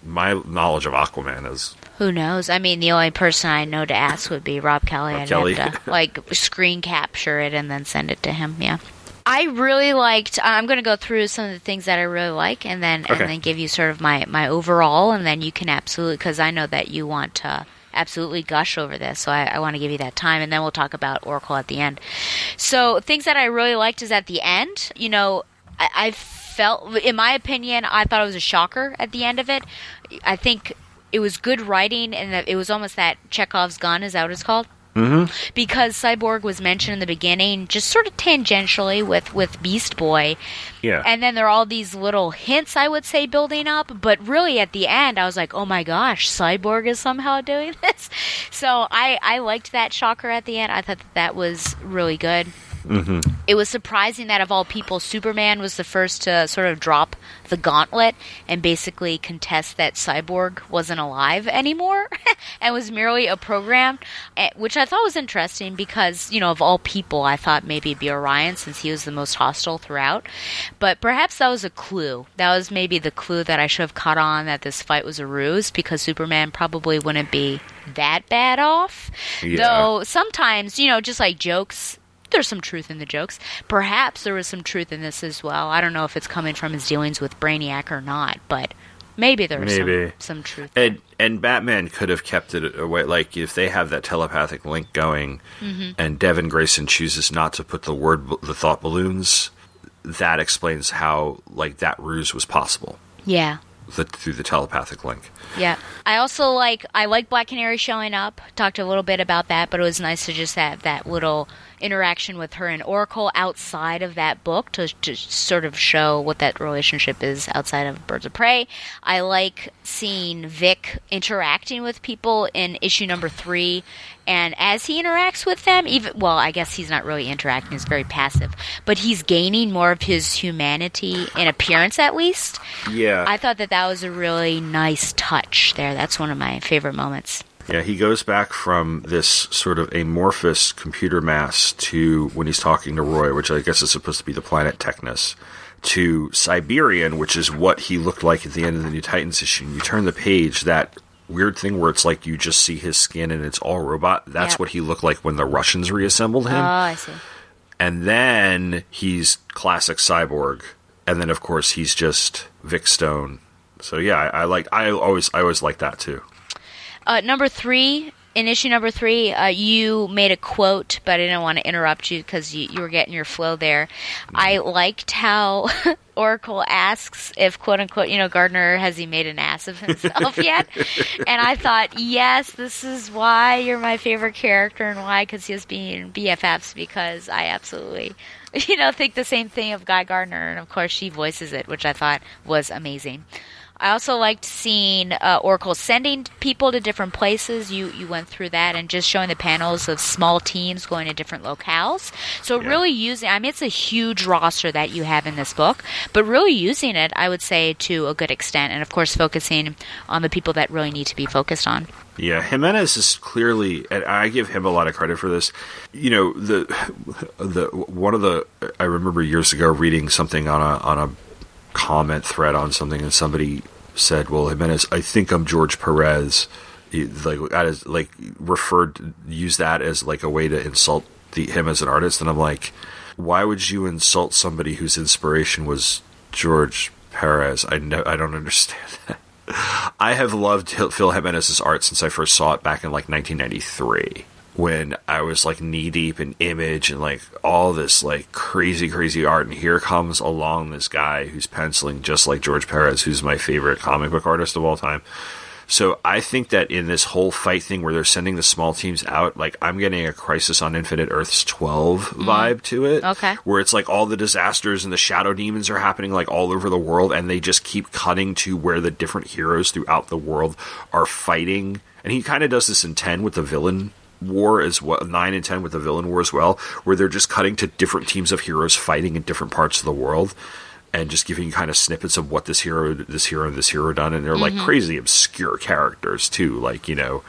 my knowledge of Aquaman is Who knows? I mean, the only person I know to ask would be Rob Kelly. Rob I'd Kelly. have to like screen capture it and then send it to him. Yeah. I really liked. I'm going to go through some of the things that I really like, and then Okay. and then give you sort of my my overall, and then you can absolutely because I know that you want to absolutely gush over this, so I, I want to give you that time, and then we'll talk about Oracle at the end. So things that I really liked is at the end. You know, I, I felt, in my opinion, I thought it was a shocker at the end of it. I think it was good writing, and it was almost that Chekhov's gun. Is that what it's called? Mm-hmm. Because Cyborg was mentioned in the beginning, just sort of tangentially with with Beast Boy, yeah. and then there are all these little hints, I would say, building up. But really, at the end, I was like, "Oh my gosh, Cyborg is somehow doing this." So I I liked that shocker at the end. I thought that that was really good. Mm-hmm. It was surprising that of all people, Superman was the first to sort of drop the gauntlet and basically contest that Cyborg wasn't alive anymore and was merely a program, eh, which I thought was interesting because, you know, of all people, I thought maybe it'd be Orion since he was the most hostile throughout. But perhaps that was a clue. That was maybe the clue that I should have caught on that this fight was a ruse because Superman probably wouldn't be that bad off. Yeah. Though sometimes, you know, just like jokes, there's some truth in the jokes. Perhaps there was some truth in this as well. I don't know if it's coming from his dealings with Brainiac or not, but Maybe there's Maybe. some, some truth. And and Batman could have kept it away. Like if they have that telepathic link going, Mm-hmm. and Devin Grayson chooses not to put the word the thought balloons, that explains how like that ruse was possible Yeah. the, through the telepathic link. Yeah. I also like I like Black Canary showing up. Talked a little bit about that, but it was nice to just have that little interaction with her and Oracle outside of that book to, to sort of show what that relationship is outside of Birds of Prey. I like seeing Vic interacting with people in issue number three, and as he interacts with them, even well, I guess he's not really interacting; he's very passive, but he's gaining more of his humanity in appearance, at least. Yeah, I thought that that was a really nice touch there. That's one of my favorite moments. Yeah, he goes back from this sort of amorphous computer mass to when he's talking to Roy, which I guess is supposed to be the planet Technis, to Cyberion, which is what he looked like at the end of the New Titans issue. And you turn the page, that weird thing where it's like you just see his skin and it's all robot. That's Yep. what he looked like when the Russians reassembled him. Oh, I see. and then he's classic cyborg. And then of course he's just Vic Stone. So yeah, I, I like I always I always like that too. Uh, number three, in issue number three, uh, you made a quote, but I didn't want to interrupt you because you, you were getting your flow there. I liked how Oracle asks if, quote unquote, you know, Gardner, has he made an ass of himself yet? and I thought, yes, this is why you're my favorite character and why, because he has been BFFs, because I absolutely, you know, think the same thing of Guy Gardner. And of course, she voices it, which I thought was amazing. I also liked seeing uh, Oracle sending people to different places. You you went through that and just showing the panels of small teams going to different locales. So Yeah. really using, I mean, it's a huge roster that you have in this book, but really using it, I would say, to a good extent, and of course focusing on the people that really need to be focused on. Yeah, Jimenez is clearly, and I give him a lot of credit for this. You know, the the one of the I remember years ago reading something on a on a comment thread on something, and somebody said, "Well, Jimenez, I think I'm George Perez." Like that is like referred use that as like a way to insult the him as an artist, and I'm like, why would you insult somebody whose inspiration was George Perez? I know I don't understand that. I have loved Phil Jimenez's art since I first saw it back in like 1993 when I was like knee deep in image and like all this like crazy, crazy art. And here comes along this guy who's penciling just like George Perez, who's my favorite comic book artist of all time. So I think that in this whole fight thing where they're sending the small teams out, like I'm getting a Crisis on Infinite Earths 12 mm-hmm. vibe to it. Okay. Where it's like all the disasters and the shadow demons are happening like all over the world and they just keep cutting to where the different heroes throughout the world are fighting. And he kind of does this in 10 with the villain war as well 9 and 10 with the villain war as well where they're just cutting to different teams of heroes fighting in different parts of the world and just giving you kind of snippets of what this hero, this hero, and this hero done, and they're like crazy obscure characters too, like you know,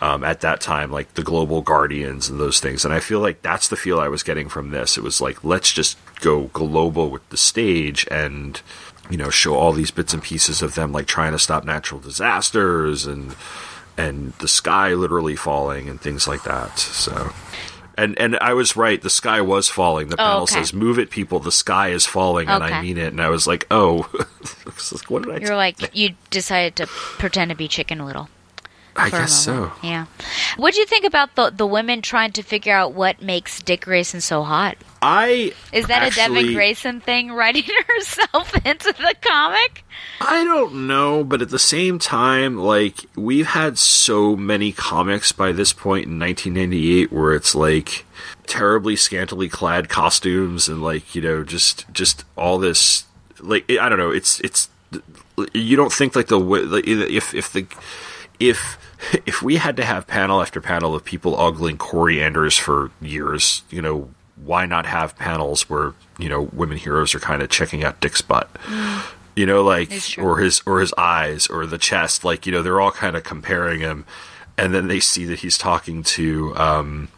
um, at that time, like the Global Guardians and those things. And I feel like that's the feel I was getting from this. It was like let's just go global with the stage and you know show all these bits and pieces of them like trying to stop natural disasters and and the sky literally falling and things like that. So. And and I was right. The sky was falling. The Oh, panel okay. says, "Move it, people. The sky is falling," and I mean it. And I was like, "Oh, what did I?" You're like you decided to pretend to be Chicken Little. I guess so. Yeah. What do you think about the the women trying to figure out what makes Dick Grayson so hot? I Is that a Devin actually- Grayson thing, writing herself into the comic? I don't know, but at the same time, like we've had so many comics by this point in 1998 where it's like terribly scantily clad costumes and like you know just just all this like I don't know. It's it's you don't think like the like, if if the if if we had to have panel after panel of people ogling Kory Anders for years, you know, why not have panels where you know women heroes are kind of checking out Dick's butt, you know, like or his or his eyes or the chest, like you know, they're all kind of comparing him, and then they see that he's talking to. um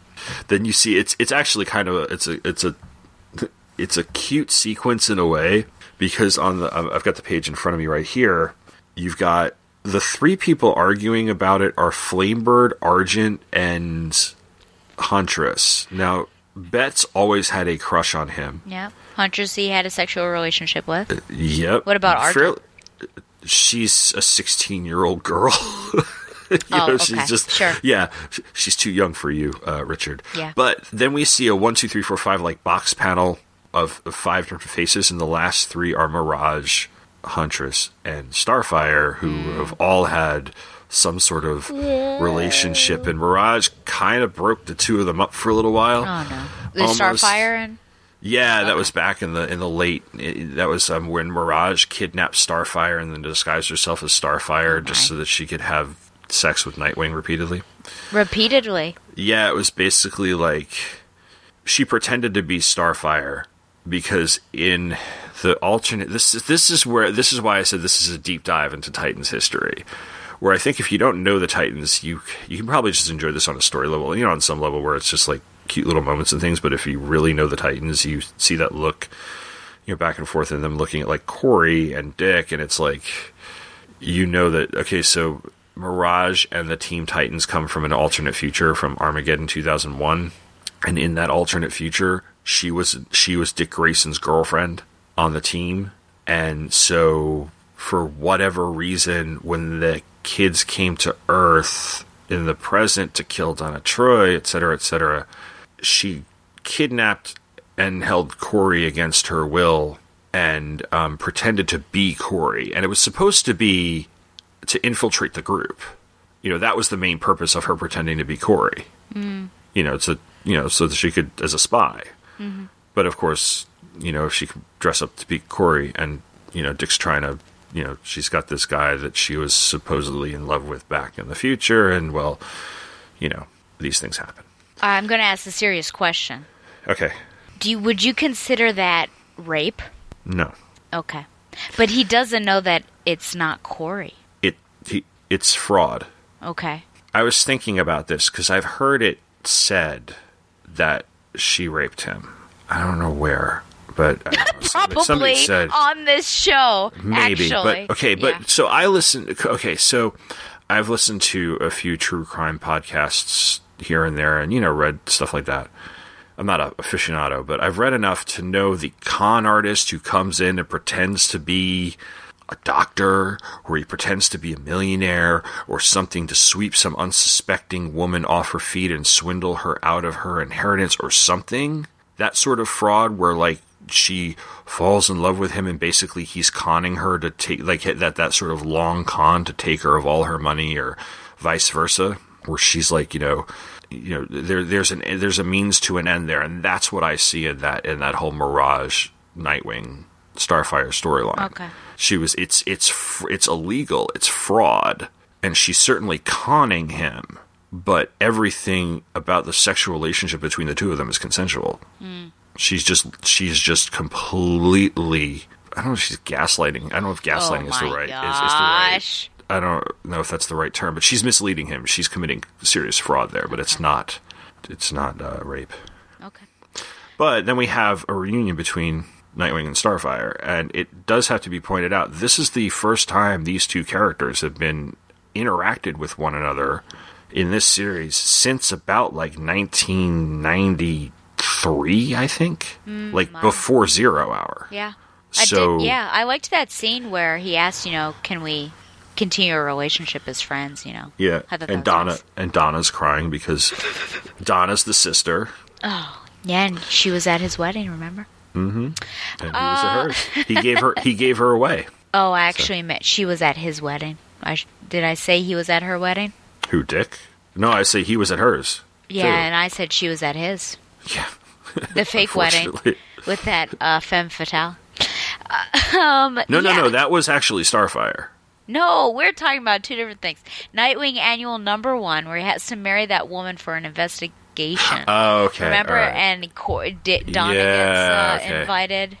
Then you see it's it's actually kind of a, it's a it's a it's a cute sequence in a way because on the I've got the page in front of me right here. You've got the three people arguing about it are Flamebird, Argent, and Huntress. Now, Bette's always had a crush on him. Yeah. Huntress he had a sexual relationship with. Yep. What about Argent? Fairly- she's a 16 year old girl. you Oh, know, okay. she's just Sure. yeah, she's too young for you, uh, Richard. Yeah. But then we see a one, two, three, four, five like box panel of, of five different faces, and the last three are Mirage, Huntress, and Starfire, who Hmm. have all had some sort of relationship. And Mirage kind of broke the two of them up for a little while. Oh no. The Starfire and Yeah, that was back in the in the late. i- That was um, when Mirage kidnapped Starfire and then disguised herself as Starfire just so that she could have sex with Nightwing repeatedly. repeatedly. Yeah, it was basically like she pretended to be Starfire because in the alternate this is this is where this is why I said this is a deep dive into Titans history. Where I think if you don't know the Titans, you you can probably just enjoy this on a story level, you know, on some level where it's just like cute little moments and things. But if you really know the Titans, you see that look, you know, back and forth and them looking at like Kory and Dick, and it's like you know that okay, so Mirage and the Team Titans come from an alternate future from Armageddon 2001, and in that alternate future, she was she was Dick Grayson's girlfriend on the team, and so for whatever reason, when the kids came to Earth in the present to kill Donna Troy, et cetera, et cetera, she kidnapped and held Kory against her will and um, pretended to be Kory. And it was supposed to be to infiltrate the group. You know, that was the main purpose of her pretending to be Kory. Mm. You know, to you know, so that she could as a spy. Mhm. But of course, you know, if she could dress up to be Kory, and you know, Dick's trying to, you know, she's got this guy that she was supposedly in love with back in the future, and well, you know, these things happen. I'm going to ask a serious question. Okay, Do you would you consider that rape? no, Okay. But he doesn't know that it's not Kory. it he, it's fraud. Okay. I was thinking about this because I've heard it said that she raped him. I don't know where, but uh, know, somebody- somebody Probably said on this show. maybe. actually. But okay, but Yeah. so I listen. Okay, so I've listened to a few true crime podcasts here and there, and you know, read stuff like that. I'm not a aficionado, but I've read enough to know the con artist who comes in and pretends to be a doctor, or he pretends to be a millionaire, or something to sweep some unsuspecting woman off her feet and swindle her out of her inheritance, or something. That sort of fraud where, like, she falls in love with him and basically he's conning her to take, like, that, that sort of long con to take her of all her money, or vice versa, where she's like, you know, you know, there, there's an, there's a means to an end there, and that's what I see in that, in that whole Mirage Nightwing Starfire storyline Okay. she was it's it's it's illegal it's fraud and she's certainly conning him but everything about the sexual relationship between the two of them is consensual Mm. She's just she's just completely i don't know if she's gaslighting. I don't know if gaslighting oh is the right is, is the right i don't know if that's the right term but she's misleading him. She's committing serious fraud there but it's not it's not uh, rape. Okay. but then we have a reunion between Nightwing and Starfire, and it does have to be pointed out this is the first time these two characters have been interacted with one another in this series since about like 1993, I think, Mm, like wow. before Zero Hour. Yeah. I So did, yeah, I liked that scene where he asked, you know, can we continue a relationship as friends, you know? Yeah, I and Donna nice. and Donna's crying because Donna's the sister. Oh, yeah, and she was at his wedding, remember? Mm-hmm. And he was Uh. at hers. He gave her. He gave her away. Oh, I actually meant she was at his wedding. I sh- did I say he was at her wedding? Who, Dick? No, I say he was at hers. Yeah, too. and I said she was at his. Yeah. The fake wedding with that uh, femme fatale. Uh, um, No, no, yeah. no. That was actually Starfire. No, we're talking about two different things. Nightwing Annual Number One, where he has to marry that woman for an investigation. Oh, okay. Remember? right. And Cor- D- Donna Yeah, gets uh, okay. invited.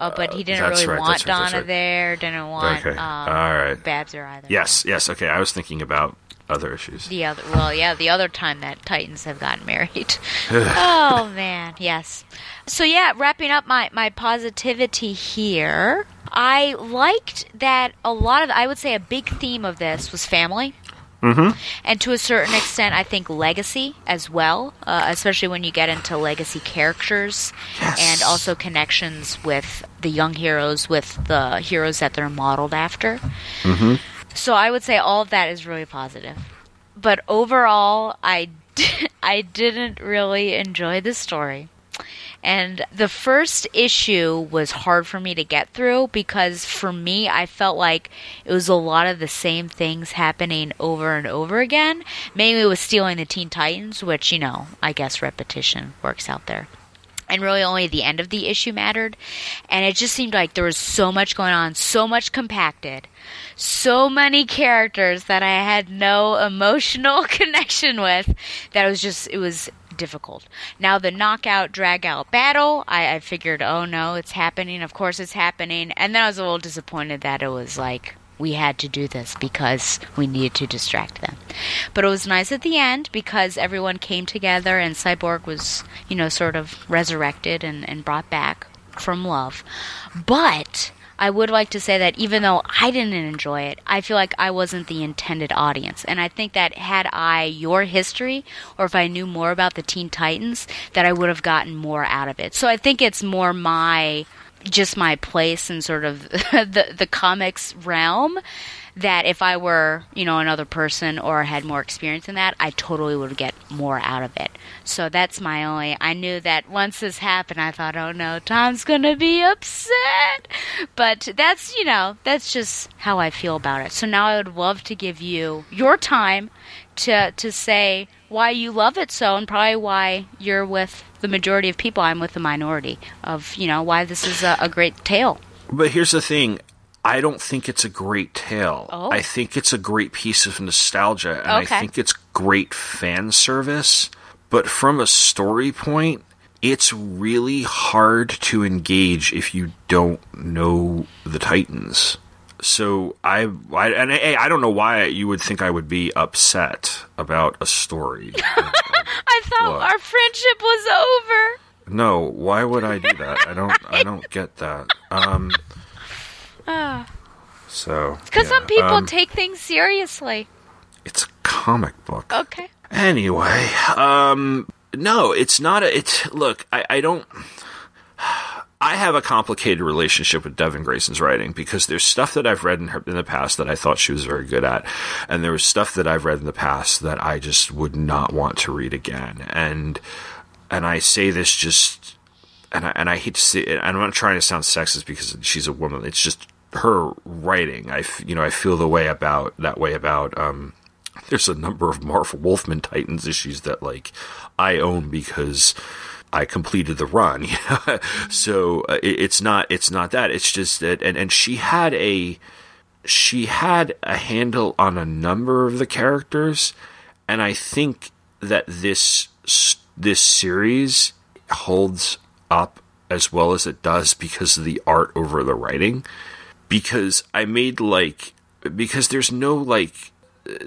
Oh, but he didn't really right, want right, Donna there. Didn't want Okay, um, all right. Babs or either. Yes, yes. Okay, I was thinking about other issues. The other, well, yeah, the other time that Titans have gotten married. oh man, yes. So yeah, wrapping up my my positivity here. I liked that a lot of I would say a big theme of this was family. Mm-hmm. And to a certain extent, I think legacy as well, uh, especially when you get into legacy characters and also connections with the young heroes, with the heroes that they're modeled after. Mm-hmm. So I would say all of that is really positive. But overall, I, I didn't really enjoy the story. And the first issue was hard for me to get through because for me, I felt like it was a lot of the same things happening over and over again. Mainly with stealing the Teen Titans, which, you know, I guess repetition works out there. And really, only the end of the issue mattered. And it just seemed like there was so much going on, so much compacted, so many characters that I had no emotional connection with that it was just, it was difficult. Now the knockout drag out battle, I, I figured, oh no, it's happening. Of course it's happening. And then I was a little disappointed that it was like we had to do this because we needed to distract them. But it was nice at the end because everyone came together and Cyborg was, you know, sort of resurrected and, and brought back from love. But I would like to say that even though I didn't enjoy it, I feel like I wasn't the intended audience. And I think that had I your history, or if I knew more about the Teen Titans, that I would have gotten more out of it. So I think it's more my just my place in sort of the the comics realm that if I were, you know, another person or had more experience in that, I totally would get more out of it. So that's my only. I knew that once this happened, I thought, oh no, Tom's gonna be upset. But that's, you know, that's just how I feel about it. So now I would love to give you your time to to say why you love it so, and probably why you're with the majority of people. I'm with the minority of, you know, why this is a, a great tale. But here's the thing. I don't think it's a great tale. Oh. I think it's a great piece of nostalgia, and Okay. I think it's great fan service. But from a story point, it's really hard to engage if you don't know the Titans. So I, I and I, I don't know why you would think I would be upset about a story. I thought our friendship was over. no, why would I do that? I don't. I don't get that. Um. Ah. So Because yeah, some people um, take things seriously. it's a comic book. Okay. Anyway, um, no, it's not a. It's look, I, I don't. I have a complicated relationship with Devin Grayson's writing because there's stuff that I've read in her in the past that I thought she was very good at, and there was stuff that I've read in the past that I just would not want to read again. And and I say this just, and I, and I hate to say it, and I'm not trying to sound sexist because she's a woman. It's just her writing. I you know I feel the way about that way about um there's a number of Marv Wolfman Titans issues that like I own because I completed the run. So uh, it, it's not it's not that. It's just that and and she had a she had a handle on a number of the characters, and I think that this this series holds up as well as it does because of the art over the writing. Because I made like because there's no like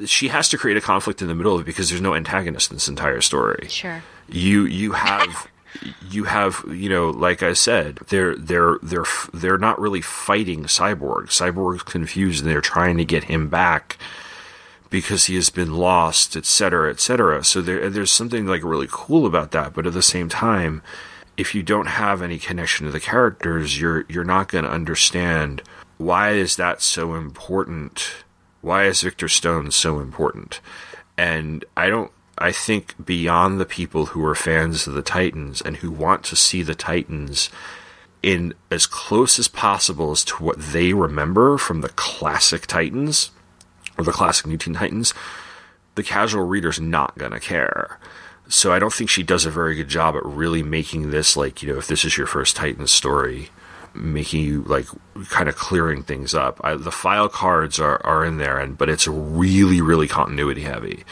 she has to create a conflict in the middle of it because there's no antagonist in this entire story. Sure. You you have you have you know like I said they're they're they're they're not really fighting Cyborg. Cyborg's confused and they're trying to get him back because he has been lost, etc., etc. So there there's something like really cool about that, but at the same time if you don't have any connection to the characters, you're you're not going to understand why is that so important? Why is Victor Stone so important? And I don't I think beyond the people who are fans of the Titans and who want to see the Titans in as close as possible as to what they remember from the classic Titans or the classic New Teen Titans, the casual reader's not going to care. So I don't think she does a very good job at really making this like, you know, if this is your first Titans story, making you like kind of clearing things up. I, the file cards are, are in there and but it's really really continuity heavy.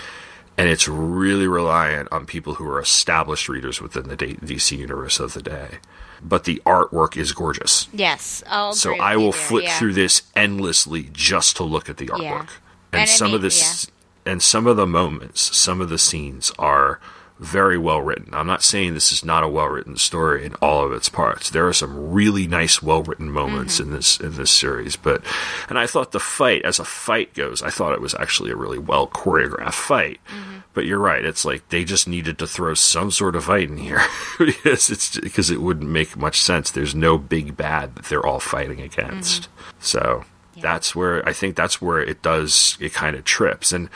And it's really reliant on people who are established readers within the DC universe of the day. But the artwork is gorgeous. Yes. I'll So I will there, flip yeah. through this endlessly just to look at the artwork. Yeah. And, And I some mean, of this and some of the moments, some of the scenes are very well written. I'm not saying this is not a well written story in all of its parts. There are some really nice, well written moments in mm-hmm. this in this series, but and I thought the fight, as a fight goes, I thought it was actually a really well choreographed fight. Mm-hmm. But you're right; it's like they just needed to throw some sort of fight in here because it's because it wouldn't make much sense. There's no big bad that they're all fighting against. Mm-hmm. So that's where I think that's where it does it kind of trips. And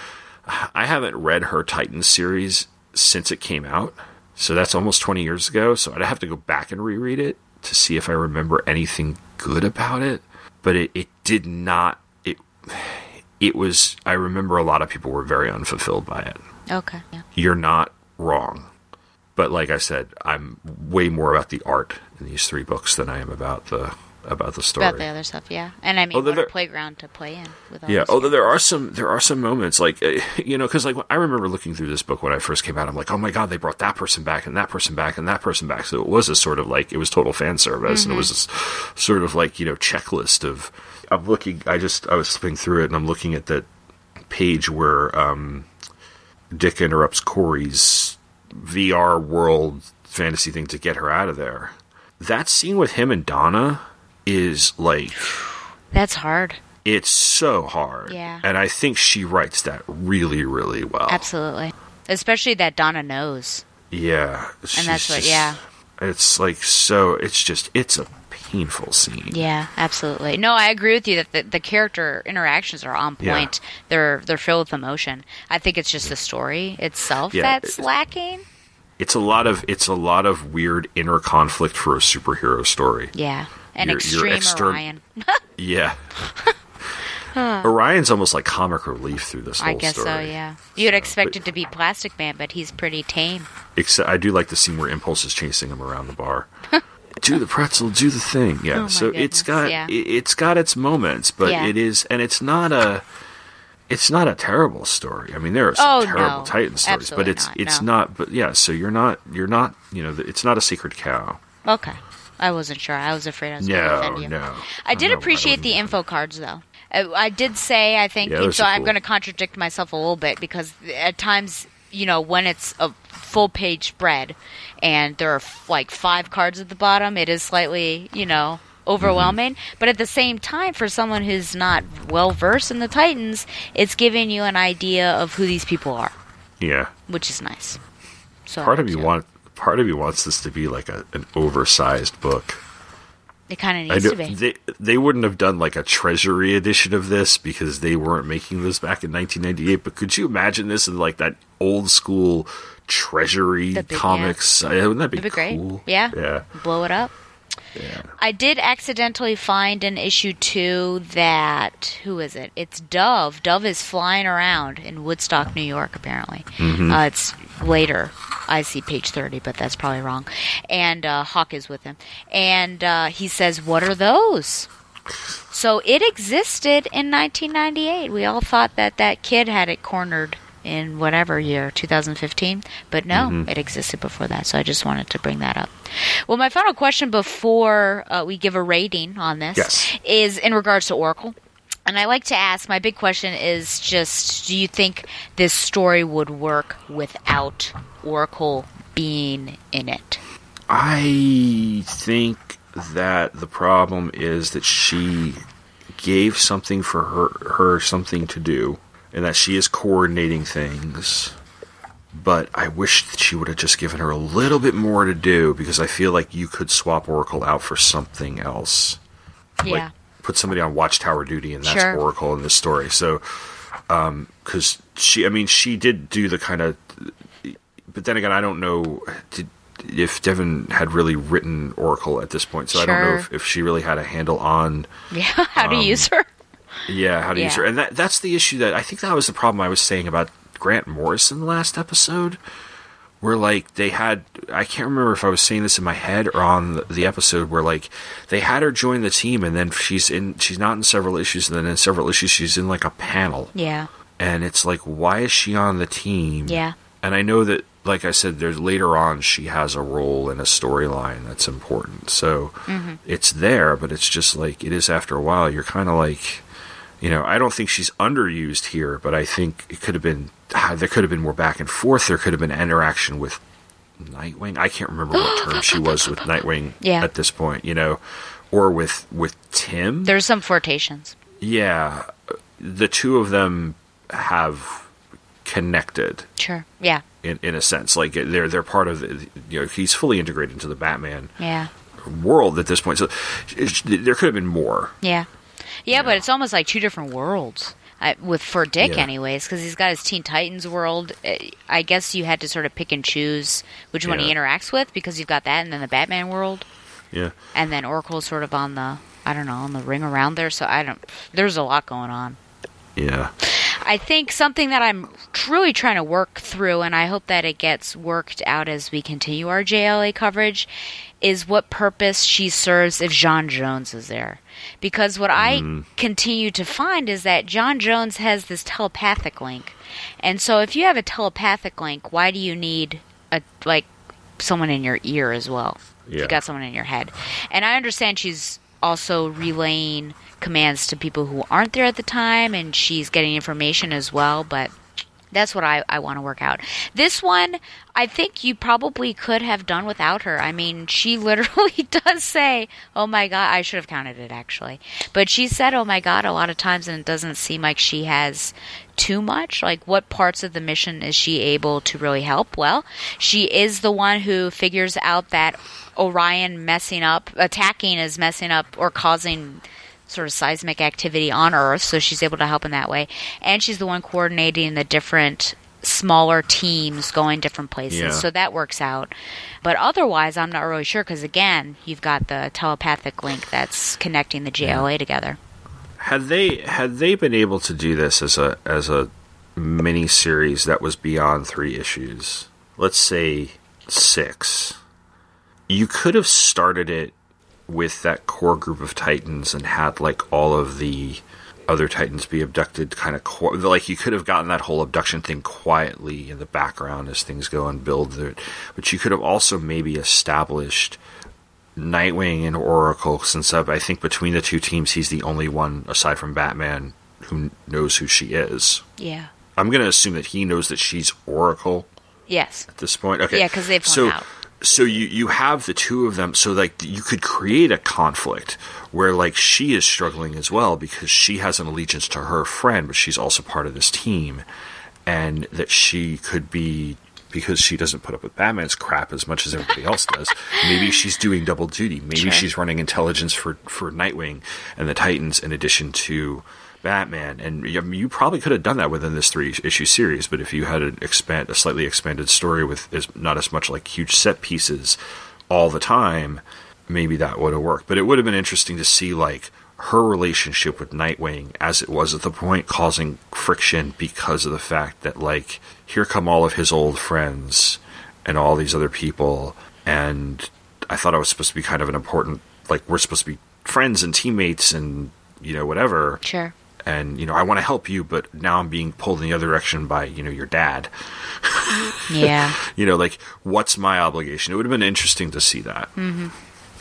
I haven't read her Titan series since it came out, so that's almost 20 years ago. So I'd have to go back and reread it to see if I remember anything good about it. But it, it did not. It it was. I remember a lot of people were very unfulfilled by it. Okay. Yeah. You're not wrong. But like I said, I'm way more about the art in these three books than I am about the about the story. About the other stuff, yeah. And I mean, Although what a there- playground to play in with all Yeah, although there are some there are some moments like uh, you know because like I remember looking through this book when I first came out. I'm like, oh my god, they brought that person back and that person back and that person back. So it was a sort of like it was total fan service and it was this sort of like you know checklist of. I'm looking. I just I was flipping through it and I'm looking at that page where um, Dick interrupts Kory's VR world fantasy thing to get her out of there. That scene with him and Donna is like That's hard. it's so hard. Yeah. And I think she writes that really, really well. Absolutely. Especially that Donna knows. Yeah. And that's what- just- yeah. It's like so it's just it's a painful scene. Yeah, absolutely. No, I agree with you that the, the character interactions are on Yeah. point. They're they're filled with emotion. I think it's just the story itself Yeah, that's it- lacking. It's a lot of it's a lot of weird inner conflict for a superhero story. Yeah. Your- your extreme extern- Orion. Yeah. Orion's almost like comic relief through this whole I guess story. so, yeah. You'd expect it to be Plastic Man, but he's pretty tame. Except I do like the scene where Impulse is chasing him around the bar. do the pretzel, do the thing. Yeah. Oh so it's got yeah. it, it's got its moments, but Yeah. it is and it's not a it's not a terrible story. I mean, there are some Oh, terrible no. Titan stories, but it's not, it's no. not. But yeah, so you're not you're not you know it's not a secret cow. Okay. I wasn't sure. I was afraid I was going to No, offend you. no. I did No, I appreciate the info cards, though. I, I did say, I think, Yeah, so I'm going to contradict myself a little bit because at times, you know, when it's a full page spread and there are f- like five cards at the bottom, it is slightly, you know, overwhelming. Mm-hmm. But at the same time, for someone who's not well versed in the Titans, it's giving you an idea of who these people are, Yeah. which is nice. So Part of you want part of you wants this to be like a, an oversized book. it kind of needs to be. they they wouldn't have done like a treasury edition of this because they weren't making this back in 1998. But could you imagine this in like that old school treasury yeah. comics? Uh, wouldn't that be, be great. cool? Yeah. yeah, blow it up. Yeah. I did accidentally find an issue two that who is it? It's Dove. Dove is flying around in Woodstock, New York. Apparently, Mm-hmm. uh, it's later. I see page thirty, but that's probably wrong. And uh, Hawk is with him, and uh, he says, "What are those?" So it existed in 1998. We all thought that that kid had it cornered in whatever year, 2015, but no, it existed before that. So I just wanted to bring that up. Well, my final question before uh, we give a rating on this Yes. is in regards to Oracle. And I like to ask, my big question is just do you think this story would work without Oracle being in it? I think that the problem is that she gave something for her her something to do, and that she is coordinating things. But I wish that she would have just given her a little bit more to do because I feel like you could swap Oracle out for something else. Yeah. Like put somebody on Watchtower duty, and that's Sure. Oracle in this story. So, um, because she, I mean, she did do the kind of, but then again, I don't know did, if Devin had really written Oracle at this point. So I don't know if, if she really had a handle on, yeah, how to um, use her? Yeah, how to use Yeah. her. And that that's the issue that I think that was the problem I was saying about Grant Morrison the last episode. Where like they had, I can't remember if I was saying this in my head or on the, the episode where like they had her join the team and then she's in, she's not in several issues and then in several issues she's in like a panel Yeah. and it's like why is she on the team Yeah. and i know that like i said there's later on she has a role in a storyline that's important so Mm-hmm. it's there but it's just like it is after a while you're kind of like you know i don't think she's underused here but i think it could have been ah, there could have been more back and forth. There could have been interaction with Nightwing. I can't remember what term she was with Nightwing Yeah. at this point, you know, or with with Tim. There's some flirtations. yeah, the two of them have connected Sure. Yeah. in in a sense. Like they're they're part of the, you know he's fully integrated into the Batman Yeah. world at this point. So there could have been more. Yeah. Yeah, but it's almost like two different worlds. I, with for Dick, Yeah. anyways, because he's got his Teen Titans world. Eh, I guess you had to sort of pick and choose which one he interacts with because you've got that, and then the Batman world, Yeah. and then Oracle's sort of on the I don't know on the ring around there. So I don't. There's a lot going on. Yeah. I think something that I'm truly trying to work through, and I hope that it gets worked out as we continue our JLA coverage, is what purpose she serves if J'onn J'onzz is there. Because what I mm. continue to find is that J'onn J'onzz has this telepathic link. And so if you have a telepathic link, why do you need a like someone in your ear as well? If Yeah. you got someone in your head. And I understand she's also relaying commands to people who aren't there at the time and she's getting information as well, but that's what I, I want to work out. This one, I think you probably could have done without her. I mean, she literally does say, oh my god, I should have counted it actually. But she said, oh my god, a lot of times, and it doesn't seem like she has too much. Like, what parts of the mission is she able to really help? Well, she is the one who figures out that Orion messing up, attacking is messing up or causing sort of seismic activity on Earth, so she's able to help in that way. And she's the one coordinating the different smaller teams going different places, Yeah. so that works out. But otherwise, I'm not really sure because again, you've got the telepathic link that's connecting the JLA together. Had they had they been able to do this as a as a mini series that was beyond three issues, let's say six, you could have started it with that core group of Titans and had like all of the other Titans be abducted, kind of qu- like you could have gotten that whole abduction thing quietly in the background as things go and build it. But you could have also maybe established Nightwing and Oracle, since I think between the two teams, he's the only one aside from Batman who knows who she is. Yeah. I'm going to assume that he knows that she's Oracle Yes. at this point. Okay, Yeah, because they've so out. So you you have the two of them. So like you could create a conflict where like she is struggling as well because she has an allegiance to her friend, but she's also part of this team, and that she could be. Because she doesn't put up with Batman's crap as much as everybody else does. Maybe she's doing double duty. Maybe Sure. she's running intelligence for, for Nightwing and the Titans in addition to Batman, and you probably could have done that within this three issue series. But if you had an expand a slightly expanded story with not as much like huge set pieces all the time, maybe that would have worked. But it would have been interesting to see like her relationship with Nightwing as it was at the point causing friction because of the fact that like here come all of his old friends and all these other people and I thought I was supposed to be kind of an important like we're supposed to be friends and teammates and you know whatever Sure. And you know I want to help you but now I'm being pulled in the other direction by you know your dad Yeah. you know like what's my obligation it would have been interesting to see that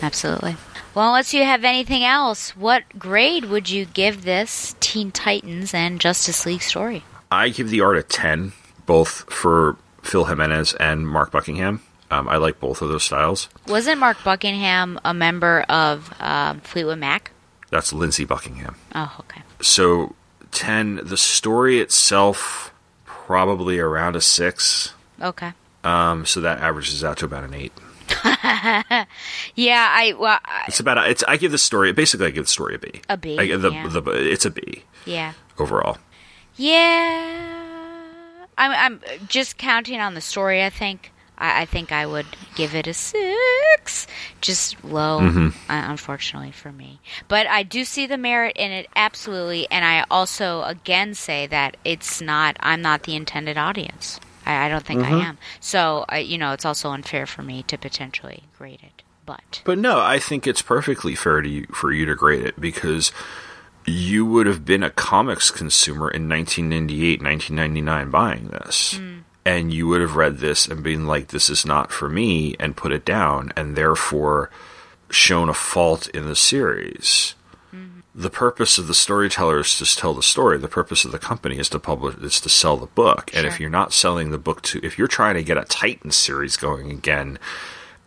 Absolutely. Well, unless you have anything else, what grade would you give this Teen Titans and Justice League story? I give the art a 10 both for Phil Jimenez and Mark Buckingham um, I like both of those styles Wasn't Mark Buckingham a member of um, Fleetwood Mac? That's Lindsey Buckingham Oh, okay. so 10 the story itself probably around a 6 Okay. um, so that averages out to about an 8 Yeah, I well, I, It's about a, it's. I give the story basically. I give the story a B. A B, I the, yeah. the it's a B yeah, overall. yeah. I'm I'm just counting on the story. I think I, I think I would give it a six, just low, Mm-hmm. uh, unfortunately for me. But I do see the merit in it absolutely, and I also again say that it's not. I'm not the intended audience. I, I don't think Mm-hmm. I am. So I, you know, it's also unfair for me to potentially grade it. But But no, I think it's perfectly fair to you, for you to grade it because you would have been a comics consumer in 1998, 1999 buying this. And you would have read this and been like, this is not for me, and put it down, and therefore shown a fault in the series. Mm-hmm. the purpose of the storyteller is to tell the story. The purpose of the company is to publish is to sell the book. And if you're not selling the book to if you're trying to get a Titan series going again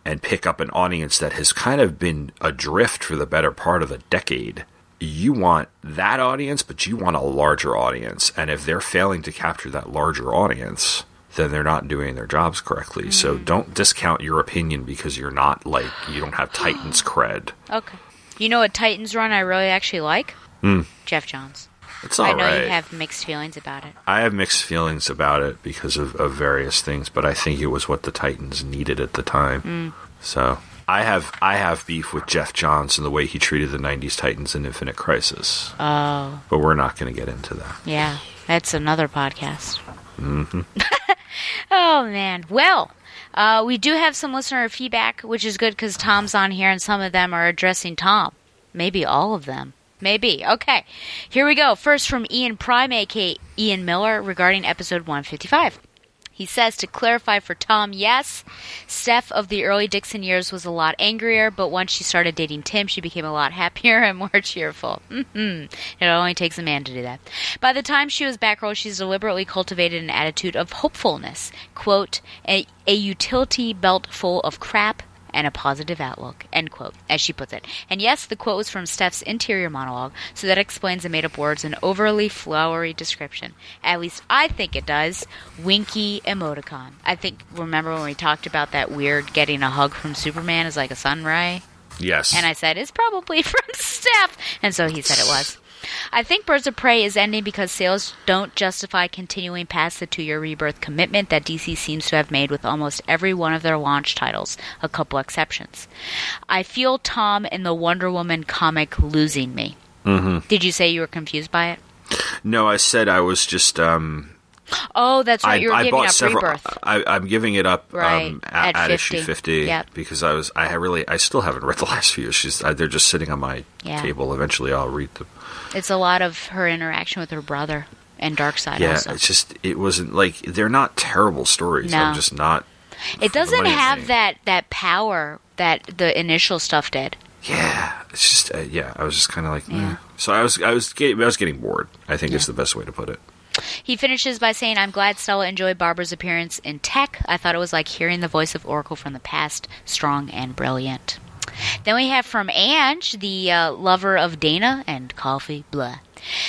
and pick up an audience that has kind of been adrift for the better part of a decade, you want that audience, but you want a larger audience. And if they're failing to capture that larger audience, then they're not doing their jobs correctly. So don't discount your opinion because you're not like you don't have Titans cred. Okay. You know what Titans run I really actually like? Hmm. Geoff Johns. It's all I know right. you have mixed feelings about it. I have mixed feelings about it because of, of various things, but I think it was what the Titans needed at the time. Mm. So I have I have beef with Geoff Johns and the way he treated the '90s Titans in Infinite Crisis, Oh, but we're not going to get into that. yeah. That's another podcast. Hmm Oh man. Well, uh, we do have some listener feedback, which is good because Tom's on here, and some of them are addressing Tom. Maybe all of them. Maybe. Okay. Here we go. First from Ian Prime, aka Ian Miller, regarding episode 155. He says to clarify for Tom, yes, Steph of the early Dixon years was a lot angrier, but once she started dating Tim, she became a lot happier and more cheerful. hmm It only takes a man to do that. By the time she was back row, she's deliberately cultivated an attitude of hopefulness. Quote, a, a utility belt full of crap and a positive outlook, end quote, as she puts it. And yes, the quote was from Steph's interior monologue, so that explains the made up words and overly flowery description. At least I think it does. Winky emoticon. I think, remember when we talked about that weird getting a hug from Superman is like a sun ray? Yes. And I said, it's probably from Steph. And so he said it was. I think Birds of Prey is ending because sales don't justify continuing past the two year rebirth commitment that DC seems to have made with almost every one of their launch titles, a couple exceptions. I feel Tom in the Wonder Woman comic losing me. hmm Did you say you were confused by it? No, I said I was just. Um, Oh, that's right. I, you were I giving bought up several. rebirth. I, I'm giving it up Right, um, at, at at issue 50. 50 Yep. because I was. I really. I still haven't read the last few issues. I, they're just sitting on my Yeah. table. Eventually, I'll read them. It's a lot of her interaction with her brother and Darkseid yeah, also. it's just. It wasn't like they're not terrible stories. No. I'm just not. It doesn't have thing. that, that power that the initial stuff did. Yeah, it's just. Uh, yeah, I was just kind of like. eh. So I was. I was. Getting, I was getting bored. I think is the best way to put it. He finishes by saying, I'm glad Stella enjoyed Barbara's appearance in Tech. I thought it was like hearing the voice of Oracle from the past, strong and brilliant. Then we have from Ange, the uh, lover of Dana and coffee, blah.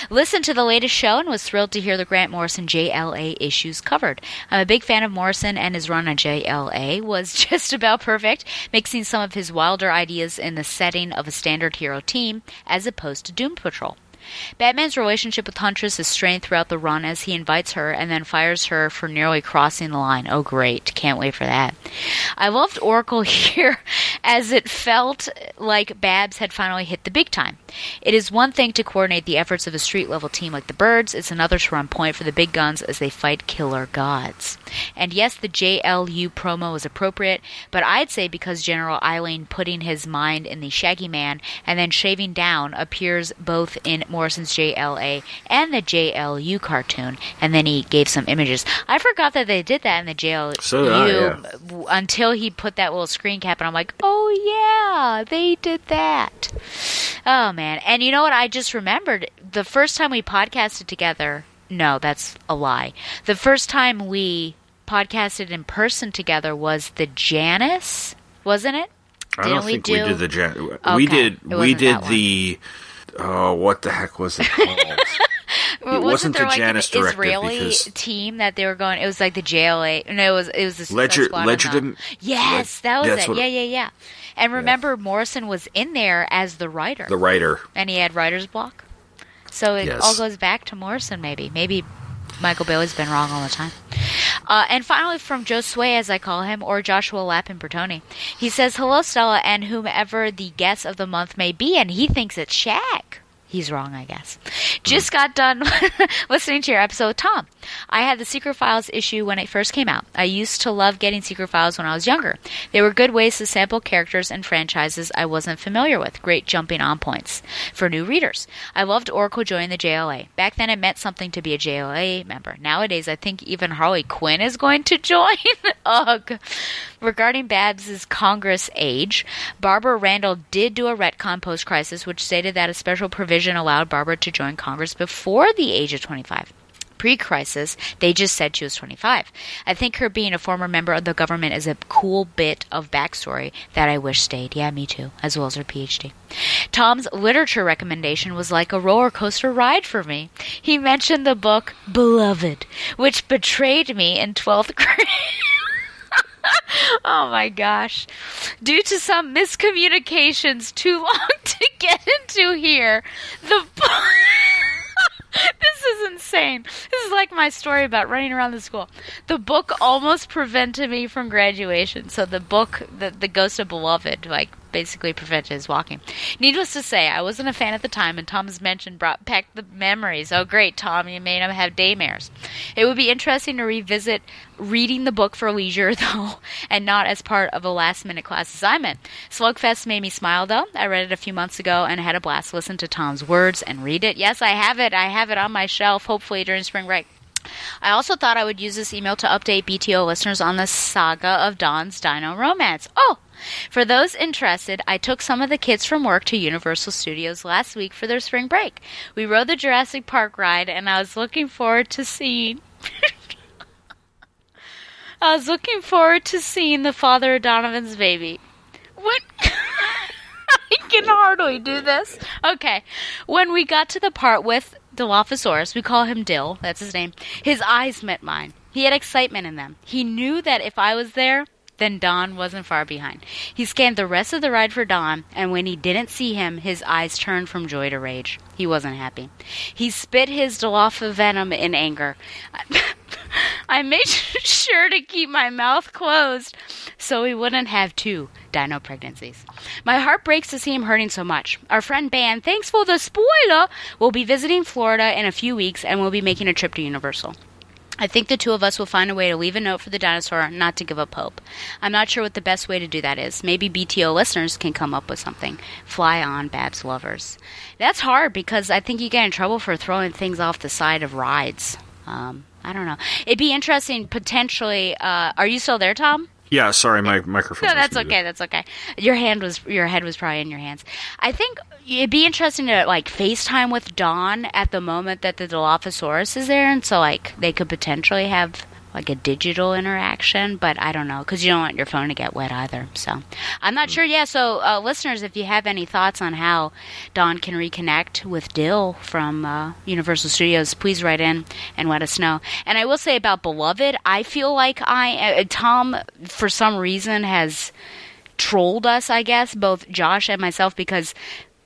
Listened to the latest show and was thrilled to hear the Grant Morrison JLA issues covered. I'm a big fan of Morrison, and his run on JLA was just about perfect, mixing some of his wilder ideas in the setting of a standard hero team as opposed to Doom Patrol. Batman's relationship with Huntress is strained throughout the run as he invites her and then fires her for nearly crossing the line. Oh, great. Can't wait for that. I loved Oracle here as it felt like Babs had finally hit the big time. It is one thing to coordinate the efforts of a street level team like the Birds, it's another to run point for the big guns as they fight killer gods. And yes, the JLU promo is appropriate, but I'd say because General Eiling putting his mind in the Shaggy Man and then shaving down appears both in Morrison's JLA and the JLU cartoon, and then he gave some images. I forgot that they did that in the JLU So I, yeah. until he put that little screen cap, and I'm like, oh yeah, they did that. Oh man, and you know what? I just remembered the first time we podcasted together. No, that's a lie. The first time we podcasted in person together was the Janice, wasn't it? I Didn't don't we think do? we did the. Jan- We did. We did the. Oh, what the heck was it called? Wasn't wasn't there the like Janus an Israeli team that they were going? It was like the JLA. No, it was it was the Ledger- Squad and Yes, that was it. Yeah, yeah, yeah. And remember, Morrison was in there as the writer, the writer. and he had writer's block. So it Yes. all goes back to Morrison, maybe. Maybe Michael Bailey's been wrong all the time. Uh, and finally, from Sway, as I call him, or Joshua Lappin Bertoni, he says, Hello, Stella, and whomever the guest of the month may be, and he thinks it's Shaq. He's wrong, I guess. Mm-hmm. Just got done listening to your episode with Tom. I had the Secret Files issue when it first came out. I used to love getting Secret Files when I was younger. They were good ways to sample characters and franchises I wasn't familiar with. Great jumping on points for new readers. I loved Oracle joining the JLA. Back then, it meant something to be a JLA member. Nowadays, I think even Harley Quinn is going to join. Ugh. Regarding Babs' Congress age, Barbara Randall did do a retcon post crisis, which stated that a special provision allowed Barbara to join Congress before the age of 25 pre crisis, they just said she was 25. I think her being a former member of the government is a cool bit of backstory that I wish stayed. Yeah, me too, as well as her PhD. Tom's literature recommendation was like a roller coaster ride for me. He mentioned the book Beloved, which betrayed me in 12th grade. oh my gosh. Due to some miscommunications too long to get into here, the this is insane. This is like my story about running around the school. The book almost prevented me from graduation. So the book, the the Ghost of Beloved, like basically prevented his walking. Needless to say, I wasn't a fan at the time, and Tom's mention brought back the memories. Oh, great, Tom, you made him have daymares. It would be interesting to revisit reading the book for leisure, though, and not as part of a last minute class assignment. Slugfest made me smile, though. I read it a few months ago and had a blast listen to Tom's words and read it. Yes, I have it. I have it on my shelf, hopefully during spring break. I also thought I would use this email to update BTO listeners on the saga of Don's Dino Romance. Oh, for those interested, I took some of the kids from work to Universal Studios last week for their spring break. We rode the Jurassic Park ride, and I was looking forward to seeing. I was looking forward to seeing the father of Donovan's baby. What? I can hardly do this. Okay. When we got to the part with Dilophosaurus, we call him Dill, that's his name, his eyes met mine. He had excitement in them. He knew that if I was there, then Don wasn't far behind. He scanned the rest of the ride for Don, and when he didn't see him, his eyes turned from joy to rage. He wasn't happy. He spit his Dilopha venom in anger. I made sure to keep my mouth closed so we wouldn't have two dino pregnancies. My heart breaks to see him hurting so much. Our friend Ben, thanks for the spoiler, will be visiting Florida in a few weeks and will be making a trip to Universal. I think the two of us will find a way to leave a note for the dinosaur not to give up hope. I'm not sure what the best way to do that is. Maybe BTO listeners can come up with something. Fly on, Babs lovers. That's hard because I think you get in trouble for throwing things off the side of rides. Um, I don't know. It'd be interesting potentially. Uh, are you still there, Tom? Yeah, sorry, my microphone. No, that's okay. That's okay. Your hand was your head was probably in your hands. I think it'd be interesting to like FaceTime with Don at the moment that the Dilophosaurus is there, and so like they could potentially have like a digital interaction, but I don't know because you don't want your phone to get wet either. So I'm not sure. Yeah. So uh, listeners, if you have any thoughts on how Don can reconnect with Dill from uh, Universal Studios, please write in and let us know. And I will say about Beloved, I feel like I uh, Tom for some reason has trolled us. I guess both Josh and myself because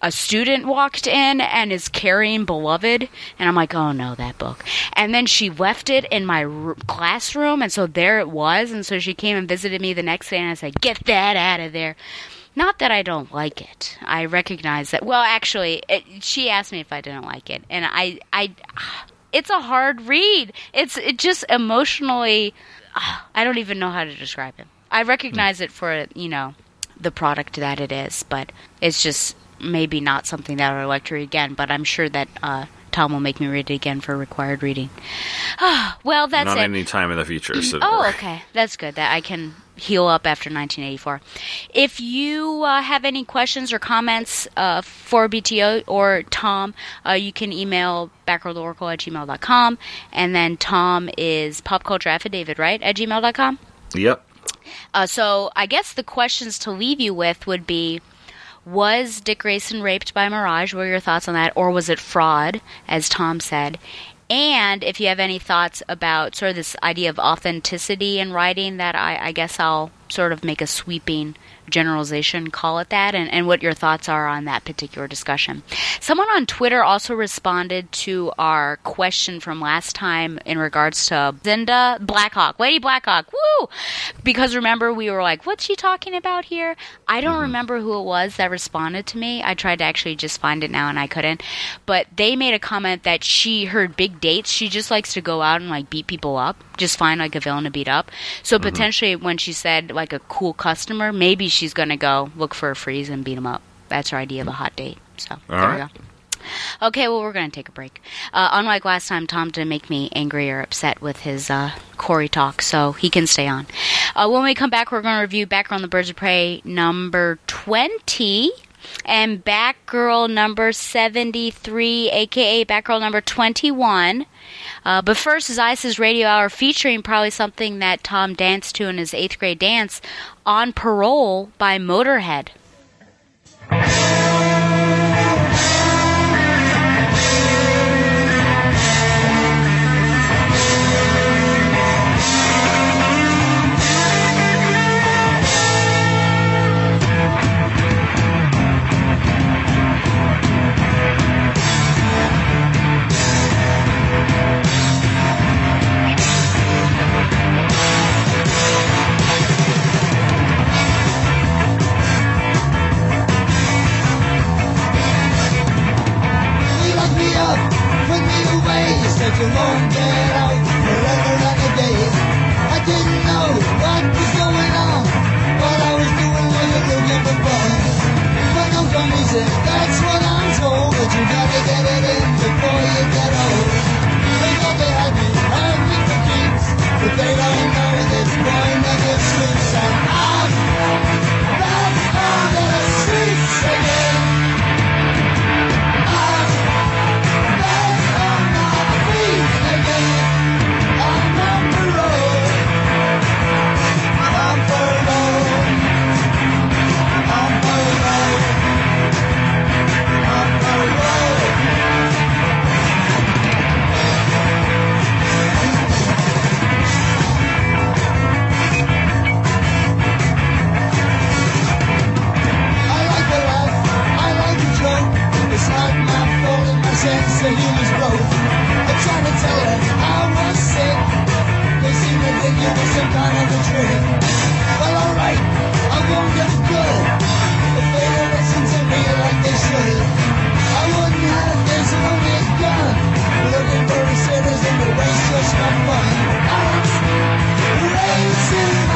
a student walked in and is carrying Beloved, and I'm like, oh no, that book. And then she left it in my r- classroom, and so there it was. And so she came and visited me the next day, and I said, get that out of there. Not that I don't like it. I recognize that. Well, actually, it, she asked me if I didn't like it, and I, I, it's a hard read. It's it just emotionally. I don't even know how to describe it. I recognize it for you know the product that it is, but it's just maybe not something that I would like to read again, but I'm sure that uh, Tom will make me read it again for required reading. well, that's Not it. any time in the future. So Oh, okay. That's good. That I can heal up after 1984. If you uh, have any questions or comments uh, for BTO or Tom, uh, you can email batgirltooracle at gmail.com. And then Tom is popcultureaffidavit, right, at gmail.com? Yep. Uh, so I guess the questions to leave you with would be Was Dick Grayson raped by Mirage? What are your thoughts on that? Or was it fraud, as Tom said? And if you have any thoughts about sort of this idea of authenticity in writing, that I, I guess I'll sort of make a sweeping generalization, call it that, and, and what your thoughts are on that particular discussion. Someone on Twitter also responded to our question from last time in regards to Zinda Blackhawk, Lady Blackhawk, woo! Because remember, we were like, what's she talking about here? I don't mm-hmm. remember who it was that responded to me. I tried to actually just find it now and I couldn't. But they made a comment that she heard big dates. She just likes to go out and like beat people up, just find like a villain to beat up. So potentially, when she said like a cool customer, maybe she's going to go look for a freeze and beat him up. That's her idea of a hot date. So there we go. Okay, well, we're going to take a break. Uh, unlike last time, Tom didn't make me angry or upset with his uh, Kory talk, so he can stay on. Uh, when we come back, we're going to review Batgirl and the Birds of Prey number 20 and Batgirl number 73, aka Batgirl number 21. Uh, but first is Radio Hour featuring probably something that Tom danced to in his eighth grade dance on Parole by Motorhead. Away. You said you won't get out forever and a day. I didn't know what was going on. What I was doing while you're looking for fun. But don't come easy, that's what I'm told. But you gotta fault and humor's broke. I try to tell her I was sick. They seem to think it was some kind of a trick. Well, alright, I won't get good. If they don't listen to me like they should. I wouldn't have this only gun. Looking for a citizen to waste just my fun. I'm raising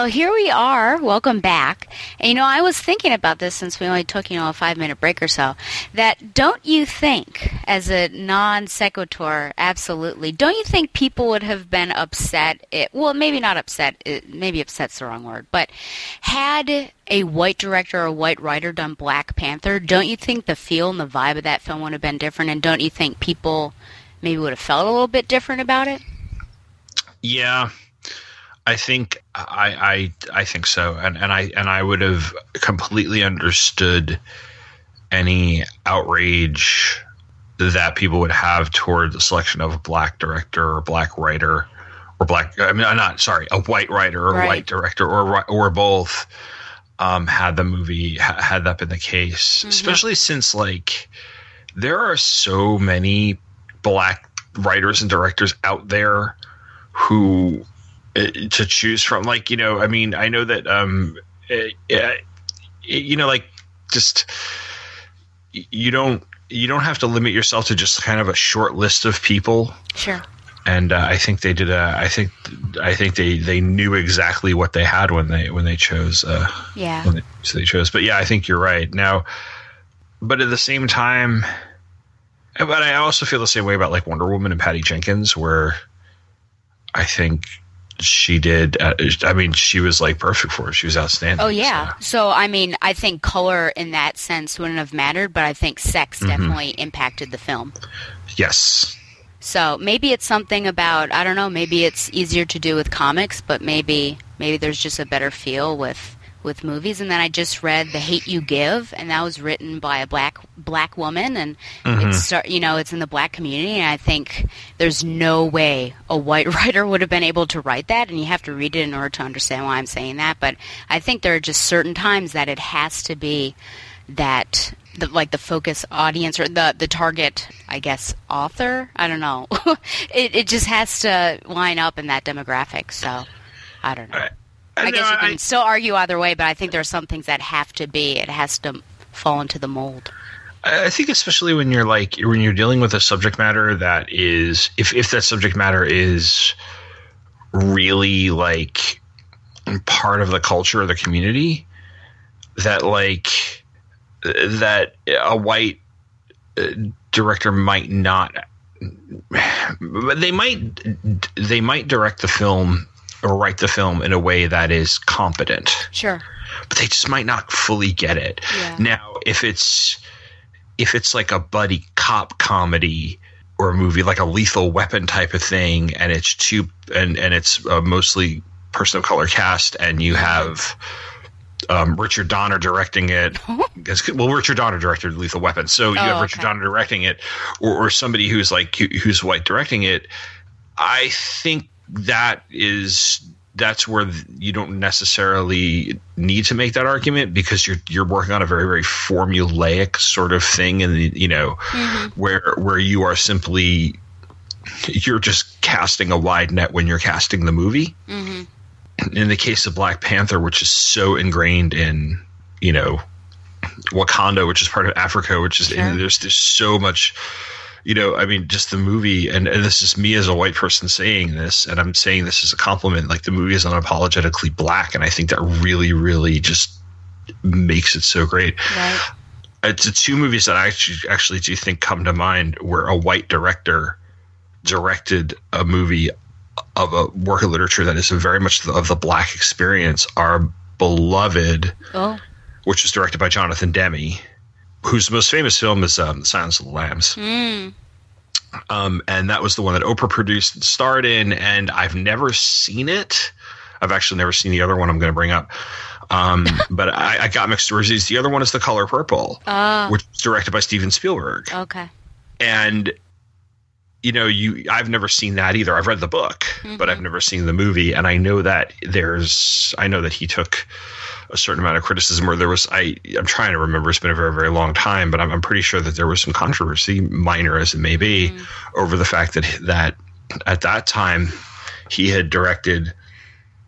Well, here we are. Welcome back. And you know, I was thinking about this since we only took, you know, a five minute break or so. That don't you think, as a non sequitur, absolutely, don't you think people would have been upset? It, well, maybe not upset. It, maybe upset's the wrong word. But had a white director or a white writer done Black Panther, don't you think the feel and the vibe of that film would have been different? And don't you think people maybe would have felt a little bit different about it? Yeah, I think I I I think so, and and I and I would have completely understood any outrage that people would have toward the selection of a black director or black writer or black I mean not sorry a white writer or Right. white director or or both um, had the movie had that been the case, especially since like there are so many black writers and directors out there who to choose from like you know i mean i know that um uh, uh, you know like just you don't you don't have to limit yourself to just kind of a short list of people Sure. and uh, I think they did a. I think I think they they knew exactly what they had when they when they chose. Uh, Yeah. when they, so they chose. But yeah, I think you're right. Now, but at the same time, but I also feel the same way about like Wonder Woman and Patty Jenkins, where I think she did. Uh, I mean, she was like perfect for it. She was outstanding. Oh yeah. So I mean, I think color in that sense wouldn't have mattered, but I think sex Mhm. definitely impacted the film. Yes. So maybe it's something about I don't know. Maybe it's easier to do with comics, but maybe maybe there's just a better feel with with movies. And then I just read The Hate You Give, and that was written by a black black woman, and Mhm. it's start- you know it's in the black community. And I think there's no way a white writer would have been able to write that, and you have to read it in order to understand why I'm saying that. But I think there are just certain times that it has to be that the, like the focus audience or the the target I guess author I don't know it it just has to line up in that demographic so I don't know I, guess you can still argue either way but I think there are some things that have to be. It has to fall into the mold. I I think especially when you're like when you're dealing with a subject matter that is if if that subject matter is really like part of the culture of the community that like that a white uh, director might not but they might they might direct the film or write the film in a way that is competent sure but they just might not fully get it. Yeah. Now, if it's if it's like a buddy cop comedy or a movie like a Lethal Weapon type of thing, and it's two and and it's a mostly person of color cast, and you have um, Richard Donner directing it. 'Cause- well, Richard Donner directed Lethal Weapon, so you Oh, have Richard okay. Donner directing it, or, or somebody who's like who- who's white directing it. I think that is that's where you don't necessarily need to make that argument because you're you're working on a very very formulaic sort of thing and you know where where you are simply you're just casting a wide net when you're casting the movie mm-hmm. in the case of Black Panther, which is so ingrained in, you know, Wakanda, which is part of Africa, which is Sure. there's there's so much, you know, I mean, just the movie, and, and this is me as a white person saying this, and I'm saying this as a compliment. Like the movie is unapologetically black, and I think that really, really just makes it so great. right It's the two movies that I actually actually do think come to mind where a white director directed a movie of a work of literature that is very much of the black experience are beloved oh which was directed by jonathan demme whose most famous film is um, silence of the lambs. Mm. um, and that was the one that oprah produced and starred in and i've never seen it. I've actually never seen the other one i'm going to bring up. Um, but I, I got mixed reviews. The other one is the color purple Ah. which was directed by steven spielberg. Okay. And you know you i've never seen that either. I've read the book but i've never seen the movie and i know that there's i know that he took a certain amount of criticism or there was i i'm trying to remember it's been a very very long time but i'm, I'm pretty sure that there was some controversy minor as it may be over the fact that that at that time he had directed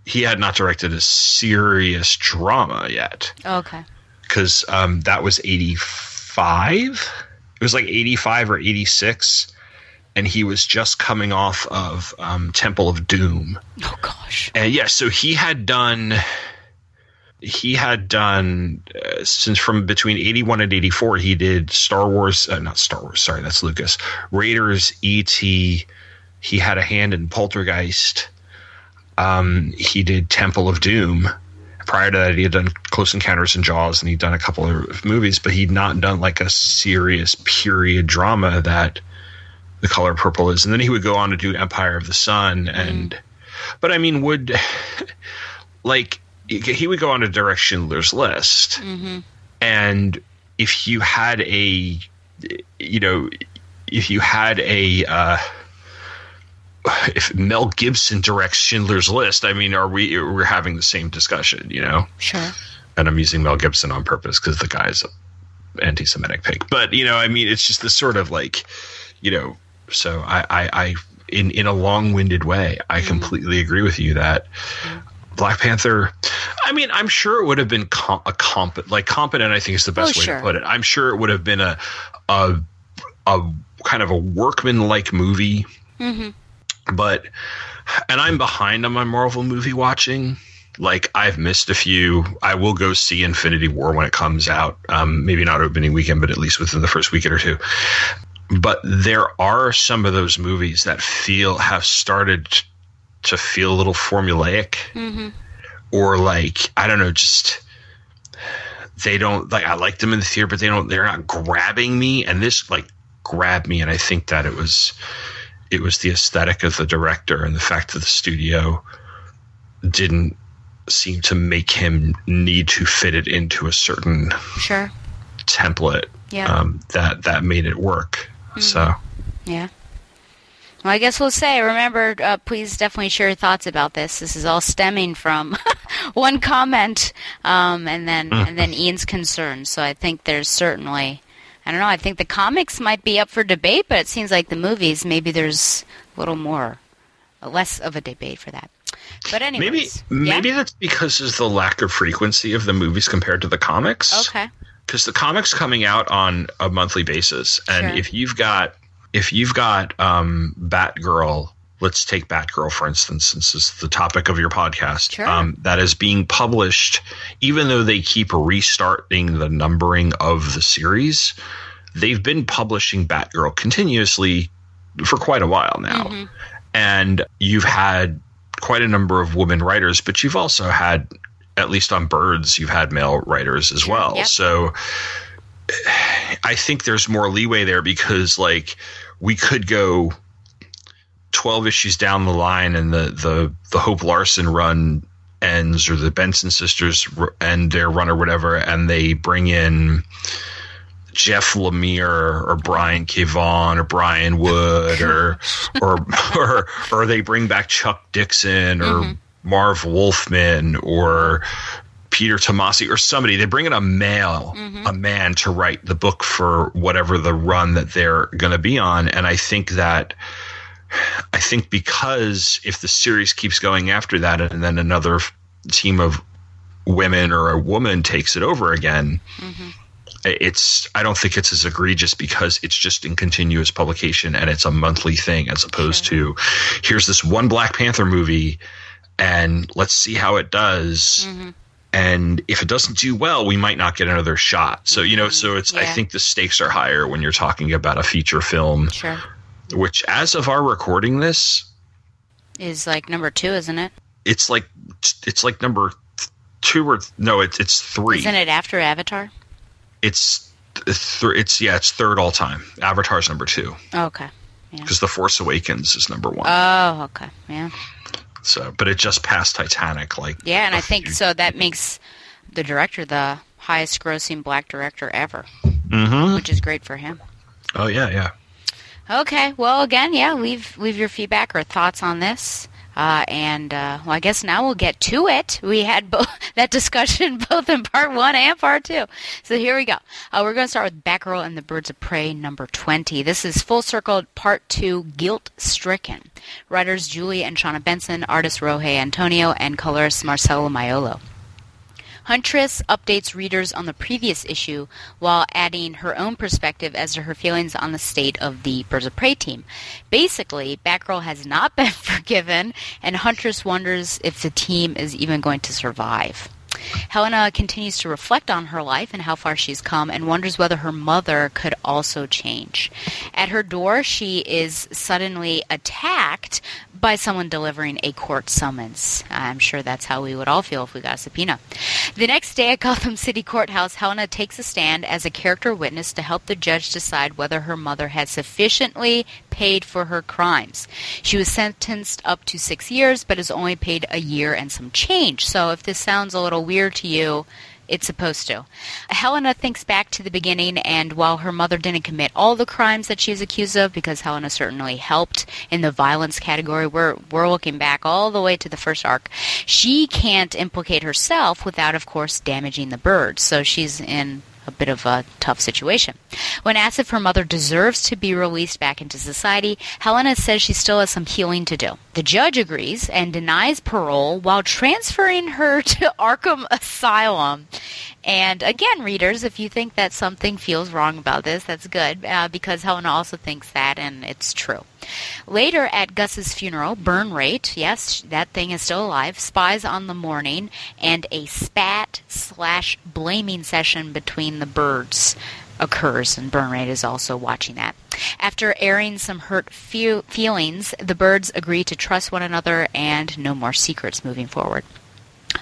he had not directed a serious drama yet okay because um, that was 85 it was like 85 or 86 and he was just coming off of um, Temple of Doom. Oh gosh. And yeah, so he had done he had done uh, since from between 81 and 84 he did Star Wars uh, not Star Wars sorry that's Lucas. Raiders ET he had a hand in Poltergeist. Um, he did Temple of Doom. Prior to that he had done Close Encounters and Jaws and he'd done a couple of movies but he'd not done like a serious period drama that the color purple is. And then he would go on to do Empire of the Sun and but I mean would like he would go on to direct Schindler's List, Mm-hmm. and if you had a, you know, if you had a, uh, if Mel Gibson directs Schindler's List, I mean, are we we're having the same discussion, you know? Sure. And I'm using Mel Gibson on purpose because the guy's a anti-Semitic pig. But you know, I mean, it's just this sort of like, you know, so I, I, I in in a long-winded way, I completely agree with you that Black Panther. I mean, I'm sure it would have been com- a comp like competent. I think is the best Oh, way sure. to put it. I'm sure it would have been a a a kind of a workman-like movie, Mm-hmm. but and I'm behind on my Marvel movie watching. Like I've missed a few. I will go see Infinity War when it comes out. Um, maybe not opening weekend, but at least within the first weekend or two. But there are some of those movies that feel have started to feel a little formulaic Mm-hmm. or like I don't know, just they don't like I like them in the theater, but they don't they're not grabbing me. And this like grabbed me, and I think that it was it was the aesthetic of the director and the fact that the studio didn't seem to make him need to fit it into a certain Sure. template Yeah. um, that that made it work. So Yeah. Well, I guess we'll say, remember, uh, please definitely share your thoughts about this. This is all stemming from one comment, um, and then Mm. and then Ian's concerns. So I think there's certainly, I don't know. I think the comics might be up for debate, but it seems like the movies, maybe there's a little more, uh, less of a debate for that. But maybe anyways, maybe that's because of the lack of frequency of the movies compared to the comics. okay, because the comics coming out on a monthly basis and Sure. if you've got if you've got um batgirl let's take batgirl for instance since is the topic of your podcast Sure. um, that is being published even though they keep restarting the numbering of the series they've been publishing batgirl continuously for quite a while now Mm-hmm. and you've had quite a number of women writers but you've also had at least on birds you've had male writers as well yep. so i think there's more leeway there because like we could go 12 issues down the line and the the the hope larson run ends or the benson sisters end their run or whatever and they bring in Jeff Lemire or Brian K. Vaughan or Brian Wood or or or or they bring back Chuck Dixon or mm-hmm. Marv Wolfman or Peter Tomasi or somebody. They bring in a male, mm-hmm. a man to write the book for whatever the run that they're going to be on. And I think that I think because if the series keeps going after that and then another team of women or a woman takes it over again, mm-hmm. it's I don't think it's as egregious because it's just in continuous publication and it's a monthly thing as opposed to here's this one Black Panther movie and let's see how it does. Mm-hmm. And if it doesn't do well, we might not get another shot. So you know, so it's I think the stakes are higher when you're talking about a feature film, sure. which as of our recording this, Is like number two, isn't it? it's like it's like number two or no, it's it's 3 Isn't it after Avatar? It's th- it's yeah, it's third all time. Avatar's number 2 okay. because The Force Awakens is number one. Oh, okay. Yeah. So, but it just passed Titanic. Like Yeah, and I think few- so. That makes the director the highest grossing black director ever, Mhm. which is great for him. Oh yeah, yeah. Okay, well, again, yeah, leave leave your feedback or thoughts on this, uh, and uh, well, I guess now we'll get to it. We had both that discussion both in part one and part two, so here we go. Uh, we're going to start with Batgirl and the Birds of Prey, number twenty. This is full circle part two, Guilt Stricken. Writers Julie and Shauna Benson, artist Roge Antonio, and colorist Marcelo Maiolo. Huntress updates readers on the previous issue while adding her own perspective as to her feelings on the state of the Birds of Prey team. Basically, Batgirl has not been forgiven, and Huntress wonders if the team is even going to survive. Helena continues to reflect on her life and how far she's come and wonders whether her mother could also change. At her door, she is suddenly attacked by someone delivering a court summons. I'm sure that's how we would all feel if we got a subpoena. The next day at Gotham City Courthouse, Helena takes a stand as a character witness to help the judge decide whether her mother had sufficiently paid for her crimes. She was sentenced up to six years, but has only paid a year and some change. So if this sounds a little weird to you, it's supposed to. Helena thinks back to the beginning, and while her mother didn't commit all the crimes that she's accused of, because Helena certainly helped in the violence category, we're, we're looking back all the way to the first arc, she can't implicate herself without, of course, damaging the birds. So she's in a bit of a tough situation. When asked if her mother deserves to be released back into society, Helena says she still has some healing to do. The judge agrees and denies parole while transferring her to Arkham Asylum. And again, readers, if you think that something feels wrong about this, that's good, uh, because Helena also thinks that, and it's true. Later at Gus's funeral, Burn Rate, yes, that thing is still alive, spies on the mourning, and a spat slash blaming session between the birds occurs, and Burn Rate is also watching that. After airing some hurt fe- feelings, the birds agree to trust one another and no more secrets moving forward.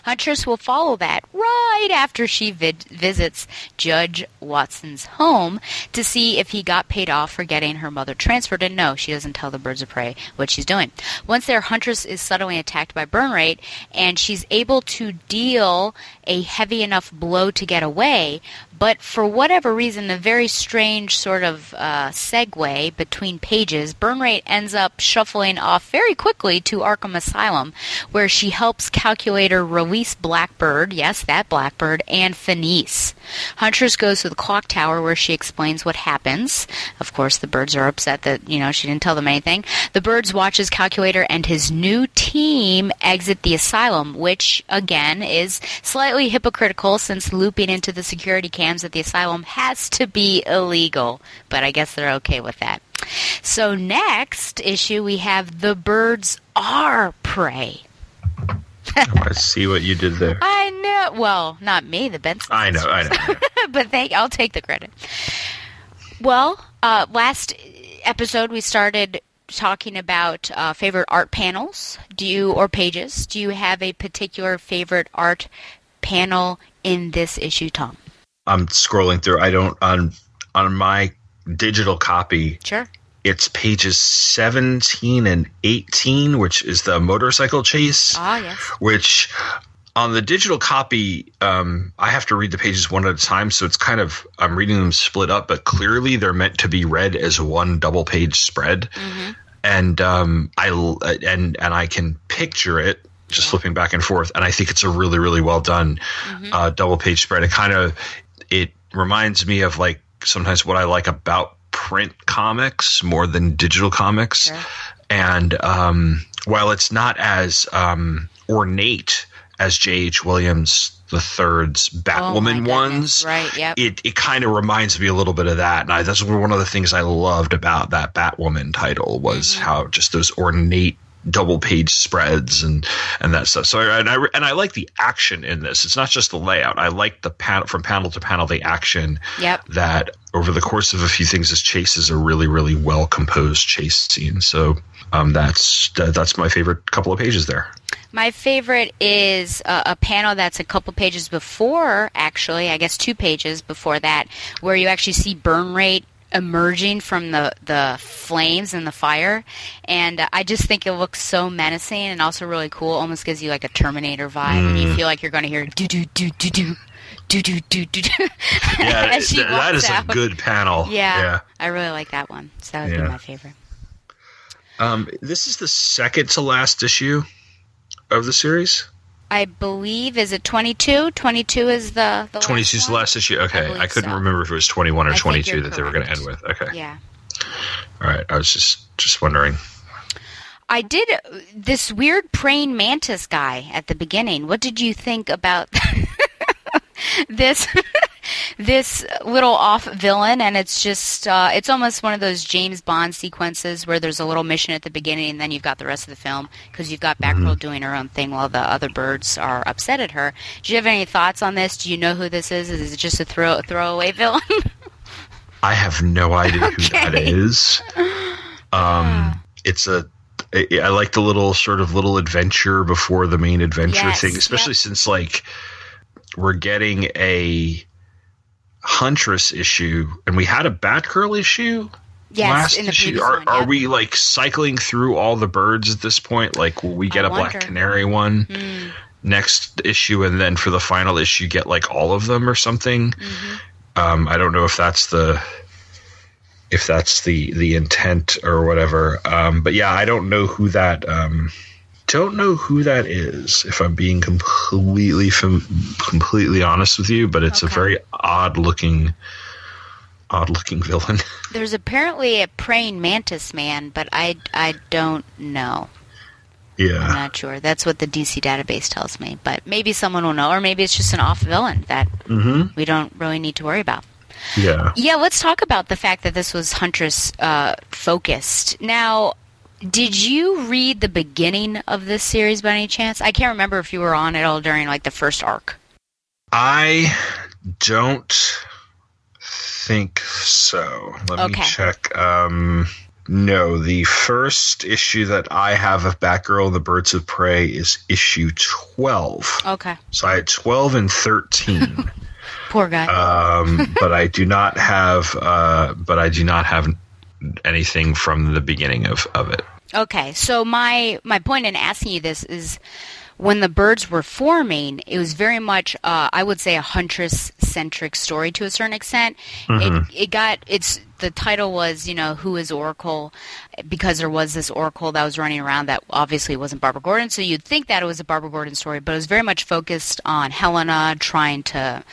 Huntress will follow that right after she vid- visits Judge Watson's home to see if he got paid off for getting her mother transferred. And no, she doesn't tell the birds of prey what she's doing. Once there, Huntress is suddenly attacked by Burn Rate, and she's able to deal a heavy enough blow to get away. But for whatever reason, a very strange sort of uh, segue between pages, Burn Rate ends up shuffling off very quickly to Arkham Asylum, where she helps calculator release Blackbird, yes, that Blackbird, and Fenice. Huntress goes to the clock tower where she explains what happens. Of course, the birds are upset that, you know, she didn't tell them anything. The birds watches Calculator and his new team exit the asylum, which, again, is slightly hypocritical since looping into the security cams at the asylum has to be illegal. But I guess they're okay with that. So, next issue, we have The Birds Are Prey. I see what you did there. I know. Well, not me, the Benson. I know, I know. I know. but thank I'll take the credit. Well, uh, last episode we started talking about uh, favorite art panels. Do you or pages? Do you have a particular favorite art panel in this issue, Tom? I'm scrolling through. I don't on on my digital copy. Sure. It's pages 17 and 18, which is the motorcycle chase. Ah, yes. Which on the digital copy, um, I have to read the pages one at a time, so it's kind of I'm reading them split up, but clearly they're meant to be read as one double page spread, and um, I and and I can picture it just flipping back and forth, and I think it's a really really well done uh, double page spread. It kind of it reminds me of like sometimes what I like about print comics more than digital comics, and um, while it's not as um, ornate as J.H. Williams the third's Batwoman ones, Right, yep. it it kind of reminds me a little bit of that, and I, that's one of the things I loved about that Batwoman title was how just those ornate double page spreads and and that stuff. So I, and I and I like the action in this. It's not just the layout. I like the panel from panel to panel the action. Yep. That over the course of a few things, this chase is a really really well composed chase scene. So um, that's that, that's my favorite couple of pages there. My favorite is a, a panel that's a couple pages before, actually, I guess two pages before that, where you actually see burn rate emerging from the, the flames and the fire. And I just think it looks so menacing and also really cool. Almost gives you like a Terminator vibe, mm. and you feel like you're going to hear do do do do do. Do do do do do. Yeah, th- that is out. a good panel. Yeah, yeah, I really like that one. So that would yeah. be my favorite. Um, this is the second to last issue of the series. I believe is it 22? 22 is the the 22 is the last issue. Okay, I, believe couldn't so. remember if it was 21 or I 22 you're that they were going to end with. Okay, Yeah. all right. I was just just wondering. I did uh, this weird praying mantis guy at the beginning. What did you think about? this this little off villain, and it's just uh, it's almost one of those James Bond sequences where there's a little mission at the beginning, and then you've got the rest of the film because you've got Batgirl doing her own thing while the other birds are upset at her. Do you have any thoughts on this? Do you know who this is? Is it just a throw throwaway villain? I have no idea who that is. Um, it's a I like the little sort of little adventure before the main adventure Yes, thing, especially yep. since like we're getting a Huntress issue, and we had a Batgirl issue. Yes, last in the issue. Are, one, are we like cycling through all the birds at this point? Like, will we get I a Black. Canary one Hmm. next issue, and then for the final issue, get like all of them or something? Mm-hmm. Um, I don't know if that's the if that's the the intent or whatever. Um, but yeah, I don't know who that. Um, don't know who that is. If I'm being completely fam- completely honest with you, but it's a very odd looking odd looking villain. There's apparently a praying mantis man, but I I don't know. Yeah. I'm not sure. That's what the DC database tells me. But maybe someone will know, or maybe it's just an off villain that Mm-hmm. we don't really need to worry about. Yeah. Yeah, let's talk about the fact that this was Huntress uh, focused. Now, did you read the beginning of this series by any chance? I can't remember if you were on it all during like the first arc. I don't think so. Let Okay. me check. Um, no, the first issue that I have of Batgirl and the Birds of Prey is issue 12. Okay. So I had 12 and 13. Poor guy. um, but I do not have uh, but I do not have anything from the beginning of, of it. Okay, so my my point in asking you this is when the birds were forming, it was very much uh, I would say a huntress centric story to a certain extent. Mhm. It it got it's the title was you know who is Oracle because there was this Oracle that was running around that obviously wasn't Barbara Gordon, so you'd think that it was a Barbara Gordon story, but it was very much focused on Helena trying to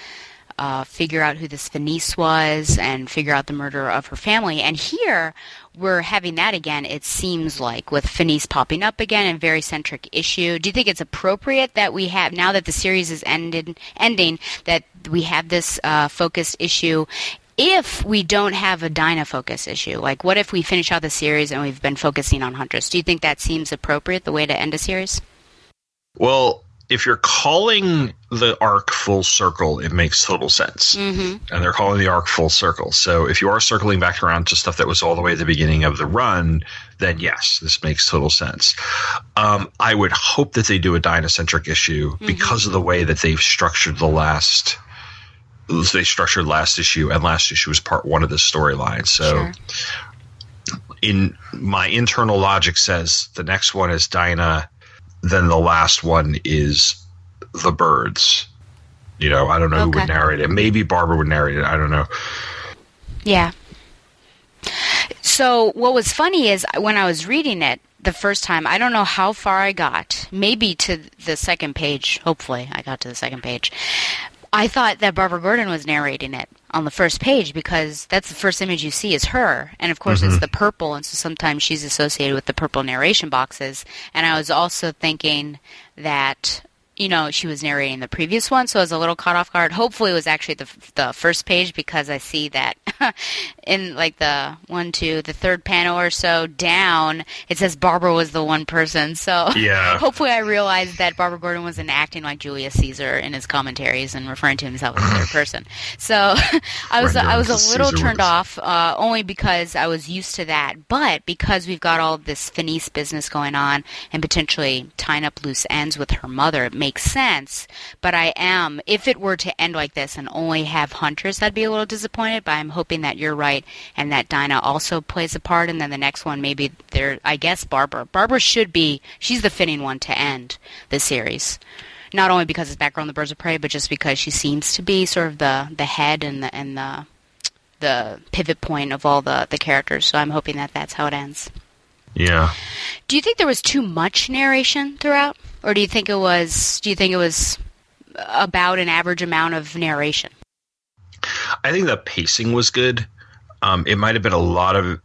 uh, figure out who this Fenice was and figure out the murder of her family. And here we're having that again. It seems like with Fenice popping up again and very centric issue. Do you think it's appropriate that we have now that the series is ended ending that we have this uh, focused issue? If we don't have a Dinah focus issue, like what if we finish out the series and we've been focusing on Huntress? Do you think that seems appropriate, the way to end a series? Well, if you're calling the arc full circle, it makes total sense. Mm-hmm. And they're calling the arc full circle. So if you are circling back around to stuff that was all the way at the beginning of the run, then yes, this makes total sense. Um, I would hope that they do a Dinah-centric issue because of the way that they've structured the last. They structured last issue, and last issue was part one of the storyline. So, in my internal logic says the next one is Dinah, then the last one is the birds. You know, I don't know who would narrate it. Maybe Barbara would narrate it. I don't know. Yeah. So what was funny is when I was reading it the first time, I don't know how far I got, maybe to the second page. Hopefully, I got to the second page. I thought that Barbara Gordon was narrating it on the first page because that's the first image you see is her, and of course it's Mhm. the purple, and so sometimes she's associated with the purple narration boxes. And I was also thinking that you know she was narrating the previous one, so I was a little caught off guard. Hopefully, it was actually the the first page because I see that in like the one, two, the third panel or so down, it says Barbara was the one person. So Yeah. hopefully, I realized that Barbara Gordon wasn't acting like Julius Caesar in his commentaries and referring to himself as a third person. So I was I was a little Caesar turned was- off uh, only because I was used to that, but because we've got all this Fenice business going on and potentially tying up loose ends with her mother, it makes sense. But I am, if it were to end like this and only have Huntress, I'd be a little disappointed. But I'm hoping that you're right and that Dinah also plays a part, and then the next one maybe there. I guess Barbara. Barbara should be. She's the fitting one to end the series. Not only because it's Batgirl and the Birds of Prey, but just because she seems to be sort of the the head and the and the the pivot point of all the the characters. So I'm hoping that that's how it ends. Yeah. Do you think there was too much narration throughout, or do you think it was? Do you think it was about an average amount of narration? I think the pacing was good. Um, it might have been a lot of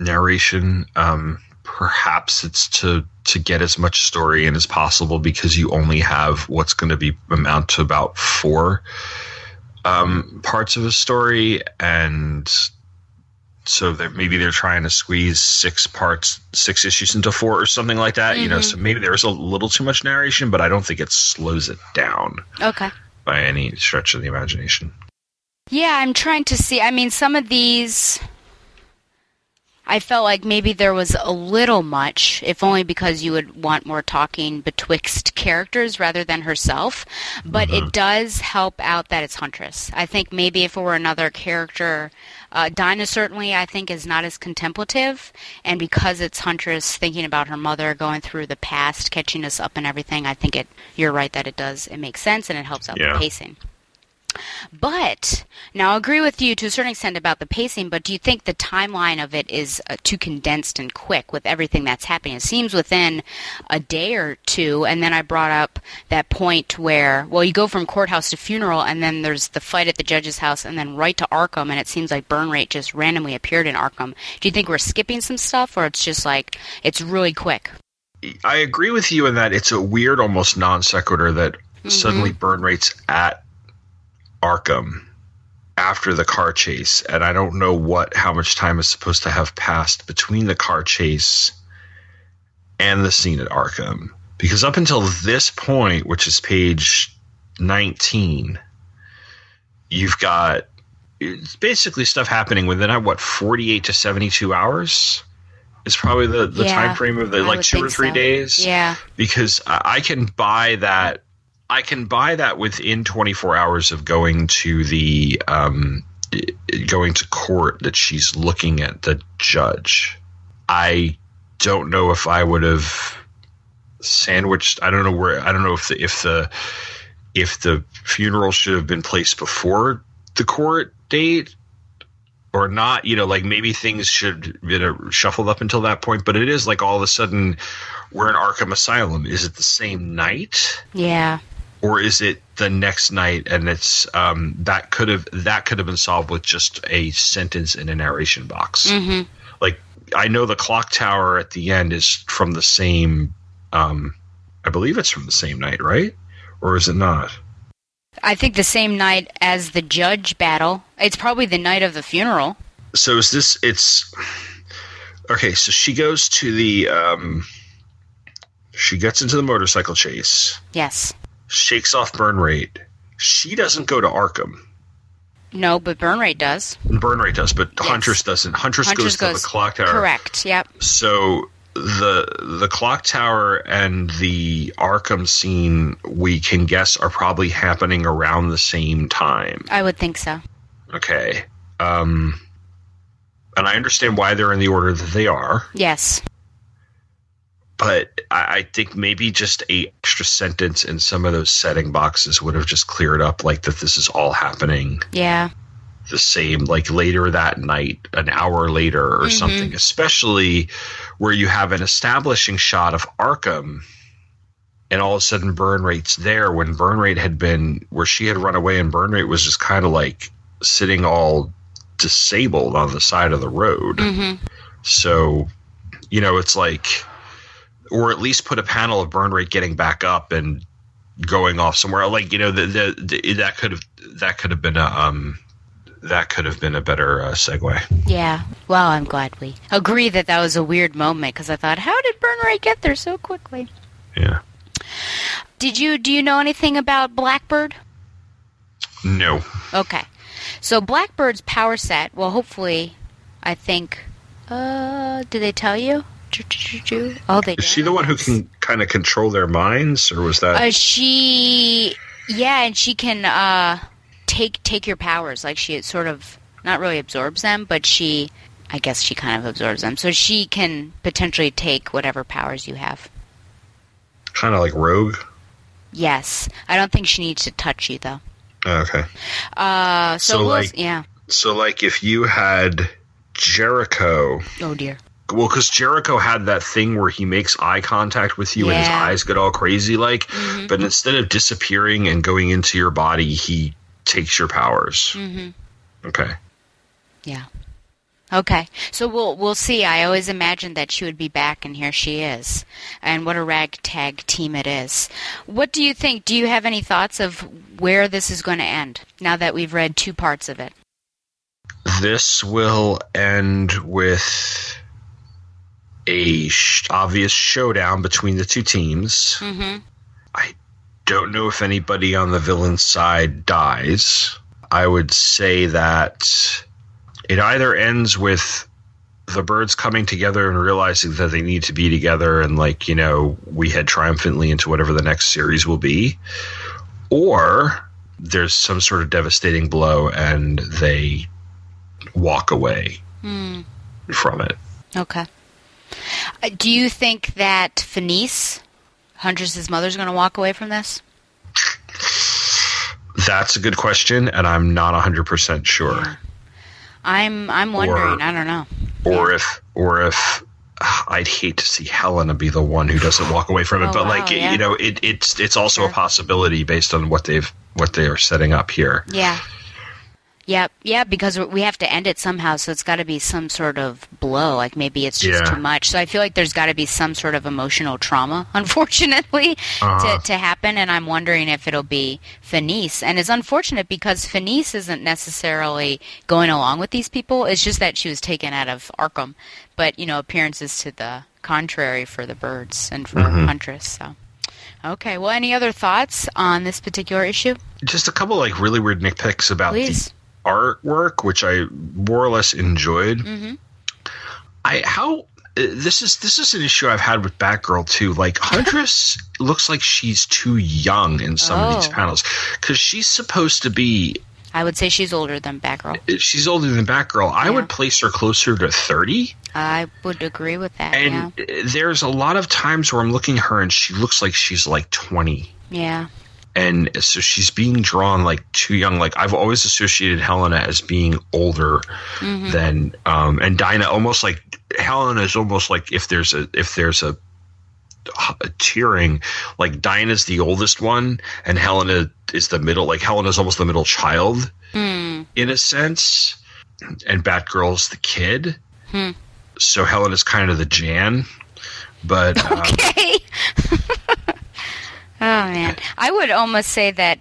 narration, um, perhaps it's to to get as much story in as possible because you only have what's going to be amount to about four um, parts of a story, and so that maybe they're trying to squeeze six parts, six issues into four or something like that. You know, so mm-hmm. maybe there's a little too much narration, but I don't think it slows it down Okay. by any stretch of the imagination. Yeah, I'm trying to see. I mean, some of these. I felt like maybe there was a little much, if only because you would want more talking betwixt characters rather than herself. But it mm-hmm. does help out that it's Huntress. I think maybe if it were another character, uh, Dinah certainly I think is not as contemplative, and because it's Huntress thinking about her mother, going through the past, catching us up and everything, I think it. You're right that it does. It makes sense and it helps out Yeah. the pacing. But now I agree with you to a certain extent about the pacing. But do you think the timeline of it is uh, too condensed and quick with everything that's happening? It seems within a day or two, and then I brought up that point where well, you go from courthouse to funeral, and then there's the fight at the judge's house, and then right to Arkham, and it seems like burn rate just randomly appeared in Arkham. Do you think we're skipping some stuff, or it's just like it's really quick? I agree with you in that it's a weird, almost non sequitur that suddenly burn rates at Arkham after the car chase, and I don't know what how much time is supposed to have passed between the car chase and the scene at Arkham. Because up until this point, which is page nineteen, you've got it's basically stuff happening within uh, what forty eight to seventy two hours. Is probably the, the Yeah, time frame of the I like two or three so. days Yeah. because I I can buy that. I can buy that within 24 hours of going to the um, going to court that she's looking at the judge. I don't know if I would have sandwiched. I don't know where. I don't know if the if the if the funeral should have been placed before the court date or not. You know, like maybe things should have been shuffled up until that point. But it is like all of a sudden we're in Arkham Asylum. Is it the same night? Yeah. Or is it the next night and it's um, that could have that could have been solved with just a sentence in a narration box hmm like i know the clock tower at the end is from the same um, i believe it's from the same night right or is it not I think the same night as the judge battle. It's probably the night of the funeral. so is this it's okay so she goes to the um, she gets into the motorcycle chase Yes. Shakes off burn rate she doesn't go to arkham No, but burn rate does. Burn rate does, but Huntress doesn't. Huntress, Huntress goes, to the clock tower. Correct. Yep. So the the clock tower and the Arkham scene we can guess are probably happening around the same time. I would think so. Okay. Um and I understand why they're in the order that they are, Yes. But I, I think maybe just a extra sentence in some of those setting boxes would have just cleared up like that this is all happening Yeah. the same like later that night an hour later or Mhm. something especially where you have an establishing shot of arkham and all of a sudden burn rate's there when burn rate had been where she had run away and burn rate was just kind of like sitting all disabled on the side of the road hmm so you know it's like or at least put a panel of burn rate getting back up and going off somewhere like you know the, the, the that could have that could have been a um that could have been a better uh, segue Yeah. Well, I'm glad we agree that that was a weird moment because I thought, how did burn rate get there so quickly? yeah Did you do you know anything about Blackbird? no Okay. So Blackbird's power set, well hopefully I think uh did they tell you? Oh they is she the one who can kind of control their minds or was that Uh, she yeah, and she can uh take take your powers like she sort of not really absorbs them, but she I guess she kind of absorbs them. So she can potentially take whatever powers you have. kind of like rogue Yes. I don't think she needs to touch you though. Oh, okay Uh so, So, like- yeah. so like if you had jericho Oh dear. Well, because Jericho had that thing where he makes eye contact with you and his eyes get all crazy, like. Mhm. But instead of disappearing and going into your body, he takes your powers. Mhm. Okay. Yeah. Okay, so we'll we'll see. I always imagined that she would be back, and here she is. And what a ragtag team it is. What do you think? Do you have any thoughts of where this is going to end now that we've read two parts of it? This will end with a sh- obvious showdown between the two teams. Mm-hmm. I don't know if anybody on the villain side dies. I would say that it either ends with the birds coming together and realizing that they need to be together and like you know we head triumphantly into whatever the next series will be or there's some sort of devastating blow and they walk away Hmm. from it Okay. Uh, do you think that Fenice, Huntress's mother, is going to walk away from this? that's a good question and i'm not 100% sure I'm I'm wondering. Or- I don't know. or if or if I'd hate to see Helena be the one who doesn't walk away from it, Oh, but wow, like yeah. you know, it, it's it's also a possibility based on what they've what they are setting up here. Yeah. Yep, yeah, because we have to end it somehow, so it's got to be some sort of blow. Like maybe it's just Yeah. too much. So I feel like there's got to be some sort of emotional trauma, unfortunately, Uh-huh. to, to happen. And I'm wondering if it'll be Fenice. And it's unfortunate because Fenice isn't necessarily going along with these people. It's just that she was taken out of Arkham. But, you know, appearances to the contrary for the birds and for Mhm. Huntress. So. Okay, well, any other thoughts on this particular issue? Just a couple like really weird nitpicks about Please. the artwork, which I more or less enjoyed. Mm-hmm. I how uh, this is this is an issue I've had with Batgirl too. Like Huntress looks like she's too young in some of these Oh. panels because she's supposed to be I would say she's older than Batgirl. she's older than Batgirl. I would place her closer to thirty. I would agree with that. And there's a lot of times where I'm looking at her and she looks like she's like 20. yeah. And so she's being drawn like too young. Like I've always associated Helena as being older Mhm. than, um, and Dinah almost like Helena is almost like if there's a, if there's a, a tiering, like Dinah's the oldest one and Helena is the middle, like Helena's almost the middle child Hmm. in a sense. And Batgirl's the kid. Hmm. So Helena's kind of the Jan. But, um, Okay. oh man, I would almost say that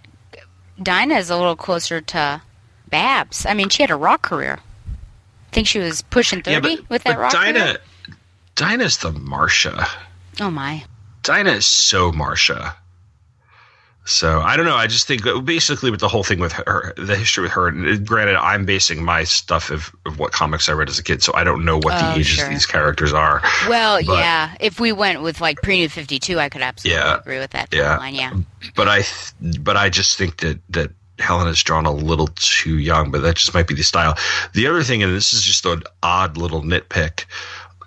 Dinah is a little closer to Babs. I mean, she had a rock career. I think she was pushing thirty with that but rock Dinah, career. Dinah's the Marsha. Oh my. Dinah is so Marsha. So I don't know. I just think basically with the whole thing with her, the history with her. And granted, I'm basing my stuff of, of what comics I read as a kid, so I don't know what the Oh, ages sure. of these characters are. Well, But- yeah. If we went with like pre New Fifty Two, I could absolutely Yeah. agree with that Yeah. Yeah. But I, th- but I just think that that Helen is drawn a little too young. But that just might be the style. The other thing, and this is just an odd little nitpick,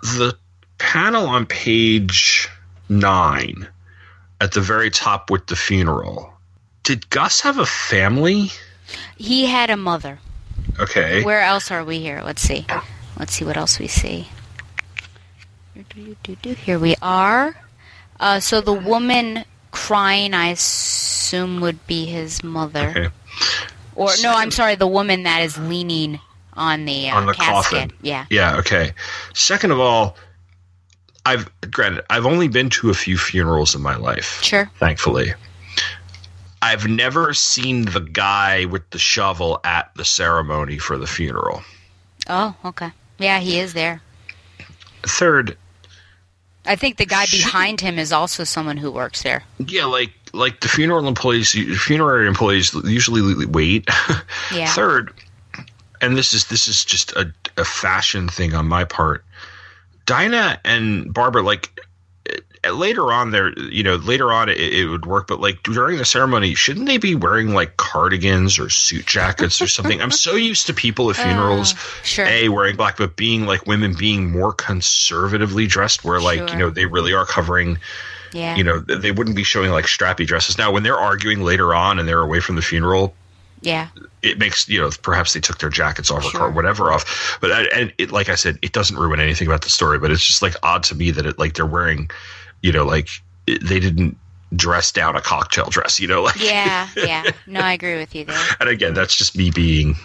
the panel on page nine at the very top with the funeral. Did Gus have a family? He had a mother. Okay. Where else are we here? Let's see. Let's see what else we see. Here we are. Uh, so the woman crying, I assume, would be his mother. Okay. Or no, I'm sorry, the woman that is leaning on the, uh, on the casket. coffin. Yeah. Yeah. Okay. Second of all, I've granted I've only been to a few funerals in my life. Sure. Thankfully. I've never seen the guy with the shovel at the ceremony for the funeral. Oh, okay. Yeah, he is there. Third, I think the guy behind him is also someone who works there. yeah, like like the funeral employees, funerary employees usually wait. Yeah. Third, and this is this is just a, a fashion thing on my part. Dinah and Barbara, like uh, later on, there, you know, later on it, it would work, but like during the ceremony, shouldn't they be wearing like cardigans or suit jackets or something? I'm so used to people at funerals, sure. a wearing black, but being like women being more conservatively dressed, where like you know they really are covering Yeah. you know, they wouldn't be showing like strappy dresses. Now, when they're arguing later on and they're away from the funeral, Yeah. it makes you know perhaps they took their jackets off or whatever off. But I, and it, like I said, it doesn't ruin anything about the story. But it's just like odd to me that it like they're wearing, you know, like it, they didn't dress down a cocktail dress. You know, like Yeah, yeah. No, I agree with you there. and again, that's just me being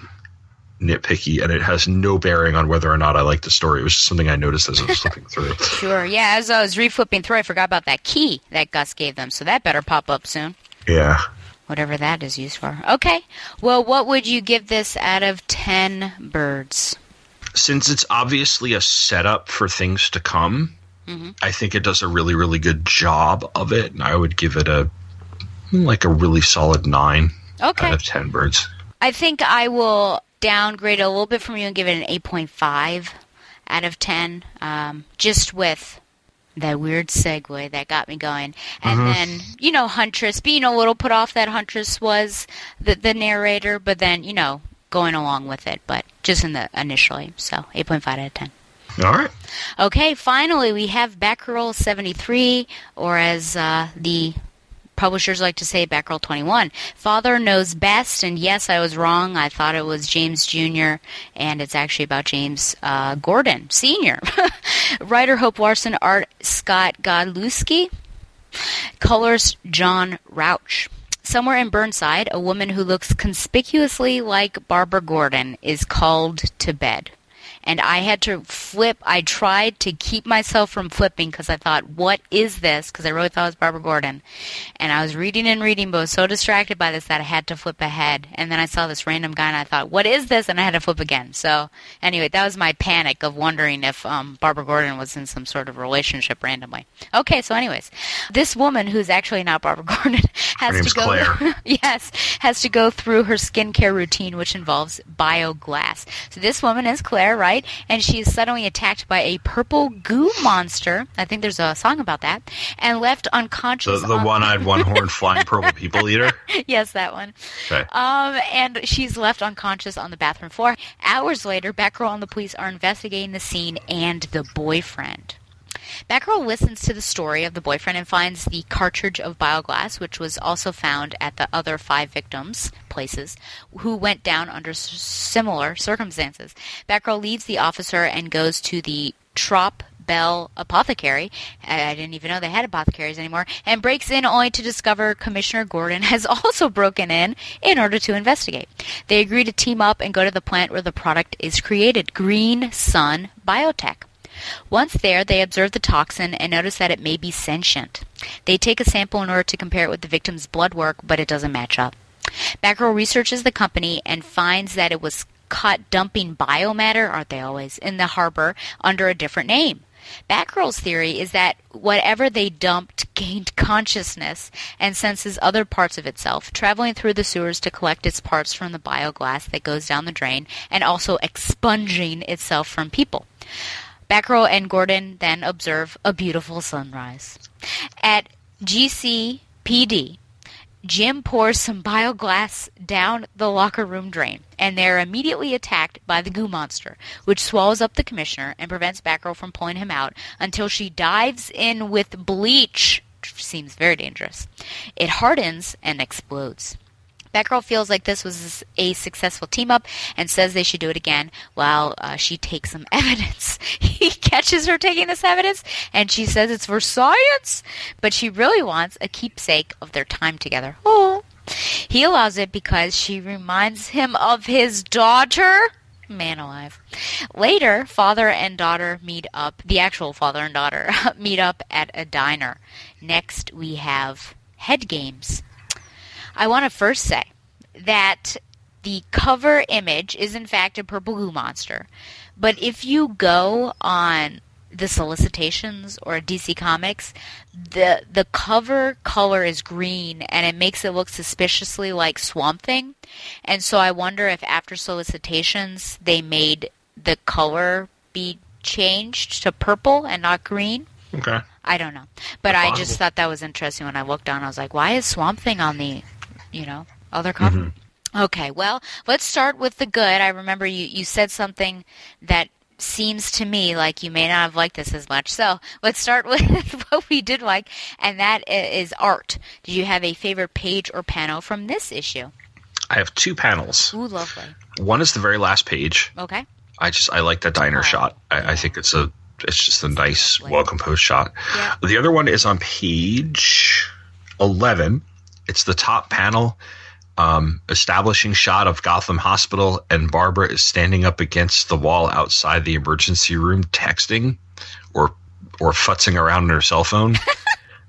nitpicky, and it has no bearing on whether or not I like the story. It was just something I noticed as I was flipping through. Sure. Yeah, as I was reflipping through, I forgot about that key that Gus gave them, so that better pop up soon. Yeah. Whatever that is used for. Okay. Well, what would you give this out of 10 birds? Since it's obviously a setup for things to come, Mhm. I think it does a really, really good job of it, and I would give it a like a really solid nine Okay. out of ten birds. I think I will downgrade a little bit from you and give it an 8.5 out of 10, um, just with that weird segue that got me going. And Mhm. then, you know, Huntress, being a little put off that Huntress was the, the narrator, but then, you know, going along with it, but just in the initially. So 8.5 out of 10. All right. Okay, finally, we have Batgirl 73, or as uh, the publishers like to say, Batgirl 21. Father knows best, and yes, I was wrong. I thought it was James Jr., and it's actually about James uh, Gordon Sr. Writer Hope Larson, art Scott Godlewski, colors John Rauch. Somewhere in Burnside, a woman who looks conspicuously like Barbara Gordon is called to bed and I had to flip. I tried to keep myself from flipping because I thought, "What is this?" Because I really thought it was Barbara Gordon, and I was reading and reading, but was so distracted by this that I had to flip ahead. And then I saw this random guy, and I thought, "What is this?" And I had to flip again. So anyway, that was my panic of wondering if um, Barbara Gordon was in some sort of relationship randomly. Okay, so anyways, this woman who's actually not Barbara Gordon has to go. Claire. yes, has to go through her skincare routine, which involves bioglass. So this woman is Claire, right? And she is suddenly attacked by a purple goo monster. I think there's a song about that, and left The, unconscious. the on- one-eyed, one-horned, flying purple people eater. yes, that one. Okay. Um, and she's left unconscious on the bathroom floor. Hours later, Batgirl and the police are investigating the scene and the boyfriend. Batgirl listens to the story of the boyfriend and finds the cartridge of bioglass, which was also found at the other five victims' places, who went down under s- similar circumstances. Batgirl leaves the officer and goes to the Trop Bell Apothecary. I I didn't even know they had apothecaries anymore. And breaks in only to discover Commissioner Gordon has also broken in in order to investigate. They agree to team up and go to the plant where the product is created Green Sun Biotech. Once there, they observe the toxin and notice that it may be sentient. They take a sample in order to compare it with the victim's blood work, but it doesn't match up. Batgirl researches the company and finds that it was caught dumping biomatter, aren't they always, in the harbor under a different name. Batgirl's theory is that whatever they dumped gained consciousness and senses other parts of itself, traveling through the sewers to collect its parts from the bioglass that goes down the drain, and also expunging itself from people. Batgirl and Gordon then observe a beautiful sunrise. At GCPD, Jim pours some bioglass down the locker room drain, and they're immediately attacked by the goo monster, which swallows up the commissioner and prevents Batgirl from pulling him out until she dives in with bleach. which Seems very dangerous. It hardens and explodes. Batgirl feels like this was a successful team up and says they should do it again while uh, she takes some evidence. he catches her taking this evidence and she says it's for science, but she really wants a keepsake of their time together. Oh. He allows it because she reminds him of his daughter. Man alive. Later, father and daughter meet up, the actual father and daughter meet up at a diner. Next, we have head games. I want to first say that the cover image is in fact a purple goo monster. But if you go on the solicitations or DC Comics, the the cover color is green and it makes it look suspiciously like Swamp Thing. And so I wonder if after solicitations they made the color be changed to purple and not green. Okay. I don't know. But That's I possible. just thought that was interesting when I looked down. I was like, why is Swamp Thing on the, you know, other cover? Mm-hmm. Okay, well, let's start with the good. I remember you, you said something that seems to me like you may not have liked this as much. So let's start with what we did like, and that is art. Did you have a favorite page or panel from this issue? I have two panels. Ooh, lovely. One is the very last page. Okay. I just I like that diner shot. I, I think it's a it's just a nice, well composed shot. The other one is on page eleven. It's the top panel, Um, establishing shot of Gotham Hospital, and Barbara is standing up against the wall outside the emergency room, texting or or futzing around on her cell phone.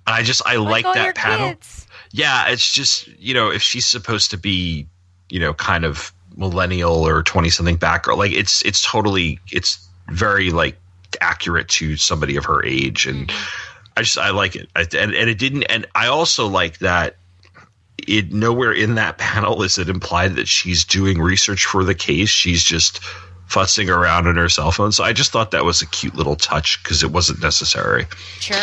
And I just I like, your that panel. kids. Yeah, it's just you know if she's supposed to be you know kind of millennial or twenty something back or like it's it's totally it's very like accurate to somebody of her age and I just I like it I, and and it didn't and I also like that it nowhere in that panel is it implied that she's doing research for the case. She's just fussing around on her cell phone. So I just thought that was a cute little touch because it wasn't necessary. Sure.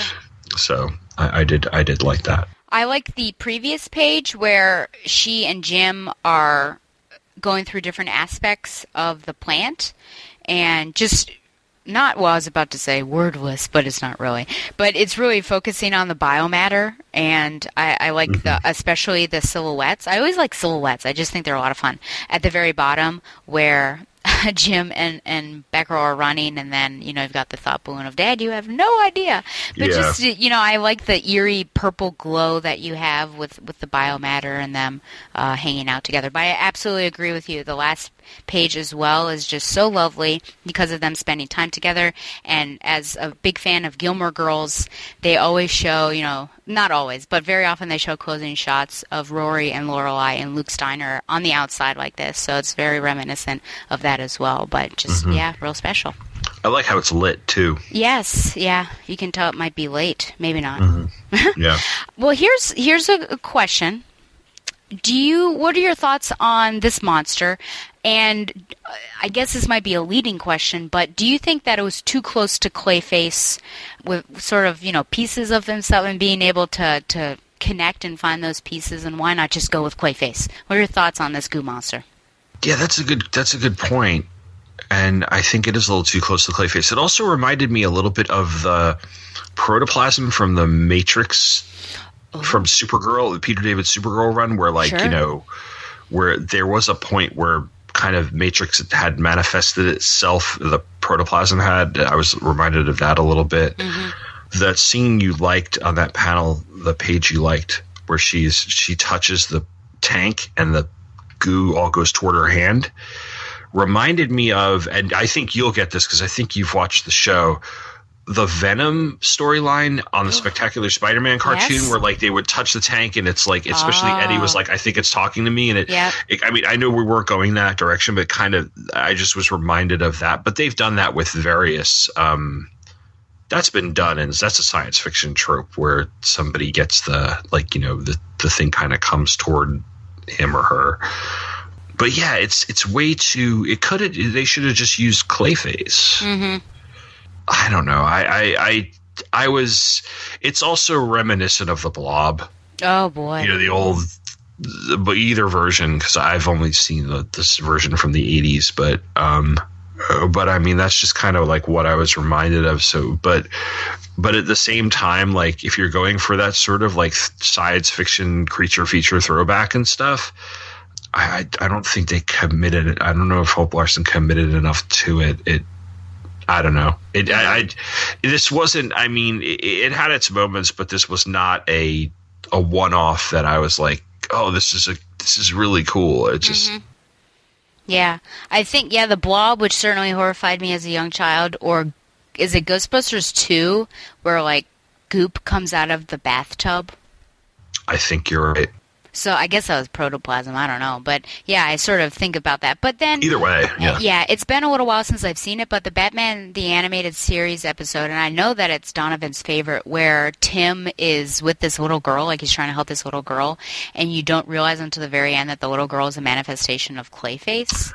so I, I did I did like that. I like the previous page where she and Jim are going through different aspects of the plant and just not well I was about to say wordless but it's not really. But it's really focusing on the biomatter and I, I like the mm-hmm. especially the silhouettes. I always like silhouettes. I just think they're a lot of fun. At the very bottom where Jim and and Becker are running and then you know you've got the thought balloon of dad you have no idea. But Yeah. just you know I like the eerie purple glow that you have with with the biomatter and them uh, hanging out together. But I absolutely agree with you. The last page as well is just so lovely because of them spending time together. And as a big fan of Gilmore Girls they always show you know not always but very often they show closing shots of Rory and Lorelai and Luke's Diner on the outside like this. So it's very reminiscent of that as well but just Mhm. yeah real special I like how it's lit too yes yeah you can tell it might be late maybe not yeah well, here's here's a, a question. Do you what are your thoughts on this monster? And uh, I guess this might be a leading question, but do you think that it was too close to Clayface with sort of, you know, pieces of himself and being able to to connect and find those pieces and why not just go with Clayface? What are your thoughts on this goo monster? Yeah, that's a good that's a good point. And I think it is a little too close to Clayface. It also reminded me a little bit of the protoplasm from the Matrix oh. from Supergirl, the Peter David Supergirl run, where like, Sure. you know, where there was a point where kind of Matrix had manifested itself, the protoplasm had. I was reminded of that a little bit. Mm-hmm. That scene you liked on that panel, the page you liked, where she's she touches the tank and the goo all goes toward her hand reminded me of, and I think you'll get this because I think you've watched the show, the Venom storyline on the Spectacular Spider-Man cartoon, Yes. where like they would touch the tank, and it's like, especially Eddie was Oh. like, I think it's talking to me, and it, Yep. it- I mean, I know we weren't going that direction, but kind of, I just was reminded of that. But they've done that with various. um that's been done, and that's a science fiction trope where somebody gets the like you know the the thing kind of comes toward him or her but yeah, it's it's way too. It could have. They should have just used Clayface. Mm-hmm. I don't know. I, I I I was. It's also reminiscent of the Blob. Oh boy. You know the old, but either version because I've only seen the, this version from the '80s. But um, but I mean that's just kind of like what I was reminded of. So, but but at the same time, like if you're going for that sort of like science fiction creature feature throwback and stuff. I, I I don't think they committed. it. I don't know if Hope Larson committed enough to it. It I don't know. It I, I this wasn't. I mean, it, it had its moments, but this was not a a one off that I was like, oh, this is a this is really cool. It just mm-hmm. Yeah, I think yeah, the Blob, which certainly horrified me as a young child, or is it Ghostbusters two, where like goop comes out of the bathtub? I think you're right. So I guess that was protoplasm. I don't know, but yeah, I sort of think about that. But then Either way, yeah. yeah, it's been a little while since I've seen it, but the Batman the animated series episode, and I know that it's Donovan's favorite, where Tim is with this little girl, like he's trying to help this little girl, and you don't realize until the very end that the little girl is a manifestation of Clayface.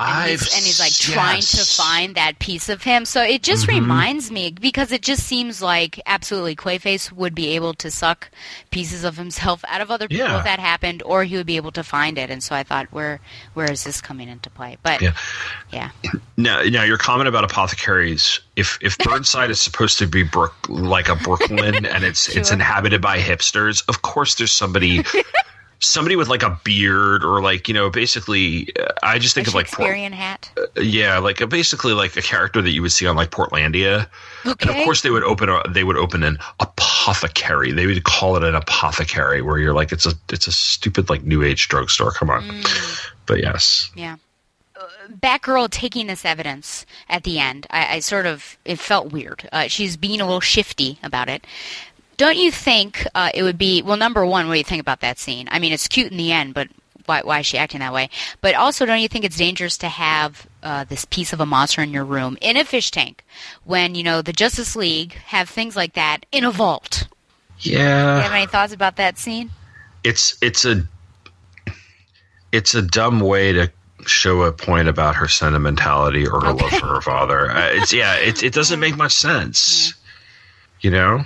And he's, and he's like trying to find that piece of him. So it just Mhm. reminds me because it just seems like absolutely Clayface would be able to suck pieces of himself out of other people Yeah. if that happened, or he would be able to find it. And so I thought, where where is this coming into play? But Yeah. yeah, Now, now your comment about apothecaries. If if Burnside is supposed to be Brook, like a Brooklyn, and it's it's inhabited by hipsters, of course there's somebody somebody with like a beard or like you know basically uh, I just think a of like Port- Shakespearean hat. yeah like a, basically like a character that you would see on like Portlandia. And of course they would open a, they would open an apothecary. They would call it an apothecary where you're like it's a it's a stupid like new age drugstore. Come on. Mm. But yes. Yeah. Uh, Batgirl taking this evidence at the end, I, I sort of it felt weird. Uh, she's being a little shifty about it. Don't you think uh, it would be well? Number one, what do you think about that scene? I mean, it's cute in the end, but why, why is she acting that way? But also, don't you think it's dangerous to have uh, this piece of a monster in your room in a fish tank when you know the Justice League have things like that in a vault? Yeah. you have any thoughts about that scene? it's it's a it's a dumb way to show a point about her sentimentality or her love for her father. Uh, it's yeah, it it doesn't make much sense. You know?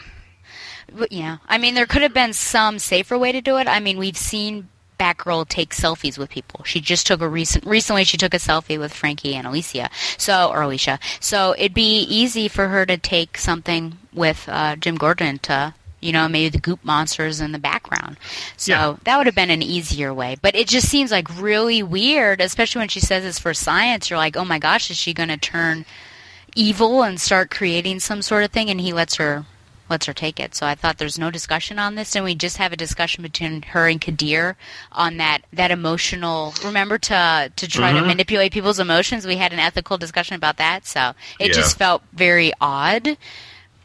Yeah, I mean, there could have been some safer way to do it. I mean, we've seen Batgirl take selfies with people. She just took a recent recently. She took a selfie with Frankie and Alysia. So or Alysia. So it'd be easy for her to take something with uh, Jim Gordon to. You know, maybe the goop monsters in the background. So Yeah. that would have been an easier way. But it just seems like really weird, especially when she says it's for science. You're like, oh my gosh, is she going to turn evil and start creating some sort of thing? And he lets her lets her take it. So I thought there's no discussion on this, and we just have a discussion between her and Kadir on that that emotional. Remember to to try to Mhm. manipulate people's emotions. We had an ethical discussion about that, so it Yeah. just felt very odd.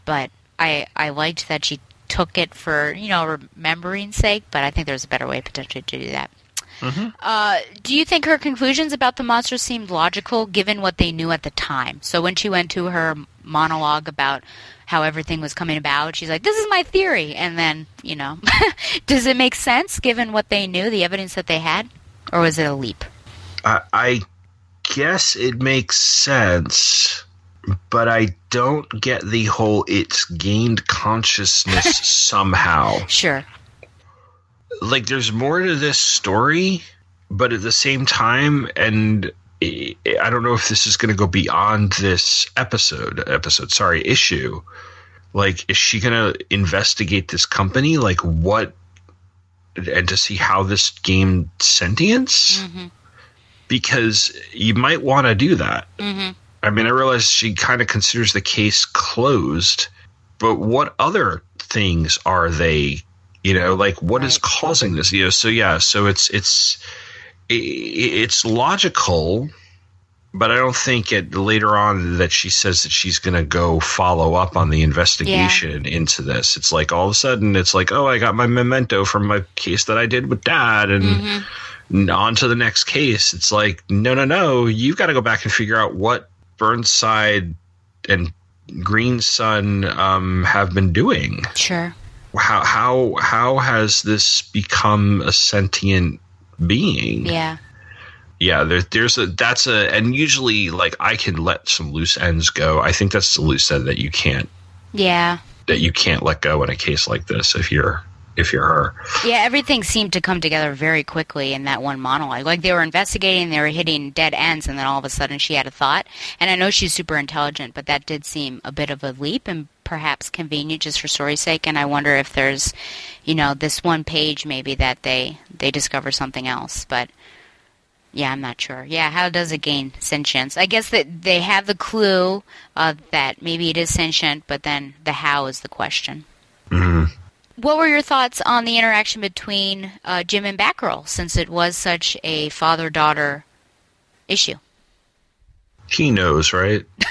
But I I liked that she took it for you know remembering sake. But I think there's a better way potentially to do that. Uh, do you think her conclusions about the monsters seemed logical given what they knew at the time? So when she went to her monologue about how everything was coming about, she's like, "This is my theory," and then you know, does it make sense given what they knew, the evidence that they had, or was it a leap? I, I guess it makes sense, but I don't get the whole it's gained consciousness somehow. Sure. Like, there's more to this story, but at the same time, and I don't know if this is going to go beyond this episode, episode, sorry, issue. Like, is she going to investigate this company? Like, what, and to see how this game sentience? because you might want to do that. Mm-hmm. I mean, I realize she kind of considers the case closed, but what other things are they? You know, like what is causing this? You know, so yeah, so it's it's it's logical, but I don't think it later on that she says that she's going to go follow up on the investigation into this. It's like all of a sudden it's like, oh, I got my memento from my case that I did with dad, and Mm-hmm. on to the next case. It's like, no, no, no. You've got to go back and figure out what Burnside and Green Sun um, have been doing. Sure. How how how has this become a sentient being? Yeah. Yeah, there, there's a that's a and usually like I can let some loose ends go. I think that's the loose end that you can't Yeah. that you can't let go in a case like this if you're if you're her. Yeah, everything seemed to come together very quickly in that one monologue. Like they were investigating, they were hitting dead ends, and then all of a sudden she had a thought. And I know she's super intelligent, but that did seem a bit of a leap and perhaps convenient just for story's sake. And I wonder if there's, you know, this one page maybe that they they discover something else. But yeah, I'm not sure. Yeah, how does it gain sentience? I guess that they have the clue uh, that maybe it is sentient, but then the how is the question. What were your thoughts on the interaction between uh, Jim and Batgirl, since it was such a father-daughter issue? He knows, right?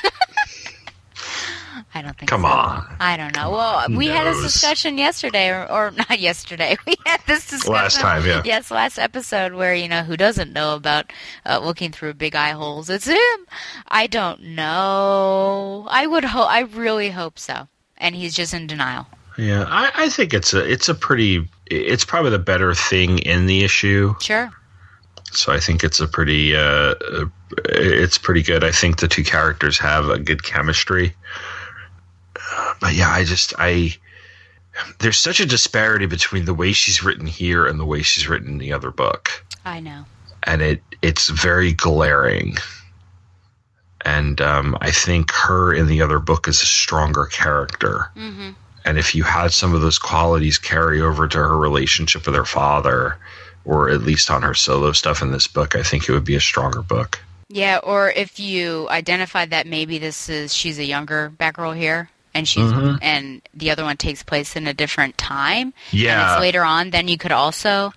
I don't think. Come so. on. I don't know. Well, we had this discussion yesterday, or, or not yesterday. We had this discussion Last time, yeah. Yes, last episode where you know who doesn't know about uh, looking through big eye holes? It's him. I don't know. I would hope. I really hope so. And he's just in denial. Yeah, I, I think it's a it's a pretty it's probably the better thing in the issue. Sure. So I think it's a pretty uh, it's pretty good. I think the two characters have a good chemistry. Uh, But yeah, I just I there's such a disparity between the way she's written here and the way she's written in the other book. I know. and it it's very glaring. And um, I think her in the other book is a stronger character. Mm-hmm. And if you had some of those qualities carry over to her relationship with her father, or at least on her solo stuff in this book, I think it would be a stronger book. Yeah, or if you identified that maybe this is she's a younger Batgirl here, and she's Mhm. and the other one takes place in a different time. and Yeah. it's later on. Then you could also,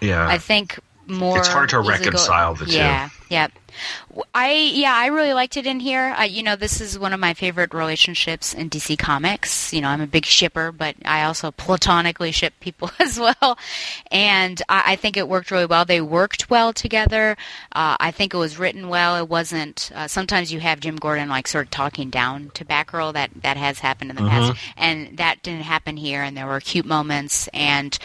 Yeah. I think, more. It's hard to easily go- reconcile the two. Yeah, yeah. I yeah, I really liked it in here. I, you know, this is one of my favorite relationships in DC Comics. You know, I'm a big shipper, but I also platonically ship people as well, and I, I think it worked really well. They worked well together. Uh, I think it was written well. It wasn't. Uh, sometimes you have Jim Gordon like sort of talking down to Batgirl. That that has happened in the past, Mhm. and that didn't happen here. And there were cute moments, and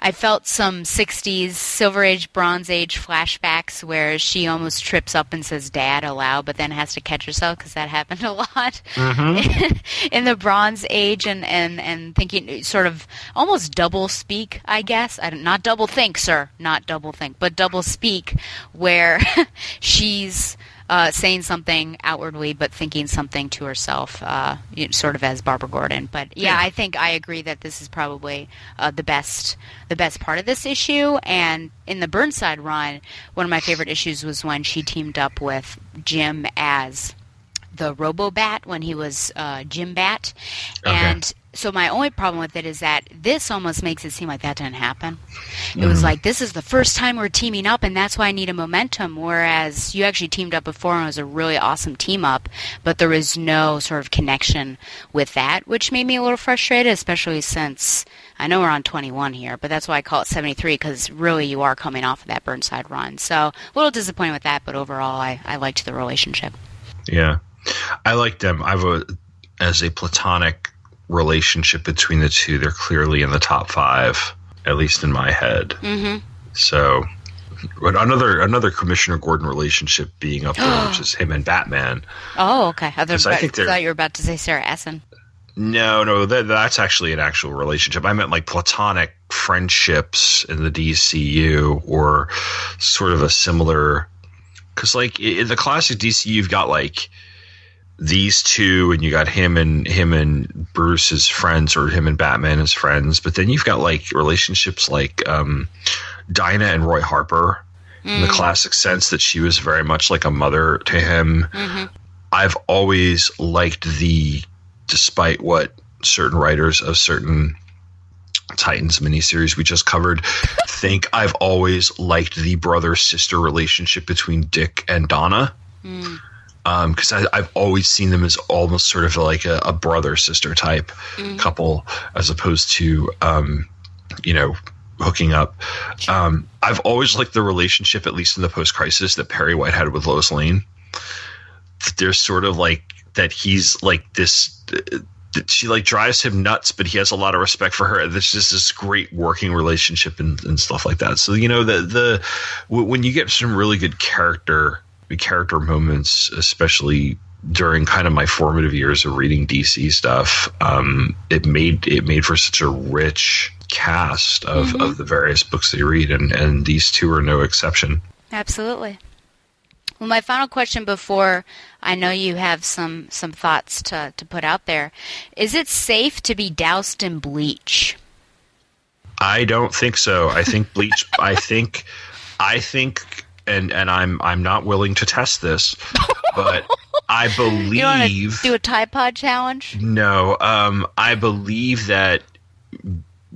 I felt some '60s Silver Age, Bronze Age flashbacks where she almost trips up and says "Dad" aloud, but then has to catch herself because that happened a lot mm-hmm. in the Bronze Age, and and and thinking sort of almost double speak, I guess. I don't, not double think, sir, not double think, but double speak, where she's. Uh, saying something outwardly, but thinking something to herself, uh, you know, sort of as Barbara Gordon. But yeah, I think I agree that this is probably uh, the best, the best part of this issue. And in the Burnside run, one of my favorite issues was when she teamed up with Jim as the Robobat when he was uh, Jim Bat, and so my only problem with it is that this almost makes it seem like that didn't happen. It was Mhm. like this is the first time we're teaming up, and that's why I need a momentum. Whereas you actually teamed up before and it was a really awesome team up, but there was no sort of connection with that, which made me a little frustrated, especially since I know we're on 21 here, but that's why I call it 73 because really you are coming off of that Burnside run. So a little disappointed with that, but overall I, I liked the relationship. Yeah, I like them. I have a as a platonic relationship between the two. They're clearly in the top five, at least in my head. Mm-hmm. So, but another another Commissioner Gordon relationship being up there, which is him and Batman. Oh, okay. I, thought- I think I thought you were about to say Sarah Essen. No, no, that, that's actually an actual relationship. I meant like platonic friendships in the DCU or sort of a similar. Because, like, in the classic DC, you've got like these two, and you got him and him and Bruce as friends, or him and Batman as friends. But then you've got like relationships like um, Dinah and Roy Harper, in the Mm. classic sense that she was very much like a mother to him. I've always liked the, despite what certain writers of certain Titans miniseries we just covered think, I've always liked the brother sister relationship between Dick and Donna. Because I I've always seen them as almost sort of like a, a brother sister type Mhm. couple, as opposed to, um, you know, hooking up. Um, I've always liked the relationship, at least in the post crisis, that Perry White had with Lois Lane there's sort of like that he's like this uh, that she like drives him nuts but he has a lot of respect for her there's just this great working relationship and, and stuff like that so you know the the w- when you get some really good character character moments especially during kind of my formative years of reading dc stuff um it made it made for such a rich cast of Mhm. of the various books that you read and and these two are no exception Absolutely. Well, my final question before I know you have some some thoughts to to put out there is: It safe to be doused in bleach? I don't think so. I think bleach. I think, I think, and and I'm I'm not willing to test this, but I You believe do a Tide Pod challenge? no. Um, I believe that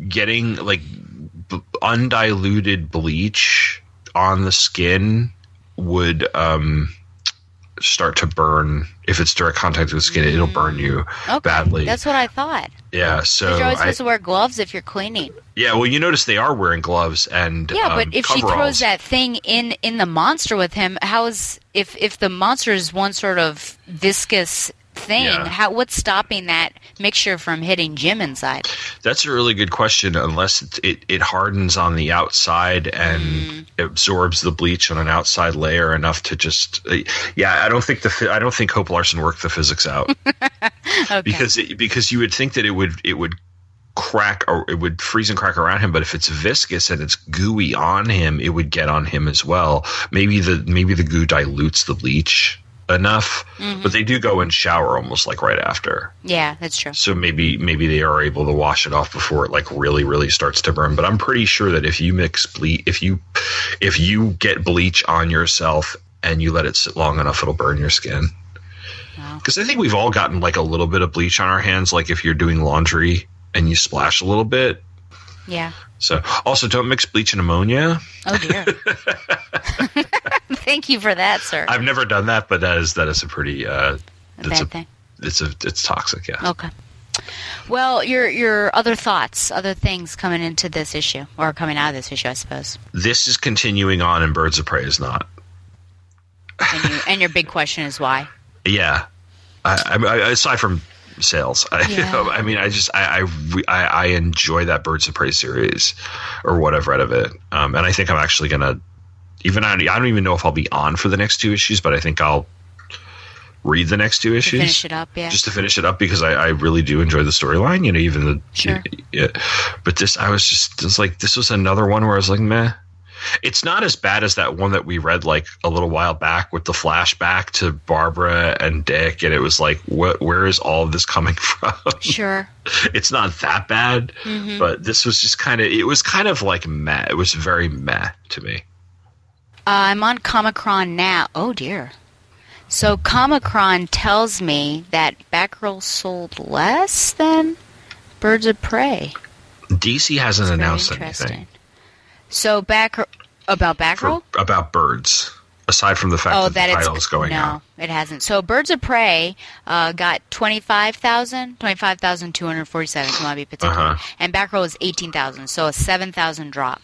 getting like b- undiluted bleach on the skin would um start to burn if it's direct contact with the skin. It'll burn you Okay, badly. that's what I thought. yeah So you're always I- supposed to wear gloves if you're cleaning. yeah. Well, you notice they are wearing gloves and Yeah, um, but if she throws that thing in in the monster with him, how is if if the monster is one sort of viscous thing? Yeah. How what's stopping that mixture from hitting Jim inside? That's a really good question. Unless it, it, it hardens on the outside and absorbs the bleach on an outside layer enough to just, uh, yeah. I don't think the I don't think Hope Larson worked the physics out because it, because you would think that it would it would crack or it would freeze and crack around him. But if it's viscous and it's gooey on him, it would get on him as well. Maybe the maybe the goo dilutes the bleach. Enough, Mhm. but they do go and shower almost like right after. Yeah, that's true. So maybe maybe they are able to wash it off before it like really really starts to burn. But I'm pretty sure that if you mix bleach, if you if you get bleach on yourself and you let it sit long enough, it'll burn your skin. Because I think we've all gotten like a little bit of bleach on our hands. Like if you're doing laundry and you splash a little bit. Yeah. So also don't mix bleach and ammonia. Oh dear. Thank you for that, sir. I've never done that, but that is that is a pretty uh, A it's bad a, thing. It's a it's toxic. Yeah. Okay. Well, your your other thoughts, other things coming into this issue, or coming out of this issue, I suppose. This is continuing on, and Birds of Prey is not. And, you, and your big question is why? Yeah, I, I, I aside from sales, I, Yeah. I mean, I just I, I I enjoy that Birds of Prey series or what I've read of it, um, and I think I'm actually gonna even I, I don't even know if I'll be on for the next two issues, but I think I'll read the next two issues. To finish it up, yeah. just to finish it up because I, I really do enjoy the storyline. You know, even the Sure. yeah. But this, I was just it's like this was another one where I was like, meh. It's not as bad as that one that we read like a little while back with the flashback to Barbara and Dick, and it was like, what? Where is all of this coming from? Sure. it's not that bad, Mhm. but this was just kind of. It was kind of like meh. It was very meh to me. Uh, I'm on Comichron now. Oh dear. So Comichron tells me that Batgirl sold less than Birds of Prey. DC hasn't Very announced anything So Batgirl about Batgirl? for, about birds, aside from the fact oh, that, that the title is going no, out. it hasn't. So Birds of Prey uh, got 25,000, 25,247 to want to be particular, Uh-huh. and Batgirl is 18,000, so a 7,000 drop.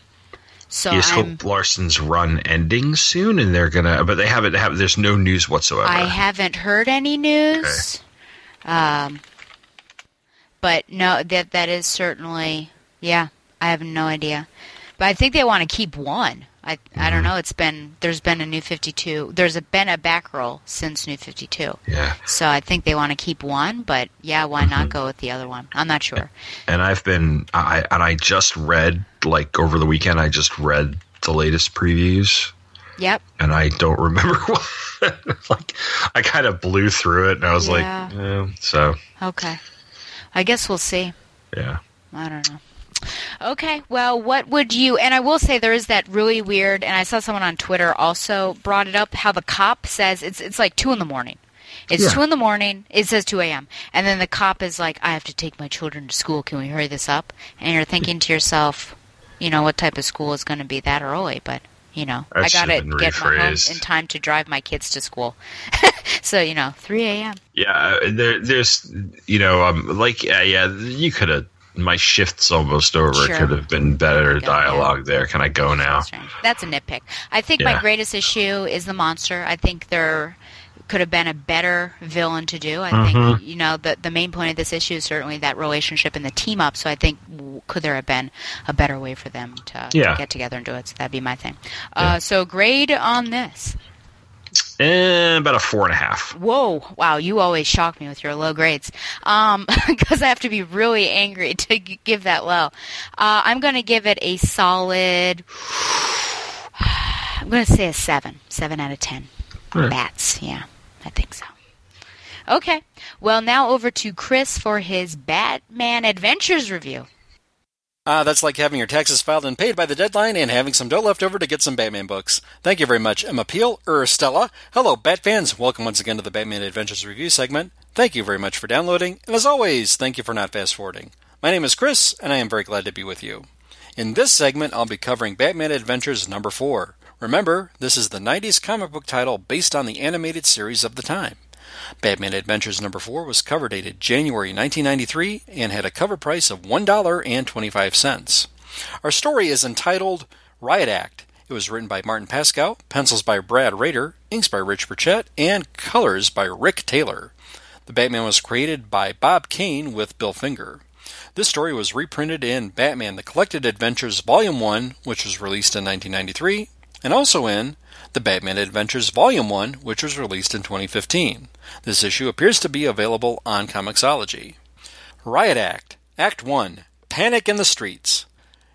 So I'm, hope Larson's run ending soon, and they're gonna. But they haven't. Have there's no news whatsoever. I haven't heard any news. Um, but no, that that is certainly yeah. I have no idea, but I think they want to keep one. I I don't know. It's been there's been a new Fifty Two. There's a, been a back roll since New Fifty Two. Yeah. So I think they want to keep one, but yeah, why not Mm-hmm. go with the other one? I'm not sure. and I've been. I and I just read like over the weekend. I just read the latest previews, Yep. and I don't remember what. like I kind of blew through it, and I was Yeah. like, eh, so Okay. I guess we'll see. yeah. I don't know. Okay, well, what would you? And I will say there is that really weird. And I saw someone on Twitter also brought it up. How the cop says it's it's like two in the morning. It's Yeah. two in the morning. It says two a.m. And then the cop is like, "I have to take my children to school. Can we hurry this up?" And you're thinking to yourself, you know, what type of school is going to be that early? But you know, That I got to get my home in time to drive my kids to school. so you know, three a.m. Yeah, uh, there, there's, you know, um, like, yeah, yeah, you could have. My shift's almost over. Sure. Could have been better dialogue there. Can I go now? That's a nitpick. I think Yeah. my greatest issue is the monster. I think there could have been a better villain to do. I think Mhm. you know the the main point of this issue is certainly that relationship and the team up. So I think could there have been a better way for them to, to get together and do it? So that'd be my thing. Uh, so grade on this. Eh, about a four and a half. Whoa! Wow, you always shock me with your low grades. Um, because I have to be really angry to g- give that low. Uh, I'm going to give it a solid. I'm going to say a seven, seven out of ten. Alright. Bats, yeah, I think so. Okay, well now over to Chris for his Batman Adventures review. Ah, that's like having your taxes filed and paid by the deadline and having some dough left over to get some Batman books. Thank you very much, Emma Peel, or Stella. Hello, Bat fans. Welcome once again to the Batman Adventures review segment. Thank you very much for downloading, and as always, thank you for not fast forwarding. My name is Chris, and I am very glad to be with you. In this segment, I'll be covering Batman Adventures number 4. Remember, this is the 90s comic book title based on the animated series of the time. Batman Adventures number 4 was cover dated January 1993 and had a cover price of $1.25. Our story is entitled Riot Act. It was written by Martin Pasko, pencils by Brad Rader, inks by Rich Burchett, and colors by Rick Taylor. The Batman was created by Bob Kane with Bill Finger. This story was reprinted in Batman The Collected Adventures Volume 1, which was released in 1993, and also in The Batman Adventures Volume 1, which was released in 2015. This issue appears to be available on Comixology. Riot Act, Act 1 Panic in the Streets.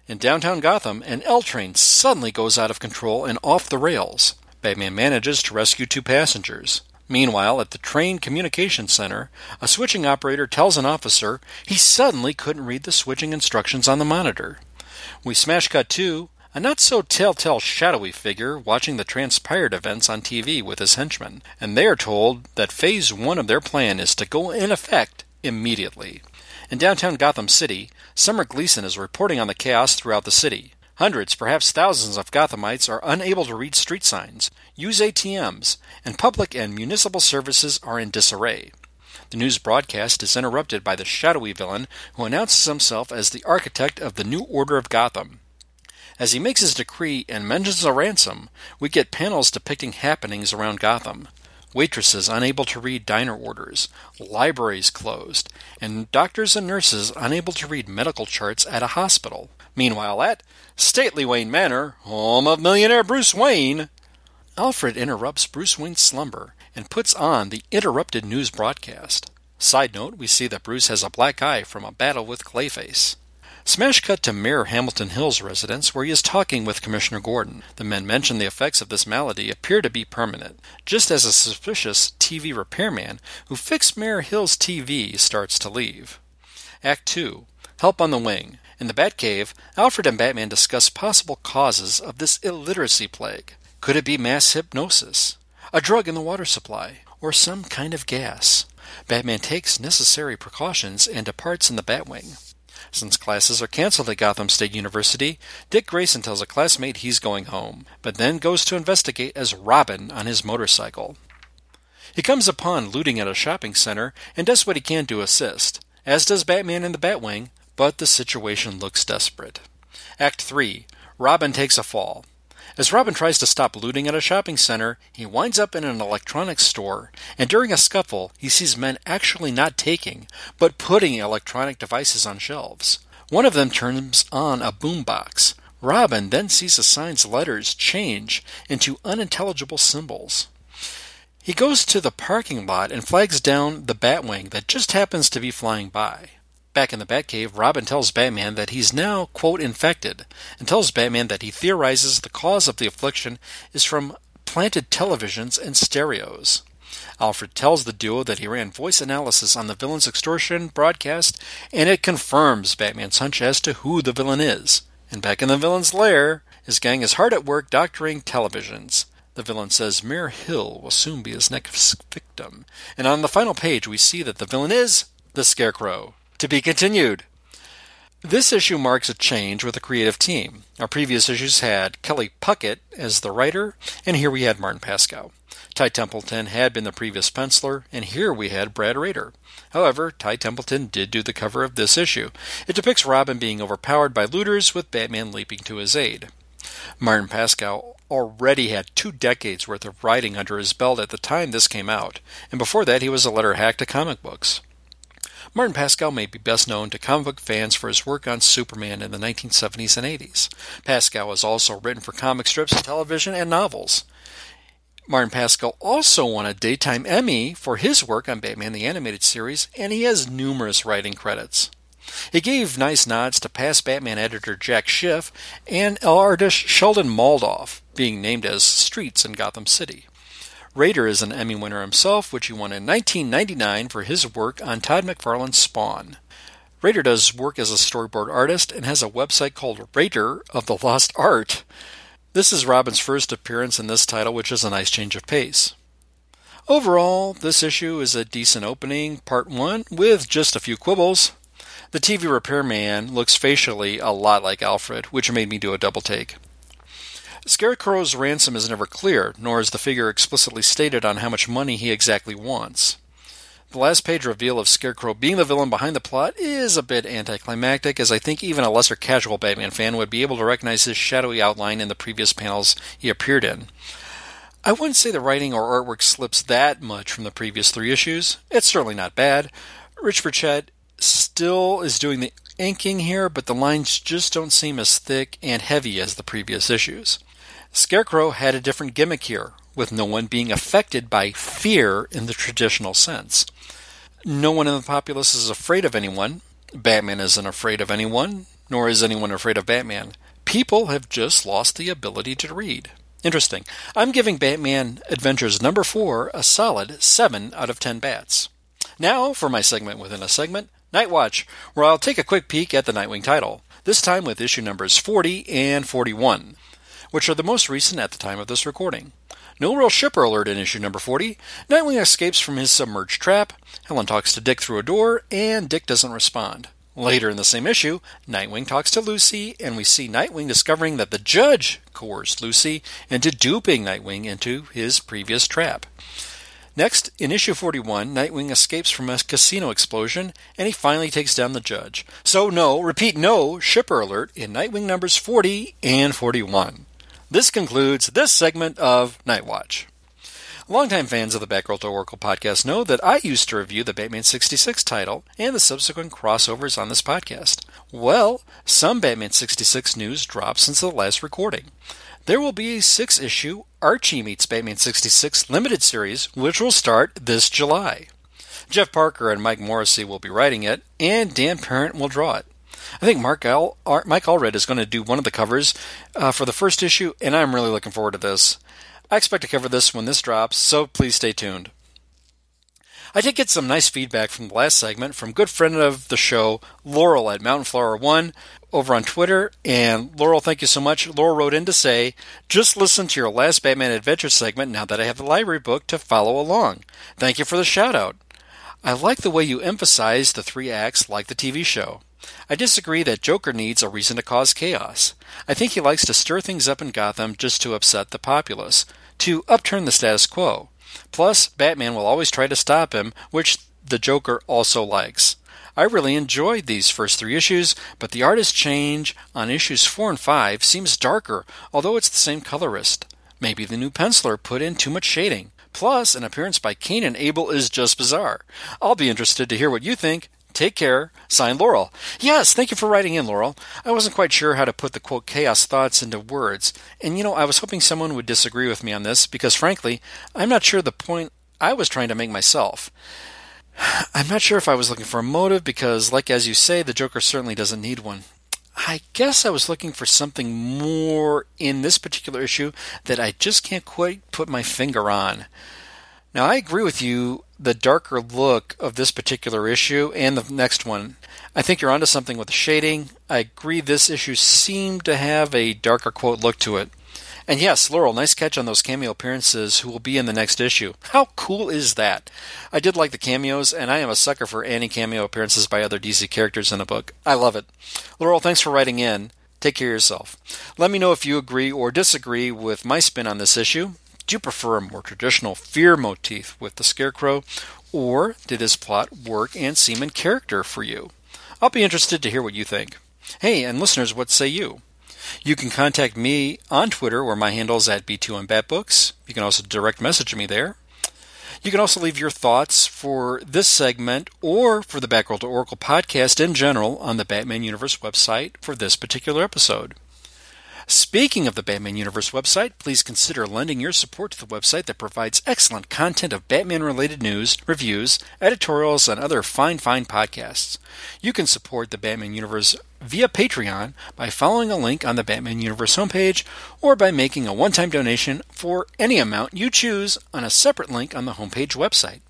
In downtown Gotham, an L train suddenly goes out of control and off the rails. Batman manages to rescue two passengers. Meanwhile, at the train communication center, a switching operator tells an officer he suddenly couldn't read the switching instructions on the monitor. We smash cut to a not so telltale shadowy figure watching the transpired events on TV with his henchmen, and they are told that phase one of their plan is to go in effect immediately. In downtown Gotham City, Summer Gleason is reporting on the chaos throughout the city. Hundreds, perhaps thousands of Gothamites are unable to read street signs, use ATMs, and public and municipal services are in disarray. The news broadcast is interrupted by the shadowy villain who announces himself as the architect of the new order of Gotham. As he makes his decree and mentions a ransom, we get panels depicting happenings around Gotham. Waitresses unable to read diner orders, libraries closed, and doctors and nurses unable to read medical charts at a hospital. Meanwhile, at stately Wayne Manor, home of millionaire Bruce Wayne, Alfred interrupts Bruce Wayne's slumber and puts on the interrupted news broadcast. Side note, we see that Bruce has a black eye from a battle with Clayface. Smash cut to Mayor Hamilton Hill's residence where he is talking with Commissioner Gordon. The men mention the effects of this malady appear to be permanent, just as a suspicious TV repairman who fixed Mayor Hill's TV starts to leave. Act 2 Help on the Wing. In the Batcave, Alfred and Batman discuss possible causes of this illiteracy plague. Could it be mass hypnosis? A drug in the water supply? Or some kind of gas? Batman takes necessary precautions and departs in the Batwing. Since classes are canceled at Gotham State University, Dick Grayson tells a classmate he's going home, but then goes to investigate as Robin on his motorcycle. He comes upon looting at a shopping center and does what he can to assist, as does Batman in the Batwing, but the situation looks desperate. Act 3 Robin takes a fall. As Robin tries to stop looting at a shopping center, he winds up in an electronics store, and during a scuffle, he sees men actually not taking, but putting electronic devices on shelves. One of them turns on a boombox. Robin then sees the sign's letters change into unintelligible symbols. He goes to the parking lot and flags down the Batwing that just happens to be flying by. Back in the Batcave, Robin tells Batman that he's now, quote, infected, and tells Batman that he theorizes the cause of the affliction is from planted televisions and stereos. Alfred tells the duo that he ran voice analysis on the villain's extortion broadcast, and it confirms Batman's hunch as to who the villain is. And back in the villain's lair, his gang is hard at work doctoring televisions. The villain says Mayor Hill will soon be his next victim. And on the final page, we see that the villain is the Scarecrow. To be continued. This issue marks a change with the creative team. Our previous issues had Kelly Puckett as the writer, and here we had Martin Pasko. Ty Templeton had been the previous penciler, and here we had Brad Rader. However, Ty Templeton did do the cover of this issue. It depicts Robin being overpowered by looters with Batman leaping to his aid. Martin Pasko already had two decades worth of writing under his belt at the time this came out, and before that he was a letter hack to comic books. Martin Pasko may be best known to comic book fans for his work on Superman in the 1970s and 80s. Pasko has also written for comic strips, television, and novels. Martin Pasko also won a Daytime Emmy for his work on Batman the Animated Series, and he has numerous writing credits. He gave nice nods to past Batman editor Jack Schiff and artist Sheldon Moldoff, being named as streets in Gotham City. Rader is an Emmy winner himself, which he won in 1999 for his work on Todd McFarlane's Spawn. Rader does work as a storyboard artist and has a website called Rader of the Lost Art. This is Robin's first appearance in this title, which is a nice change of pace. Overall, this issue is a decent opening, part one, with just a few quibbles. The TV repairman looks facially a lot like Alfred, which made me do a double take. Scarecrow's ransom is never clear, nor is the figure explicitly stated on how much money he exactly wants. The last page reveal of Scarecrow being the villain behind the plot is a bit anticlimactic, as I think even a lesser casual Batman fan would be able to recognize his shadowy outline in the previous panels he appeared in. I wouldn't say the writing or artwork slips that much from the previous three issues. It's certainly not bad. Rich Burchett still is doing the inking here, but the lines just don't seem as thick and heavy as the previous issues. Scarecrow had a different gimmick here, with no one being affected by fear in the traditional sense. No one in the populace is afraid of anyone. Batman isn't afraid of anyone, nor is anyone afraid of Batman. People have just lost the ability to read. Interesting. I'm giving Batman Adventures number 4 a solid 7 out of 10 bats. Now for my segment within a segment, Night Watch, where I'll take a quick peek at the Nightwing title, this time with issue numbers 40 and 41, which are the most recent at the time of this recording. No real shipper alert in issue number 40. Nightwing escapes from his submerged trap. Helen talks to Dick through a door, and Dick doesn't respond. Later in the same issue, Nightwing talks to Lucy, and we see Nightwing discovering that the judge coerced Lucy into duping Nightwing into his previous trap. Next, in issue 41, Nightwing escapes from a casino explosion and he finally takes down the judge. So, no, repeat, no, shipper alert in Nightwing numbers 40 and 41. This concludes this segment of Night Watch. Longtime fans of the Batgirl to Oracle podcast know that I used to review the Batman 66 title and the subsequent crossovers on this podcast. Well, some Batman 66 news dropped since the last recording. There will be a six issue Archie Meets Batman 66 limited series, which will start this July. Jeff Parker and Mike Morrissey will be writing it, and Dan Parent will draw it. I think Mark Al- Mike Allred is going to do one of the covers uh, for the first issue, and I'm really looking forward to this. I expect to cover this when this drops, so please stay tuned. I did get some nice feedback from the last segment from good friend of the show, Laurel at Mountain Flower One, over on Twitter. And Laurel, thank you so much. Laurel wrote in to say, just listen to your last Batman Adventure segment now that I have the library book to follow along. Thank you for the shout out. I like the way you emphasize the three acts like the TV show. I disagree that Joker needs a reason to cause chaos. I think he likes to stir things up in Gotham just to upset the populace, to upturn the status quo. Plus, Batman will always try to stop him, which the Joker also likes. I really enjoyed these first three issues, but the artist change on issues 4 and 5 seems darker, although it's the same colorist. Maybe the new penciler put in too much shading. Plus, an appearance by Cain and Abel is just bizarre. I'll be interested to hear what you think. Take care. Signed Laurel. Yes, thank you for writing in, Laurel. I wasn't quite sure how to put the quote chaos thoughts into words. And you know, I was hoping someone would disagree with me on this because frankly, I'm not sure the point I was trying to make myself. I'm not sure if I was looking for a motive because, like as you say, the Joker certainly doesn't need one. I guess I was looking for something more in this particular issue that I just can't quite put my finger on. Now, I agree with you the darker look of this particular issue and the next one. I think you're onto something with the shading. I agree this issue seemed to have a darker quote look to it. And yes, Laurel, nice catch on those cameo appearances who will be in the next issue. How cool is that? I did like the cameos, and I am a sucker for any cameo appearances by other DC characters in a book. I love it. Laurel, thanks for writing in. Take care of yourself. Let me know if you agree or disagree with my spin on this issue. Do you prefer a more traditional fear motif with the Scarecrow, or did his plot work and seem in character for you? I'll be interested to hear what you think. Hey, and listeners, what say you? You can contact me on Twitter, where my handle is at B2MBatBooks. You can also direct message me there. You can also leave your thoughts for this segment or for the Batgirl to Oracle podcast in general on the Batman Universe website for this particular episode. Speaking of the Batman Universe website, please consider lending your support to the website that provides excellent content of Batman related news, reviews, editorials, and other fine, fine podcasts. You can support the Batman Universe via Patreon by following a link on the Batman Universe homepage or by making a one time donation for any amount you choose on a separate link on the homepage website.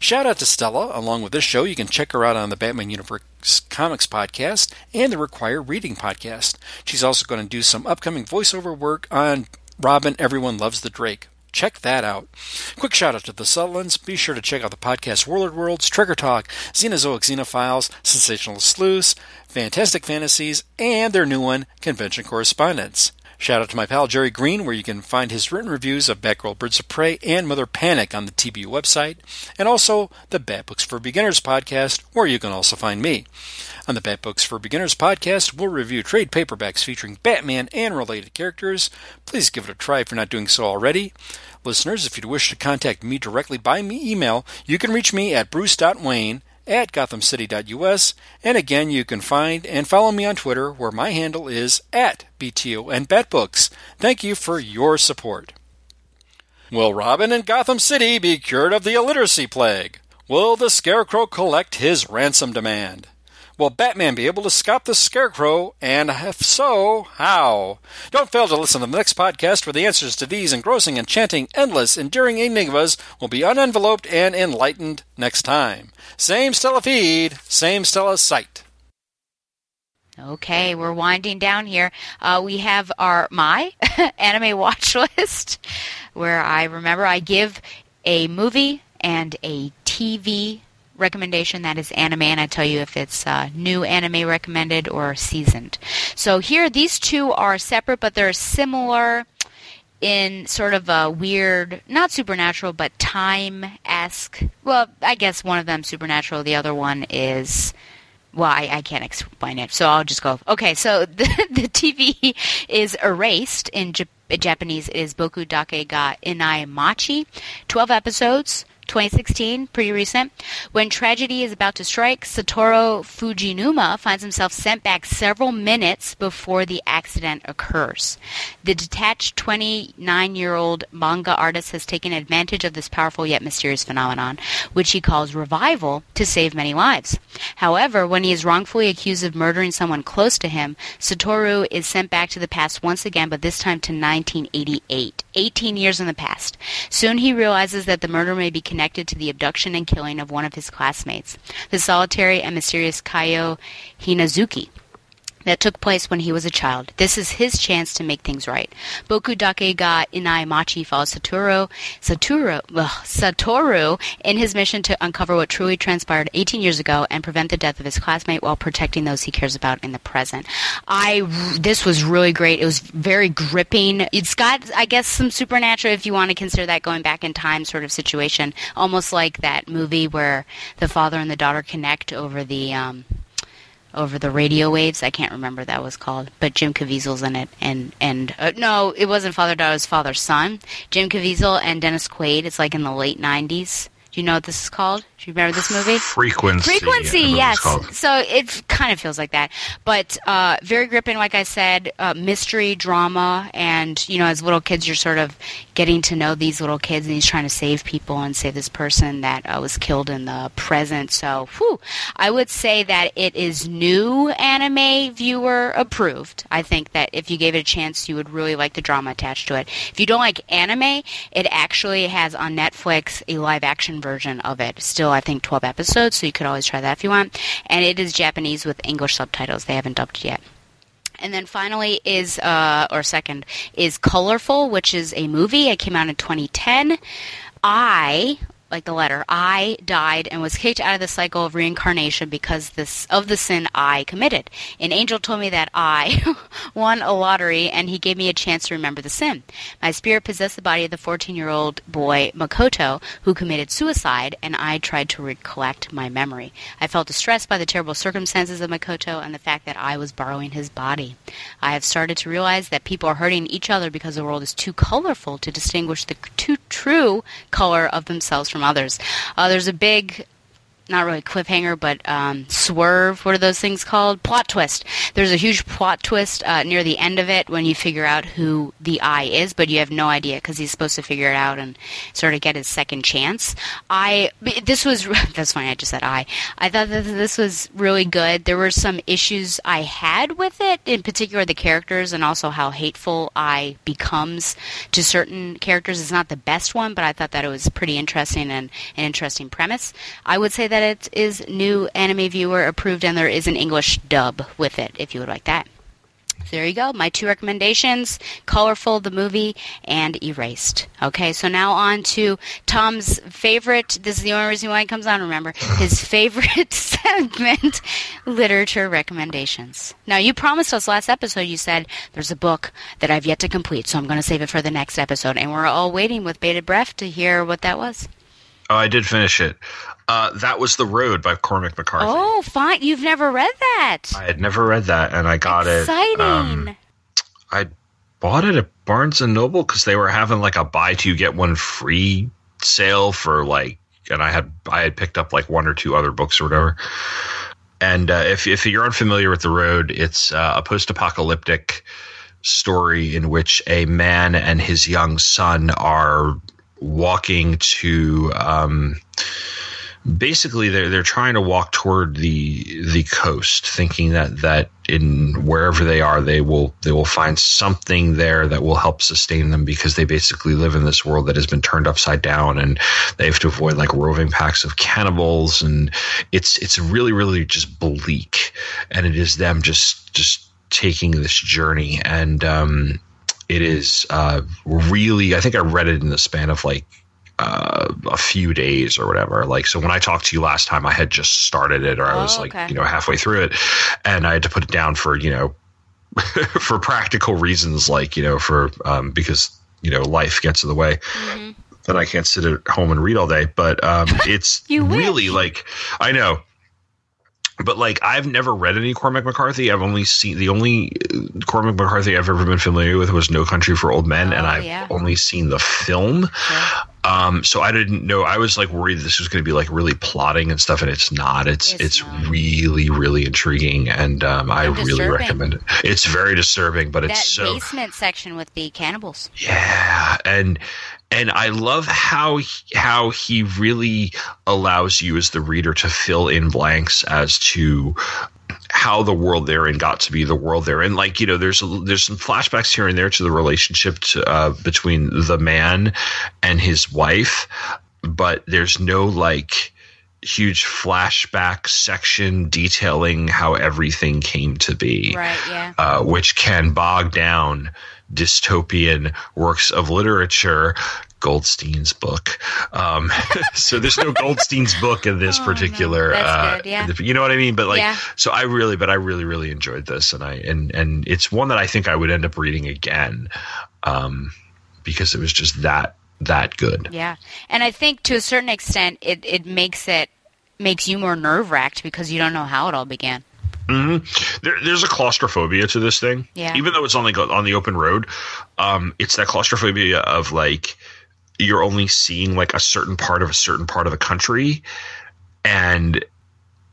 Shout out to Stella. Along with this show, you can check her out on the Batman Universe Comics podcast and the Require Reading podcast. She's also going to do some upcoming voiceover work on Robin Everyone Loves the Drake. Check that out. Quick shout out to the Sutherlands. Be sure to check out the podcast Warlord Worlds, Trigger Talk, Xenozoic Xenophiles, Sensational Sleuths, Fantastic Fantasies, and their new one, Convention Correspondence. Shout out to my pal Jerry Green, where you can find his written reviews of Batgirl Birds of Prey and Mother Panic on the TBU website, and also the Bat Books for Beginners podcast, where you can also find me. On the Bat Books for Beginners podcast, we'll review trade paperbacks featuring Batman and related characters. Please give it a try if you're not doing so already. Listeners, if you'd wish to contact me directly by me email, you can reach me at bruce.wayne at gothamcity.us. And again, you can find and follow me on Twitter, where my handle is at BTO and Batbooks. Thank you for your support. Will Robin in Gotham City be cured of the illiteracy plague? Will the Scarecrow collect his ransom demand? Will Batman be able to stop the Scarecrow? And if so, how? Don't fail to listen to the next podcast where the answers to these engrossing, enchanting, endless, enduring enigmas will be unenveloped and enlightened next time. Same Stella feed, same Stella site. Okay, we're winding down here. Uh, we have our my anime watch list, where I remember I give a movie and a TV recommendation that is anime, and I tell you if it's uh, new anime recommended or seasoned. So here, these two are separate, but they're similar in sort of a weird, not supernatural, but time esque. Well, I guess one of them supernatural, the other one is. Well, I, I can't explain it, so I'll just go. Okay, so the, the TV is erased in Jap- Japanese. It is Boku Dake ga Inai Machi. 12 episodes. 2016, pretty recent. When tragedy is about to strike, Satoru Fujinuma finds himself sent back several minutes before the accident occurs. The detached 29 year old manga artist has taken advantage of this powerful yet mysterious phenomenon, which he calls revival, to save many lives. However, when he is wrongfully accused of murdering someone close to him, Satoru is sent back to the past once again, but this time to 1988, 18 years in the past. Soon he realizes that the murder may be connected to the abduction and killing of one of his classmates, the solitary and mysterious Kayo Hinazuki that took place when he was a child. This is his chance to make things right. Boku Dake ga Inai Machi follows Satoru, Satoru, ugh, Satoru in his mission to uncover what truly transpired 18 years ago and prevent the death of his classmate while protecting those he cares about in the present. I this was really great. It was very gripping. It's got I guess some supernatural if you want to consider that going back in time sort of situation, almost like that movie where the father and the daughter connect over the um, over the radio waves. I can't remember that was called, but Jim Caviezel's in it, and and uh, no, it wasn't father daughter, it was father son. Jim Caviezel and Dennis Quaid. It's like in the late '90s. Do you know what this is called? Do you remember this movie? Frequency. Frequency, it's yes. So it kind of feels like that, but uh, very gripping. Like I said, uh, mystery, drama, and you know, as little kids, you're sort of getting to know these little kids, and he's trying to save people and save this person that uh, was killed in the present. So, whew, I would say that it is new anime viewer approved. I think that if you gave it a chance, you would really like the drama attached to it. If you don't like anime, it actually has on Netflix a live action version of it. Still, I think 12 episodes, so you could always try that if you want. And it is Japanese with English subtitles. They haven't dubbed yet. And then finally is, uh, or second, is Colorful, which is a movie. It came out in 2010. I, like the letter, I died and was kicked out of the cycle of reincarnation because this of the sin I committed. An angel told me that I won a lottery and he gave me a chance to remember the sin. My spirit possessed the body of the 14-year-old boy Makoto who committed suicide and I tried to recollect my memory. I felt distressed by the terrible circumstances of Makoto and the fact that I was borrowing his body. I have started to realize that people are hurting each other because the world is too colorful to distinguish the too true color of themselves from others. Uh, there's a big not really cliffhanger, but um, swerve. What are those things called? Plot twist. There's a huge plot twist uh, near the end of it when you figure out who the eye is, but you have no idea because he's supposed to figure it out and sort of get his second chance. I this was that's funny. I just said I. I thought that this was really good. There were some issues I had with it, in particular the characters and also how hateful I becomes to certain characters. It's not the best one, but I thought that it was pretty interesting and an interesting premise. I would say that it is new anime viewer approved and there is an English dub with it if you would like that. So There you go. My two recommendations Colorful, the movie, and Erased. Okay, so now on to Tom's favorite. This is the only reason why he comes on, remember. His favorite segment literature recommendations. Now, you promised us last episode, you said, there's a book that I've yet to complete, so I'm going to save it for the next episode. And we're all waiting with bated breath to hear what that was. Oh, I did finish it. Uh, that was The Road by Cormac McCarthy. Oh, fine. You've never read that. I had never read that, and I got Exciting. it. um, I bought it at Barnes and Noble because they were having like a buy two get one free sale for like, and I had I had picked up like one or two other books or whatever. And uh, if if you're unfamiliar with The Road, it's uh, a post apocalyptic story in which a man and his young son are walking to um, basically they're they're trying to walk toward the the coast, thinking that that in wherever they are, they will they will find something there that will help sustain them because they basically live in this world that has been turned upside down, and they have to avoid like roving packs of cannibals, and it's it's really really just bleak, and it is them just just taking this journey and. um it is uh, really i think i read it in the span of like uh, a few days or whatever. Like, so when I talked to you last time, I had just started it or I was Oh, like, okay. you know, halfway through it and I had to put it down for, you know, for practical reasons, like, you know, for, um, because, you know, life gets in the way. That I can't sit at home and read all day, but um, it's You really like I know, but like I've never read any Cormac McCarthy. I've only seen the only uh, Cormac McCarthy I've ever been familiar with was No Country for Old Men, and Oh, I've yeah. only seen the film. Um, so I didn't know. I was like worried this was going to be like really plotting and stuff, and it's not. It's It's it's, not. really really intriguing, and um, I And really recommend it. It's very disturbing, but that it's so basement section with the cannibals. yeah, and and I love how he- how he really allows you as the reader to fill in blanks as to how the world they're in got to be the world they're in. Like you know, there's a, there's some flashbacks here and there to the relationship to, uh, between the man and his wife, but there's no like huge flashback section detailing how everything came to be Right, yeah. uh, which can bog down dystopian works of literature. Goldstein's book. Um, so there's no Goldstein's book in this particular. Oh, That's uh, good, yeah. You know what I mean? But like, Yeah. so I really, but I really, really enjoyed this, and I and and it's one that I think I would end up reading again, um, because it was just that that good. Yeah. And I think to a certain extent it, it makes it makes you more nerve wracked because you don't know how it all began. Hmm There, there's a claustrophobia to this thing. Yeah. Even though it's on the on the open road, um, it's that claustrophobia of like you're only seeing like a certain part of a certain part of the country, and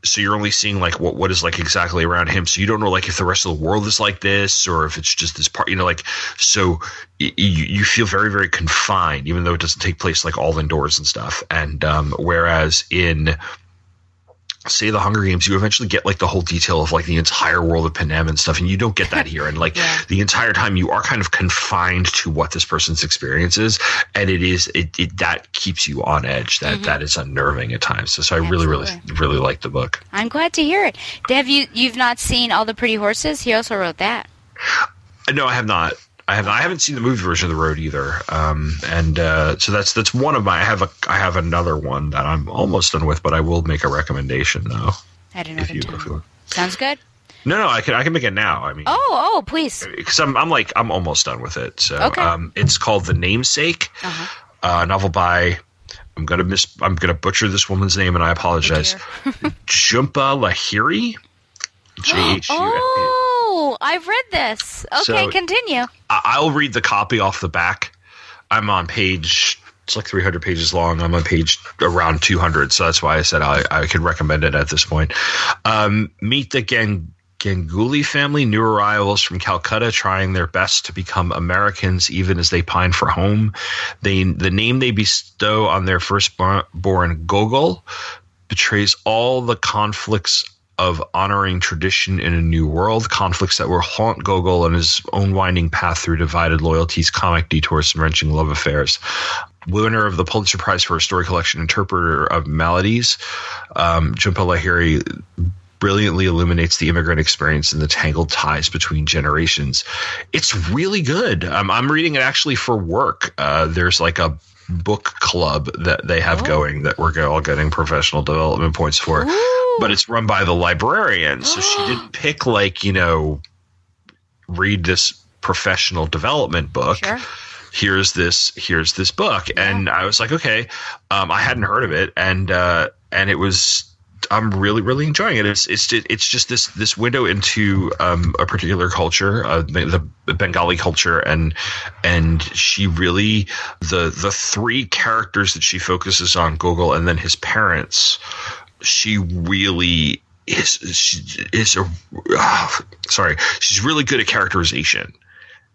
so you're only seeing like what what is like exactly around him. So you don't know like if the rest of the world is like this or if it's just this part. You know, like so y- you you feel very very confined, even though it doesn't take place like all indoors and stuff. And um, whereas in say the Hunger Games, you eventually get like the whole detail of like the entire world of Panem and stuff, and you don't get that here. And like the entire time, you are kind of confined to what this person's experience is, and it is it, it that keeps you on edge. That mm-hmm. that is unnerving at times. So, so I really really really like the book. I'm glad to hear it. Have you you've not seen all the pretty horses? He also wrote that. No, I have not. I have. I haven't seen the movie version of the road either. Um, and uh, so that's that's one of my. I have a. I have another one that I'm almost done with, but I will make a recommendation though. Know If you, you Sounds good. no, no, I can I can make it now. I mean, Oh, oh, please. because I'm I'm like I'm almost done with it. So Okay. um, it's called The Namesake, Uh-huh. uh, a novel by. I'm gonna miss. I'm gonna butcher this woman's name, and I apologize. Jhumpa Lahiri. J H U. Oh, I've read this. Okay, So- continue. I- I'll read the copy off the back. I'm on page. It's like 300 pages long. I'm on page around 200, so that's why I said I, I could recommend it at this point. Um, meet the Gang- Ganguly family, new arrivals from Calcutta, trying their best to become Americans, even as they pine for home. They the name they bestow on their firstborn Gogol betrays all the conflicts of honoring tradition in a new world, conflicts that will haunt Gogol on his own winding path through divided loyalties, comic detours, and wrenching love affairs. Winner of the Pulitzer Prize for a Story Collection, Interpreter of Maladies, um, Jhumpa Lahiri brilliantly illuminates the immigrant experience and the tangled ties between generations. It's really good. Um, I'm reading it actually for work. Uh, there's like a book club that they have going that we're all getting professional development points for, but it's run by the librarian. So she didn't pick like, you know, read this professional development book. Here's this here's this book. And I was like, okay. Um, I hadn't heard of it and uh, and it was I'm really, really enjoying it. It's it's it's just this this window into um, a particular culture, uh, the, the Bengali culture, and and she really the the three characters that she focuses on, Gogol, and then his parents. She really is she is a ah, sorry. She's really good at characterization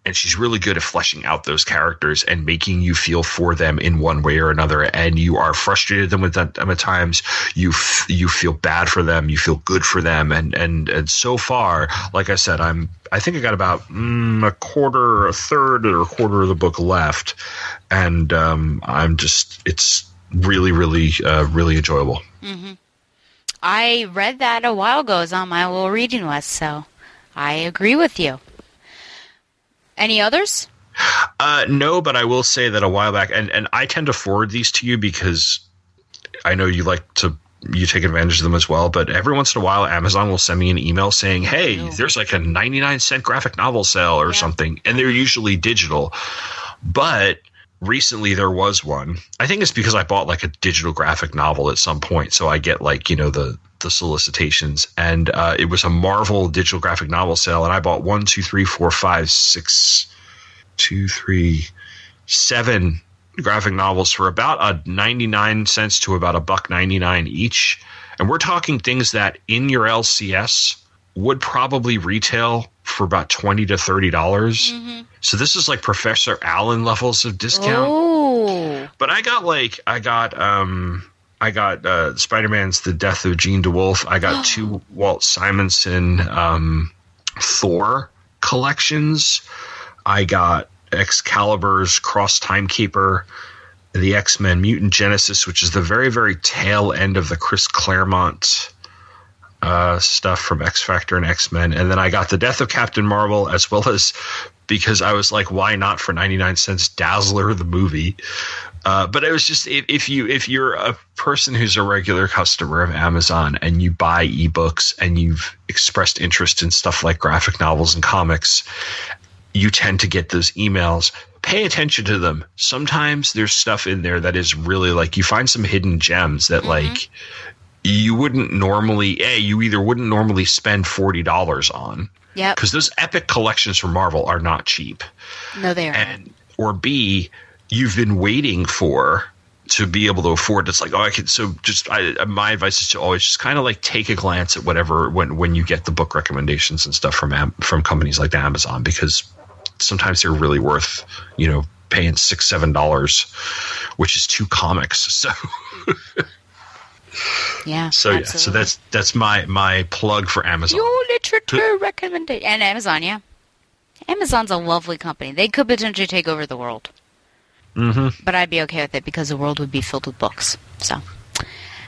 and she's really good at fleshing out those characters and making you feel for them in one way or another. And you are frustrated them with them at times. You f- you feel bad for them. You feel good for them. And and and so far, like I said, I'm I think I got about mm, a quarter, or a third, or a quarter of the book left, and um, I'm just it's really really uh, really enjoyable. hmm I read that a while ago. It was on my little reading list, so I agree with you. Any others? Uh, no, but I will say that a while back, and, and I tend to forward these to you because I know you like to you take advantage of them as well. But every once in a while, Amazon will send me an email saying, "Hey, there's like a 99 cent graphic novel sale or something," and they're usually digital. But recently there was one. I think it's because I bought like a digital graphic novel at some point, so I get like you know the the solicitations, and uh, it was a Marvel digital graphic novel sale, and I bought one, two, three, four, five, six, two, three, seven graphic novels for about a 99 cents to about a buck 99 each and we're talking things that in your lcs would probably retail for about 20 to 30 dollars so this is like professor allen levels of discount Oh. but I got like I got um I got uh Spider Man's The Death of Jean DeWolff. I got two Walt Simonson um Thor collections. I got Excalibur's Cross-Time Caper, the X Men Mutant Genesis, which is the very, very tail end of the Chris Claremont uh, stuff from X Factor and X Men. And then I got The Death of Captain Marvel, as well as because I was like, why not for 99 cents Dazzler, the movie? Uh, but it was just if, if you if you're a person who's a regular customer of Amazon and you buy ebooks and you've expressed interest in stuff like graphic novels and comics, you tend to get those emails. Pay attention to them. Sometimes there's stuff in there that is really like you find some hidden gems that like you wouldn't normally a you either wouldn't normally spend forty dollars on Yep. because those epic collections from Marvel are not cheap No, they are. and or B, you've been waiting for to be able to afford. It's like, oh, I can. So just I, uh, my advice is to always just kind of like take a glance at whatever when when you get the book recommendations and stuff from from companies like Amazon because sometimes they're really worth you know paying six seven dollars, which is two comics. So yeah. so yeah, so that's that's my my plug for Amazon. Your literature recommendation. And Amazon, yeah. Amazon's a lovely company. They could potentially take over the world. Mm-hmm. But I'd be okay with it because the world would be filled with books. So.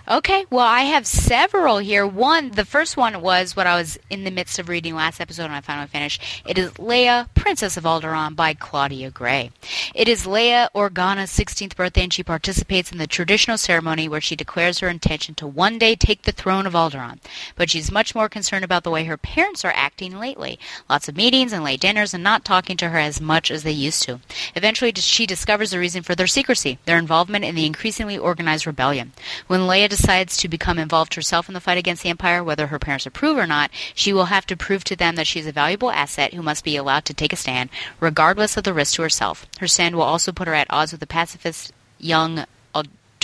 Okay, well, I have several here. One, the first one was what I was in the midst of reading last episode and I finally finished. It is Leia, Princess of Alderaan by Claudia Gray. It is Leia Organa's 16th birthday and she participates in the traditional ceremony where she declares her intention to one day take the throne of Alderaan. But she's much more concerned about the way her parents are acting lately. Lots of meetings and late dinners and not talking to her as much as they used to. Eventually, she discovers the reason for their secrecy, their involvement in the increasingly organized rebellion. When Leia decides to become involved herself in the fight against the Empire, whether her parents approve or not, she will have to prove to them that she is a valuable asset who must be allowed to take a stand, regardless of the risk to herself. Her stand will also put her at odds with the pacifist young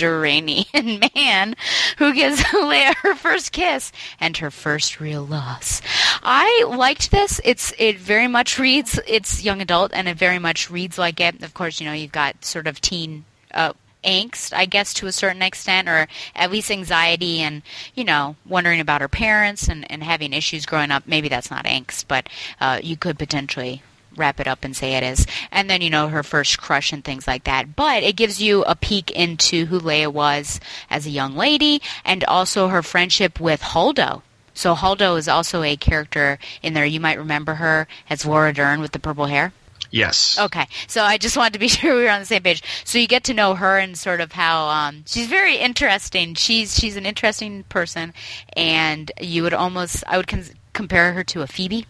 Duranian man who gives Leia her first kiss and her first real loss. I liked this. It's it very much reads it's young adult and it very much reads like it. Of course, you know you've got sort of teen. Uh, angst, I guess, to a certain extent, or at least anxiety and, you know, wondering about her parents and, and having issues growing up. Maybe that's not angst, but uh, you could potentially wrap it up and say it is. And then, you know, her first crush and things like that. But it gives you a peek into who Leia was as a young lady and also her friendship with Holdo. So Holdo is also a character in there. You might remember her as Laura Dern with the purple hair. Yes. Okay, so I just wanted to be sure we were on the same page. So you get to know her and sort of how um, she's very interesting. She's she's an interesting person, and you would almost I would con- compare her to a Phoebe,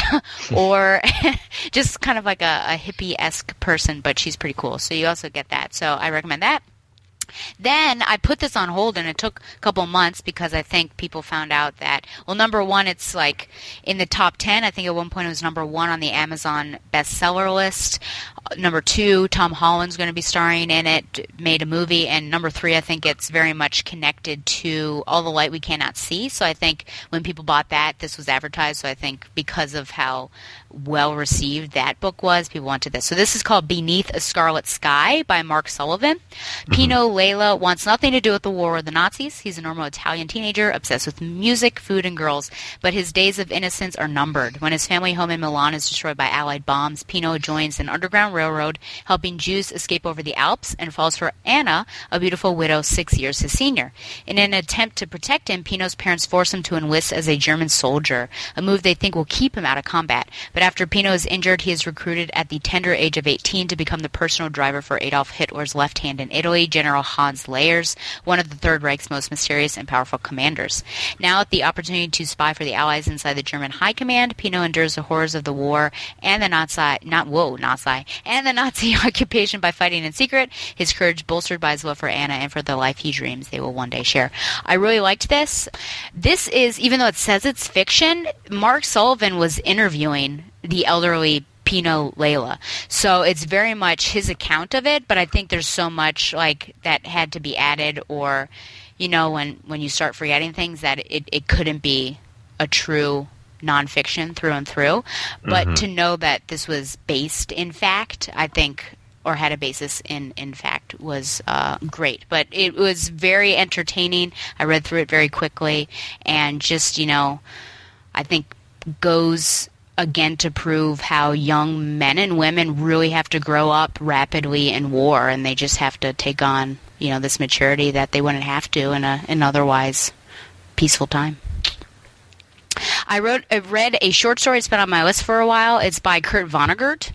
or just kind of like a, a hippie esque person, but she's pretty cool. So you also get that. So I recommend that. Then I put this on hold and it took a couple months because I think people found out that, well, number one, it's like in the top 10. I think at one point it was number one on the Amazon bestseller list. Number two, Tom Holland's going to be starring in it, made a movie. And number three, I think it's very much connected to All the Light We Cannot See. So I think when people bought that, this was advertised. So I think because of how well received that book was, people wanted this. So this is called Beneath a Scarlet Sky by Mark Sullivan. Mm-hmm. Pino Lella wants nothing to do with the war or the Nazis. He's a normal Italian teenager obsessed with music, food, and girls, but his days of innocence are numbered. When his family home in Milan is destroyed by Allied bombs, Pino joins an underground railroad helping Jews escape over the Alps and falls for Anna, a beautiful widow six years his senior. In an attempt to protect him, Pino's parents force him to enlist as a German soldier, a move they think will keep him out of combat. But after Pino is injured, he is recruited at the tender age of 18 to become the personal driver for Adolf Hitler's left hand in Italy, General Hans Leyers, one of the Third Reich's most mysterious and powerful commanders. Now, at the opportunity to spy for the Allies inside the German High Command, Pino endures the horrors of the war and the Nazi, not whoa, Nazi, and the Nazi occupation by fighting in secret. His courage bolstered by his love for Anna and for the life he dreams they will one day share. I really liked this. This is, even though it says it's fiction, Mark Sullivan was interviewing the elderly Pino Lella. So it's very much his account of it, but I think there's so much like that had to be added or you know when when you start forgetting things that it, it couldn't be a true nonfiction through and through. But Mhm. to know that this was based in fact, I think or had a basis in in fact was uh, great. But it was very entertaining. I read through it very quickly and just, you know, I think goes again to prove how young men and women really have to grow up rapidly in war and they just have to take on you know this maturity that they wouldn't have to in a an otherwise peaceful time I wrote, I read a short story. It's been on my list for a while. It's by Kurt Vonnegut.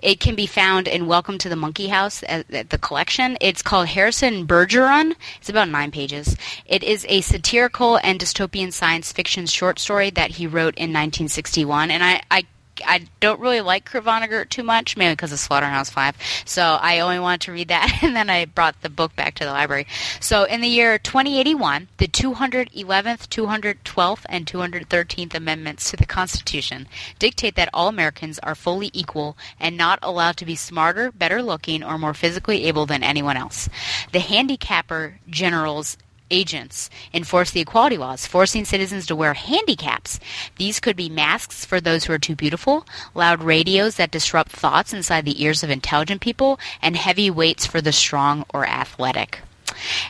It can be found in Welcome to the Monkey House uh, at, at the collection. It's called Harrison Bergeron. It's about nine pages. It is a satirical and dystopian science fiction short story that he wrote in 1961. And I, I I don't really like Kurt Vonnegut too much, mainly because of Slaughterhouse Five. So I only wanted to read that, and then I brought the book back to the library. So in the year 2081, the 211th, 212th, and 213th Amendments to the Constitution dictate that all Americans are fully equal and not allowed to be smarter, better looking, or more physically able than anyone else. The handicapper generals agents enforce the equality laws, forcing citizens to wear handicaps. These could be masks for those who are too beautiful, loud radios that disrupt thoughts inside the ears of intelligent people, and heavy weights for the strong or athletic.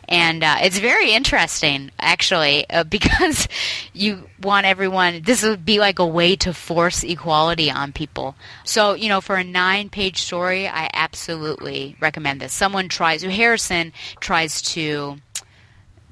And uh, it's very interesting, actually, uh, because you want everyone. This would be like a way to force equality on people. So, you know, for a nine-page story, I absolutely recommend this. Someone tries. Harrison tries to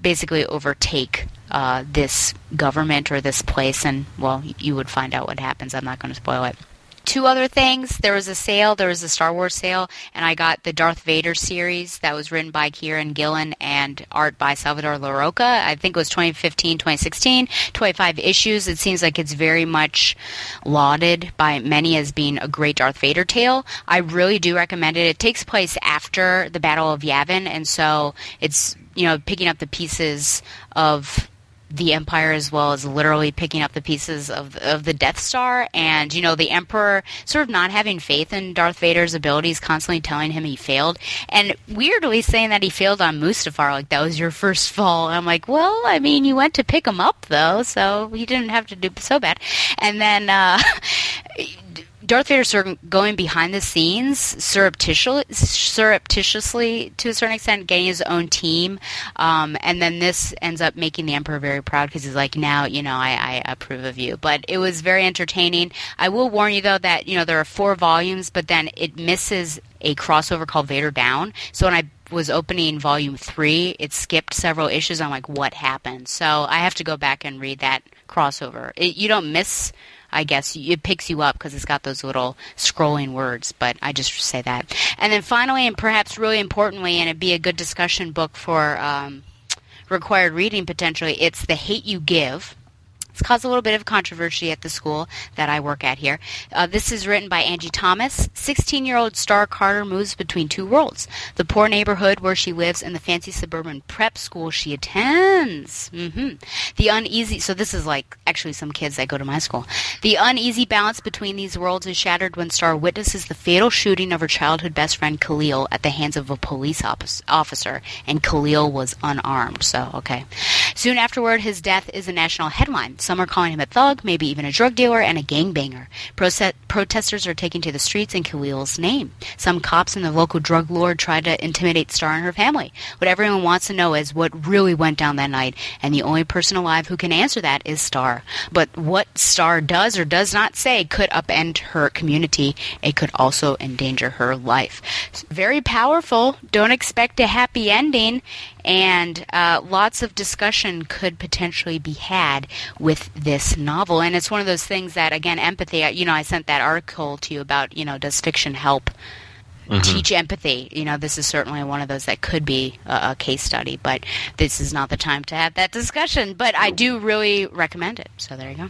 basically overtake uh, this government or this place, and well, you would find out what happens. I'm not going to spoil it. Two other things. There was a sale. There was a Star Wars sale, and I got the Darth Vader series that was written by Kieron Gillen and art by Salvador Larroca. I think it was 2015, 2016, 25 issues. It seems like it's very much lauded by many as being a great Darth Vader tale. I really do recommend it. It takes place after the Battle of Yavin, and so it's you know picking up the pieces of the Empire as well as literally picking up the pieces of of the Death Star and you know the Emperor sort of not having faith in Darth Vader's abilities, constantly telling him he failed, and weirdly saying that he failed on Mustafar, like that was your first fall. I'm like, well, I mean, you went to pick him up though, so he didn't have to do so bad. And then. Uh, Darth Vader sort of going behind the scenes, surreptitiously, surreptitiously to a certain extent, getting his own team, um, and then this ends up making the Emperor very proud because he's like, now you know I, I approve of you. But it was very entertaining. I will warn you though that you know there are four volumes, but then it misses a crossover called Vader Down. So when I was opening volume three, it skipped several issues. I'm like, what happened? So I have to go back and read that crossover. It, you don't miss I guess it picks you up because it's got those little scrolling words. But I just say that. And then finally, and perhaps really importantly, and it'd be a good discussion book for um, required reading potentially, it's The Hate You Give It's caused a little bit of controversy at the school that I work at here. Uh, this is written by Angie Thomas. 16-year-old Starr Carter moves between two worlds: the poor neighborhood where she lives and the fancy suburban prep school she attends. hmm The uneasy. So this is like actually some kids that go to my school. The uneasy balance between these worlds is shattered when Starr witnesses the fatal shooting of her childhood best friend Khalil at the hands of a police op- officer, and Khalil was unarmed. So okay. Soon afterward, his death is a national headline. Some are calling him a thug, maybe even a drug dealer, and a gangbanger. Proce- protesters are taking to the streets in Khalil's name. Some cops and the local drug lord try to intimidate Starr and her family. What everyone wants to know is what really went down that night, and the only person alive who can answer that is Starr. But what Starr does or does not say could upend her community. It could also endanger her life. Very powerful. Don't expect a happy ending and uh, lots of discussion could potentially be had with this novel. And it's one of those things that, again, empathy. You know, I sent that article to you about, you know, does fiction help teach empathy? You know, this is certainly one of those that could be a, a case study, but this is not the time to have that discussion. But I do really recommend it. So there you go.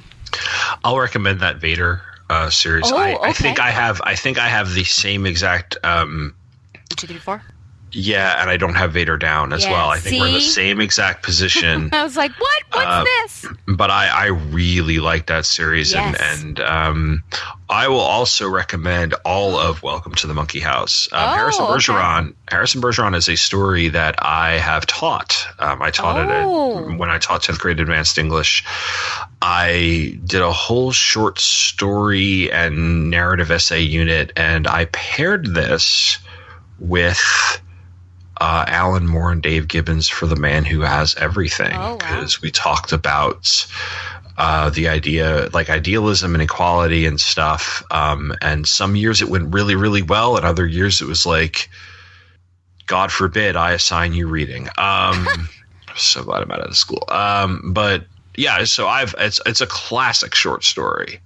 I'll recommend that Vader uh, series. Oh, I, I think. I have. I think I have the same exact. Um, Two, three, four. Yeah, and I don't have Vader down as Yeah, well. I think we're in the same exact position. I was like, what? What's Uh, this? but I, I really like that series, Yes. and, and um, I will also recommend all of Welcome to the Monkey House. Um, Oh, Harrison okay. Bergeron. Harrison Bergeron is a story that I have taught. Um, I taught Oh. it at, when I taught tenth grade advanced English. I did a whole short story and narrative essay unit, and I paired this with uh, Alan Moore and Dave Gibbons for The Man Who Has Everything. Oh, wow. Because we talked about uh, the idea, like idealism and equality and stuff. Um, and some years it went really, really well, and other years it was like, God forbid I assign you reading. Um, so glad I'm out of the school. Um, but yeah, so I've it's it's a classic short story.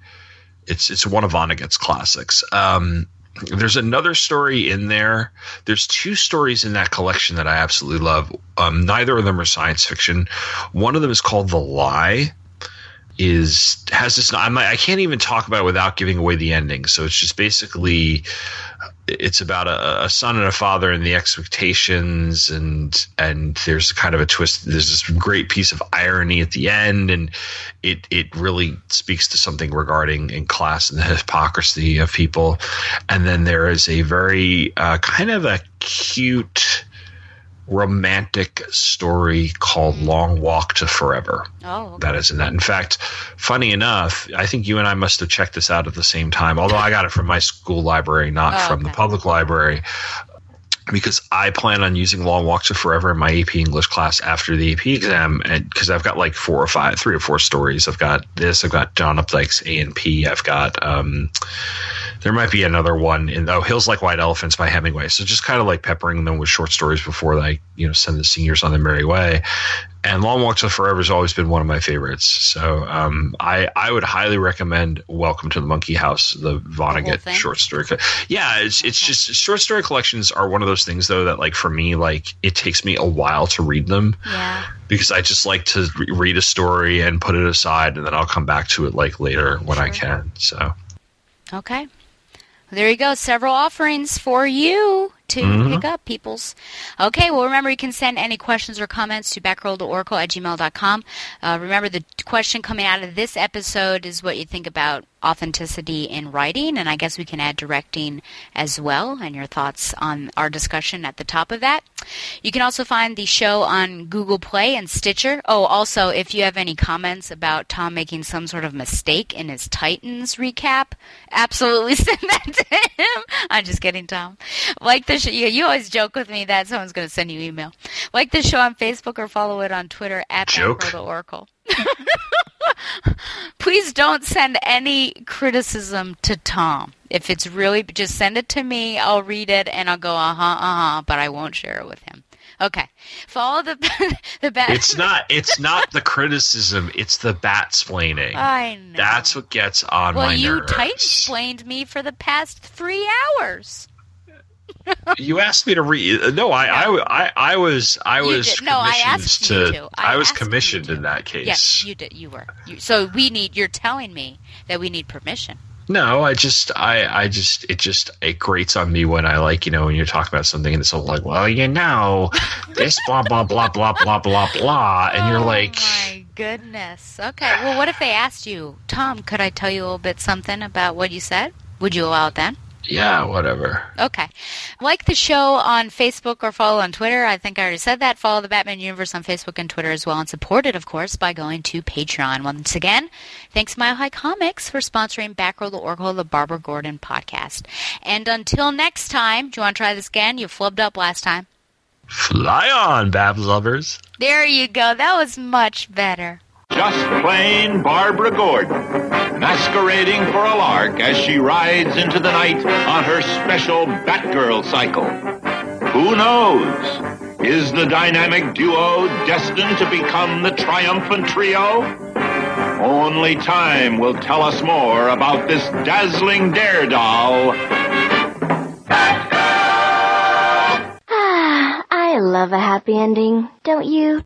It's it's one of Vonnegut's classics. Um, there's another story in there. There's two stories in that collection that I absolutely love. Um, neither of them are science fiction. One of them is called The Lie. Is has this? I'm I can't even talk about it without giving away the ending. So it's just basically it's about a, a son and a father and the expectations and and there's kind of a twist there's this great piece of irony at the end and it it really speaks to something regarding in class and the hypocrisy of people. And then there is a very uh, kind of a cute romantic story called mm-hmm. long walk to forever Oh, okay. that is in that. In fact, funny enough, I think you and I must have checked this out at the same time. Although I got it from my school library, not Oh, from the public library, because I plan on using Long Walk to Forever in my AP English class after the AP exam, and because I've got like four or five, three or four stories. I've got this. I've got John Updike's A and P. I've got. Um, there might be another one in oh Hills Like White Elephants by Hemingway. So just kind of like peppering them with short stories before I you know send the seniors on their merry way. And Long Walk to Forever has always been one of my favorites. So um, I I would highly recommend Welcome to the Monkey House, the Vonnegut thing? short story. co- Yeah, it's it's just short story collections are one of those things though that like for me like it takes me a while to read them Yeah. because I just like to re- read a story and put it aside and then I'll come back to it like later when I can. So. Okay. There you go. Several offerings for you to Mhm. pick up, peoples. Okay, well, remember you can send any questions or comments to batgirltooracle at gmail.com. Uh, remember, the question coming out of this episode is what you think about authenticity in writing, and I guess we can add directing as well, and your thoughts on our discussion at the top of that. You can also find the show on Google Play and Stitcher. Oh, also, if you have any comments about Tom making some sort of mistake in his Titans recap, absolutely send that to him. I'm just kidding, Tom. Like the show, you, you always joke with me that someone's going to send you email. Like the show on Facebook or follow it on Twitter at Joke. To Oracle. Please don't send any criticism to Tom. If it's really, just send it to me. I'll read it and I'll go, uh huh, uh huh, but I won't share it with him. Okay. Follow the the bat. It's not. It's not the criticism. It's the bat splaining. I know. That's what gets on well, my you nerves. tight explained me for the past three hours. You asked me to read. No, I, I, I, I was, I You was did- no, I commissioned asked to. you to. I I was commissioned in that case. Yes, you did. You were. You, so we need. You're telling me that we need permission. No, I just, I, I just, it just, it grates on me when I like, you know, when you're talking about something and it's all like, well, you know, this blah blah blah blah blah blah blah, and you're oh like, Oh My goodness. Okay. Well, what if they asked you, Tom? Could I tell you a little bit something about what you said? Would you allow it then? Yeah, whatever. Okay. Like the show on Facebook or follow on Twitter. I think I already said that. Follow the Batman Universe on Facebook and Twitter as well, and support it, of course, by going to Patreon. Once again, thanks Mile High Comics for sponsoring Batgirl the Oracle, the Barbara Gordon podcast. And until next time, do you want to try this again? You flubbed up last time. Fly on, Babs lovers. There you go. That was much better. Just plain Barbara Gordon, masquerading for a lark as she rides into the night on her special Batgirl cycle. Who knows? Is the dynamic duo destined to become the triumphant trio? Only time will tell us more about this dazzling daredoll. Ah, I love a happy ending, don't you?